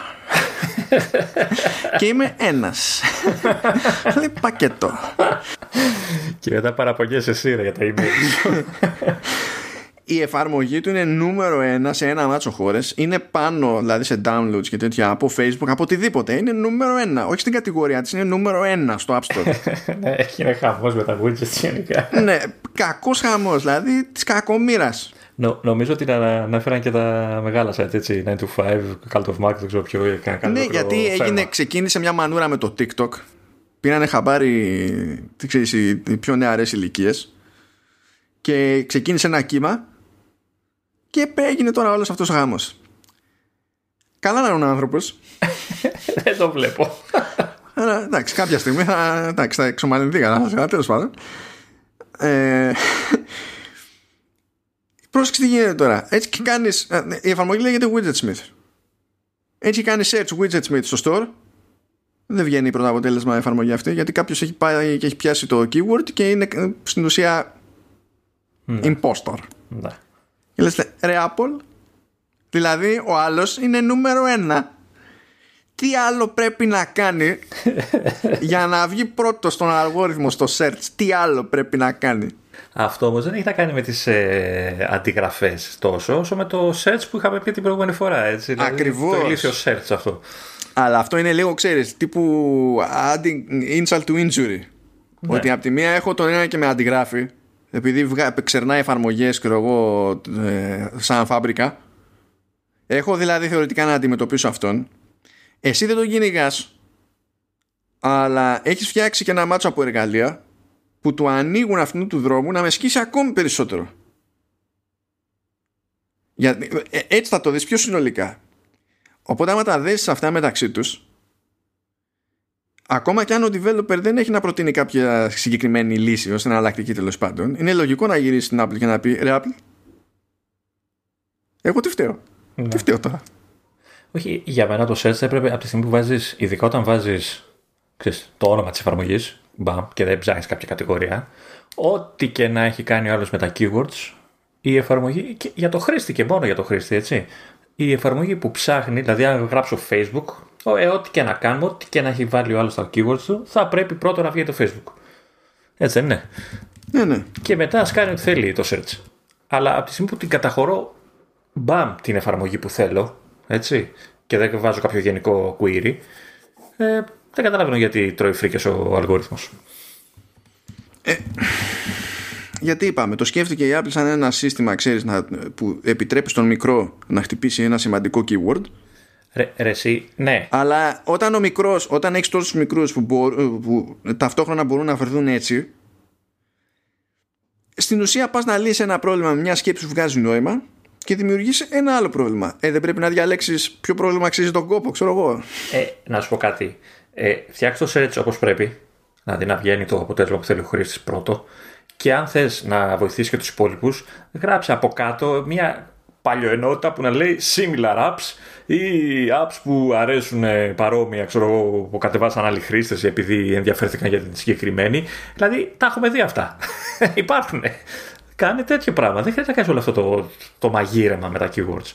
<laughs> και είμαι ένας. <laughs> λέει πακέτο. Και μετά παραπονιέσαι εσύ για τα email. <laughs> η εφαρμογή του είναι νούμερο ένα σε ένα μάτσο χώρες. Είναι πάνω δηλαδή σε downloads και τέτοια από Facebook, από οτιδήποτε. Είναι νούμερο ένα. Όχι στην κατηγορία της, είναι νούμερο ένα στο App Store. ναι, έχει ένα χαμός με τα widgets γενικά. ναι, κακός χαμός, δηλαδή της κακομήρα. Νο, νομίζω ότι αναφέραν και τα μεγάλα site, έτσι, 9 to 5, Cult of Mark, δεν ξέρω ποιο. Ναι, γιατί έγινε, ξεκίνησε μια μανούρα με το TikTok. Πήρανε χαμπάρι, τι ξέρεις, οι πιο νεαρές ηλικίες. Και ξεκίνησε ένα κύμα και έγινε τώρα όλος αυτός ο γάμος. Καλά να είναι ο άνθρωπος. <laughs> Δεν το βλέπω. <laughs> Αλλά εντάξει, κάποια στιγμή θα, εντάξει, θα εξομαλυνθεί καλά, τέλος πάντων. Ε, Πρόσεξε τι γίνεται τώρα. Έτσι και κάνεις. Η εφαρμογή λέγεται Widget Smith. Έτσι κάνεις search Widget Smith στο store. Δεν βγαίνει πρώτο αποτέλεσμα η εφαρμογή αυτή γιατί κάποιος έχει πάει και έχει πιάσει το keyword και είναι ε, στην ουσία ναι. impostor. Ναι. Και λες, ρε Apple, δηλαδή ο άλλος είναι νούμερο ένα. Τι άλλο πρέπει να κάνει <laughs> για να βγει πρώτος στον αλγόριθμο στο search. Τι άλλο πρέπει να κάνει; Αυτό όμως δεν έχει να κάνει με τις ε, αντιγραφές τόσο, όσο με το search που είχαμε πει την προηγούμενη φορά. Έτσι, δηλαδή Ακριβώς. Το ηλίθιο search αυτό. Αλλά αυτό είναι λίγο, ξέρεις, τύπου adding insult to injury. Ναι. Ότι από τη μία έχω τον ένα και με αντιγράφει, επειδή βγα... ξερνάει εφαρμογές, ξέρω εγώ, ε, σαν φάμπρικα. Έχω δηλαδή θεωρητικά να αντιμετωπίσω αυτόν. Εσύ δεν τον κυνηγάς, αλλά έχεις φτιάξει και ένα μάτσο από εργαλεία που του ανοίγουν αυτού του δρόμου να με σκίσει ακόμη περισσότερο. Γιατί, ε, έτσι θα το δεις πιο συνολικά. Οπότε άμα τα δέσεις αυτά μεταξύ τους ακόμα και αν ο developer δεν έχει να προτείνει κάποια συγκεκριμένη λύση ώστε να αλλακτική τέλος πάντων είναι λογικό να γυρίσει στην Apple και να πει ρε Apple εγώ τι φταίω; Ναι. Τι φταίω τώρα; Όχι, για μένα το search έπρεπε από τη στιγμή που βάζεις, ειδικά όταν βάζεις το όνομα της εφαρμογής, μπαμ, και δεν ψάχνεις κάποια κατηγορία, ό,τι και να έχει κάνει ο άλλος με τα keywords, η εφαρμογή, και για το χρήστη και μόνο για το χρήστη, έτσι. Η εφαρμογή που ψάχνει, δηλαδή αν γράψω Facebook, ε, ό,τι και να κάνουμε, ό,τι και να έχει βάλει ο άλλος στα keywords του, θα πρέπει πρώτο να βγει το Facebook. Έτσι δεν είναι; Ναι, ναι. Και μετά ας κάνει ό,τι θέλει το search. Αλλά από τη στιγμή που την καταχωρώ, μπαμ την εφαρμογή που θέλω, έτσι, και δεν βάζω κάποιο γενικό query, ε, δεν καταλαβαίνω γιατί τρώει φρίκες ο αλγόριθμος. Ε, γιατί είπαμε, το σκέφτηκε η Apple σαν ένα σύστημα, ξέρεις, να, που επιτρέπει στον μικρό να χτυπήσει ένα σημαντικό keyword. Ρε, ρε εσύ, ναι. Αλλά όταν ο μικρός, όταν έχεις τόσους μικρούς που, που ταυτόχρονα μπορούν να φερθούν έτσι, στην ουσία πας να λύσεις ένα πρόβλημα με μια σκέψη που βγάζει νόημα και δημιουργήσει ένα άλλο πρόβλημα. Ε, δεν πρέπει να διαλέξεις ποιο πρόβλημα αξίζει τον κόπο, ξέρω εγώ. Ε, να σου πω κάτι. Ε, φτιάξτε το search όπως πρέπει, δηλαδή να βγαίνει το αποτέλεσμα που θέλει ο χρήστης πρώτο και αν θες να βοηθήσεις και τους υπόλοιπους γράψε από κάτω μια παλιοενότητα που να λέει similar apps ή apps που αρέσουν παρόμοια, ξέρω εγώ, που κατεβάσαν άλλοι χρήστες επειδή ενδιαφέρθηκαν για την συγκεκριμένη. Δηλαδή, τα έχουμε δει αυτά. <laughs> Υπάρχουν. Κάνε τέτοιο πράγμα. Δεν χρειάζεται να κάνεις όλο αυτό το, το μαγείρεμα με τα keywords.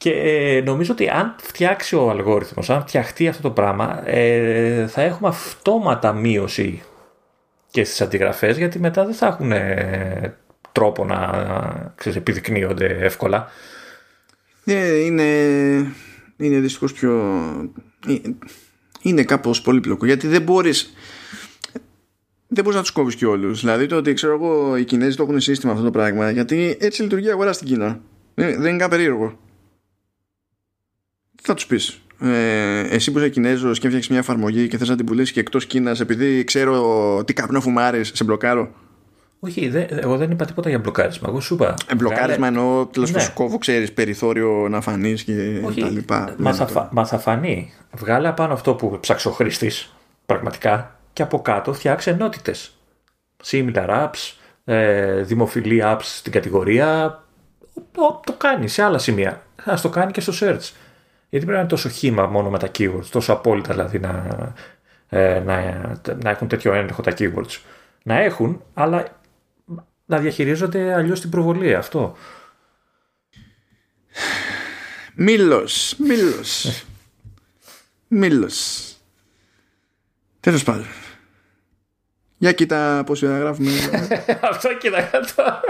Και ε, νομίζω ότι αν φτιάξει ο αλγόριθμος, αν φτιαχτεί αυτό το πράγμα, ε, θα έχουμε αυτόματα μείωση και στις αντιγραφές, γιατί μετά δεν θα έχουν ε, τρόπο να ξέρεις, επιδεικνύονται εύκολα. Ναι, είναι, είναι δυστυχώς πιο... Είναι κάπως πολύπλοκο, γιατί δεν μπορείς... Δεν μπορείς να τους κόβεις και όλου. Δηλαδή το ότι ξέρω εγώ οι Κινέζοι το έχουν σύστημα αυτό το πράγμα, γιατί έτσι λειτουργεί η αγορά στην Κίνα. Δεν, είναι καν περίεργο θα τους πεις. Ε, εσύ που είσαι Κινέζος και έφτιαξες μια εφαρμογή και θες να την πουλήσεις και εκτός Κίνας επειδή ξέρω τι καπνό φουμάρεις, σε μπλοκάρω. Όχι, δε, εγώ δεν είπα τίποτα για μπλοκάρισμα. Εγώ σου είπα. Ε, μπλοκάρισμα εννοώ τέλος ναι. σου κόβω, ξέρεις, περιθώριο να φανείς και Όχι, τα λοιπά. Μας θα, φα, μας θα φανεί. Βγάλε πάνω αυτό που ψάξει ο χρήστη, πραγματικά, και από κάτω φτιάξε ενότητες. Similar apps, ε, δημοφιλή apps στην κατηγορία. Το, το κάνει σε άλλα σημεία. Α το κάνει και στο search. Γιατί πρέπει να είναι τόσο χήμα μόνο με τα keywords, τόσο απόλυτα δηλαδή να, ε, να, να έχουν τέτοιο έλεγχο τα keywords. Να έχουν, αλλά να διαχειρίζονται αλλιώς την προβολή αυτό. Μήλος, μήλος. Μήλος. Τέλος πάντων. Για κοίτα πόση ώρα γράφουμε. <laughs> Αυτό κοίτα κάτω.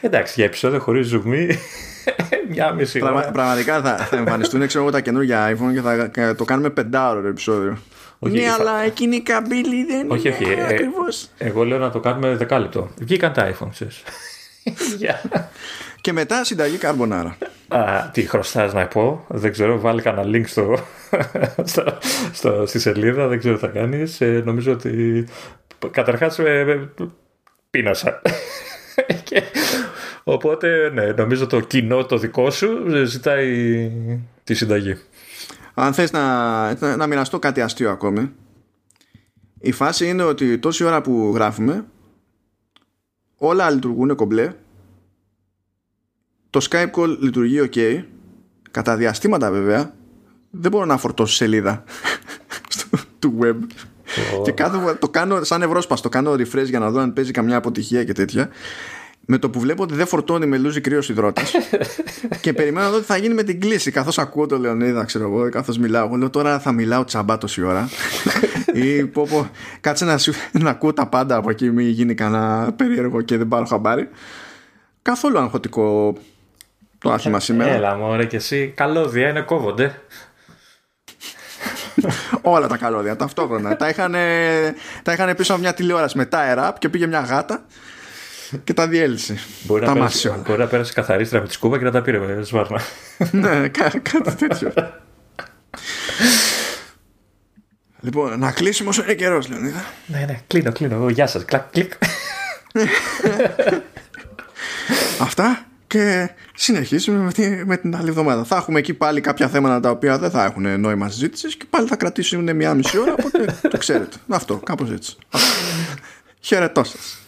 Εντάξει, για επεισόδιο χωρίς ζουμί <laughs> μια μισή Πραγμα, Πραγματικά θα, θα εμφανιστούν ξέρω, τα καινούργια iPhone και θα το κάνουμε πεντάωρο το επεισόδιο. Όχι, ναι, αλλά εκείνη η καμπύλη δεν όχι, είναι όχι, ε, ακριβώς. εγώ λέω να το κάνουμε δεκάλεπτο. Βγήκαν τα iPhone, ξέρεις. <laughs> Και μετά συνταγή καρμπονάρα. Α, τι χρωστάς να πω. Δεν ξέρω, βάλει κανένα link στο, στο, στο, στη σελίδα. Δεν ξέρω τι θα κάνεις. Ε, νομίζω ότι καταρχάς ε, πίνασα. <laughs> και Οπότε, ναι, νομίζω το κοινό το δικό σου ζητάει τη συνταγή. Αν θες να, να μοιραστώ κάτι αστείο ακόμη, η φάση είναι ότι τόση ώρα που γράφουμε, όλα λειτουργούν κομπλέ, το Skype call λειτουργεί ok, κατά διαστήματα βέβαια, δεν μπορώ να φορτώσω σελίδα <laughs> του web. Και κάθε, το κάνω σαν ευρώσπαστο, κάνω refresh για να δω αν παίζει καμιά αποτυχία και τέτοια με το που βλέπω ότι δεν φορτώνει με λούζι κρύο υδρότας. <laughs> και περιμένω να δω τι θα γίνει με την κλίση. Καθώς ακούω το Λεωνίδα, ξέρω εγώ, καθώς μιλάω. Εγώ λέω τώρα θα μιλάω τσαμπά τόση ώρα. <laughs> ή πω, πω, κάτσε να, να ακούω τα πάντα από εκεί, μην γίνει κανένα περίεργο και δεν πάρω χαμπάρι. Καθόλου αγχωτικό το άθλημα σήμερα. Έλα, μωρέ, και εσύ. Καλώδια είναι κόβονται. <laughs> Όλα τα καλώδια ταυτόχρονα. τα, είχαν, τα είχαν πίσω από μια τηλεόραση με τα και πήγε μια γάτα και τα διέλυσε. Μπορεί, τα να, πέρασε, μπορεί να πέρασε καθαρίστρα με της σκούβα και να τα πήρε με σβάρνα. ναι, κάτι τέτοιο. λοιπόν, να κλείσουμε όσο είναι καιρός, Λεωνίδα. ναι, ναι, κλείνω, κλείνω. Γεια σας. Κλικ. Αυτά και συνεχίσουμε με, με την άλλη εβδομάδα. Θα έχουμε εκεί πάλι κάποια θέματα τα οποία δεν θα έχουν νόημα συζήτησης και πάλι θα κρατήσουν μια μισή ώρα. Οπότε το ξέρετε. Αυτό, κάπως έτσι. Χαιρετώ σας.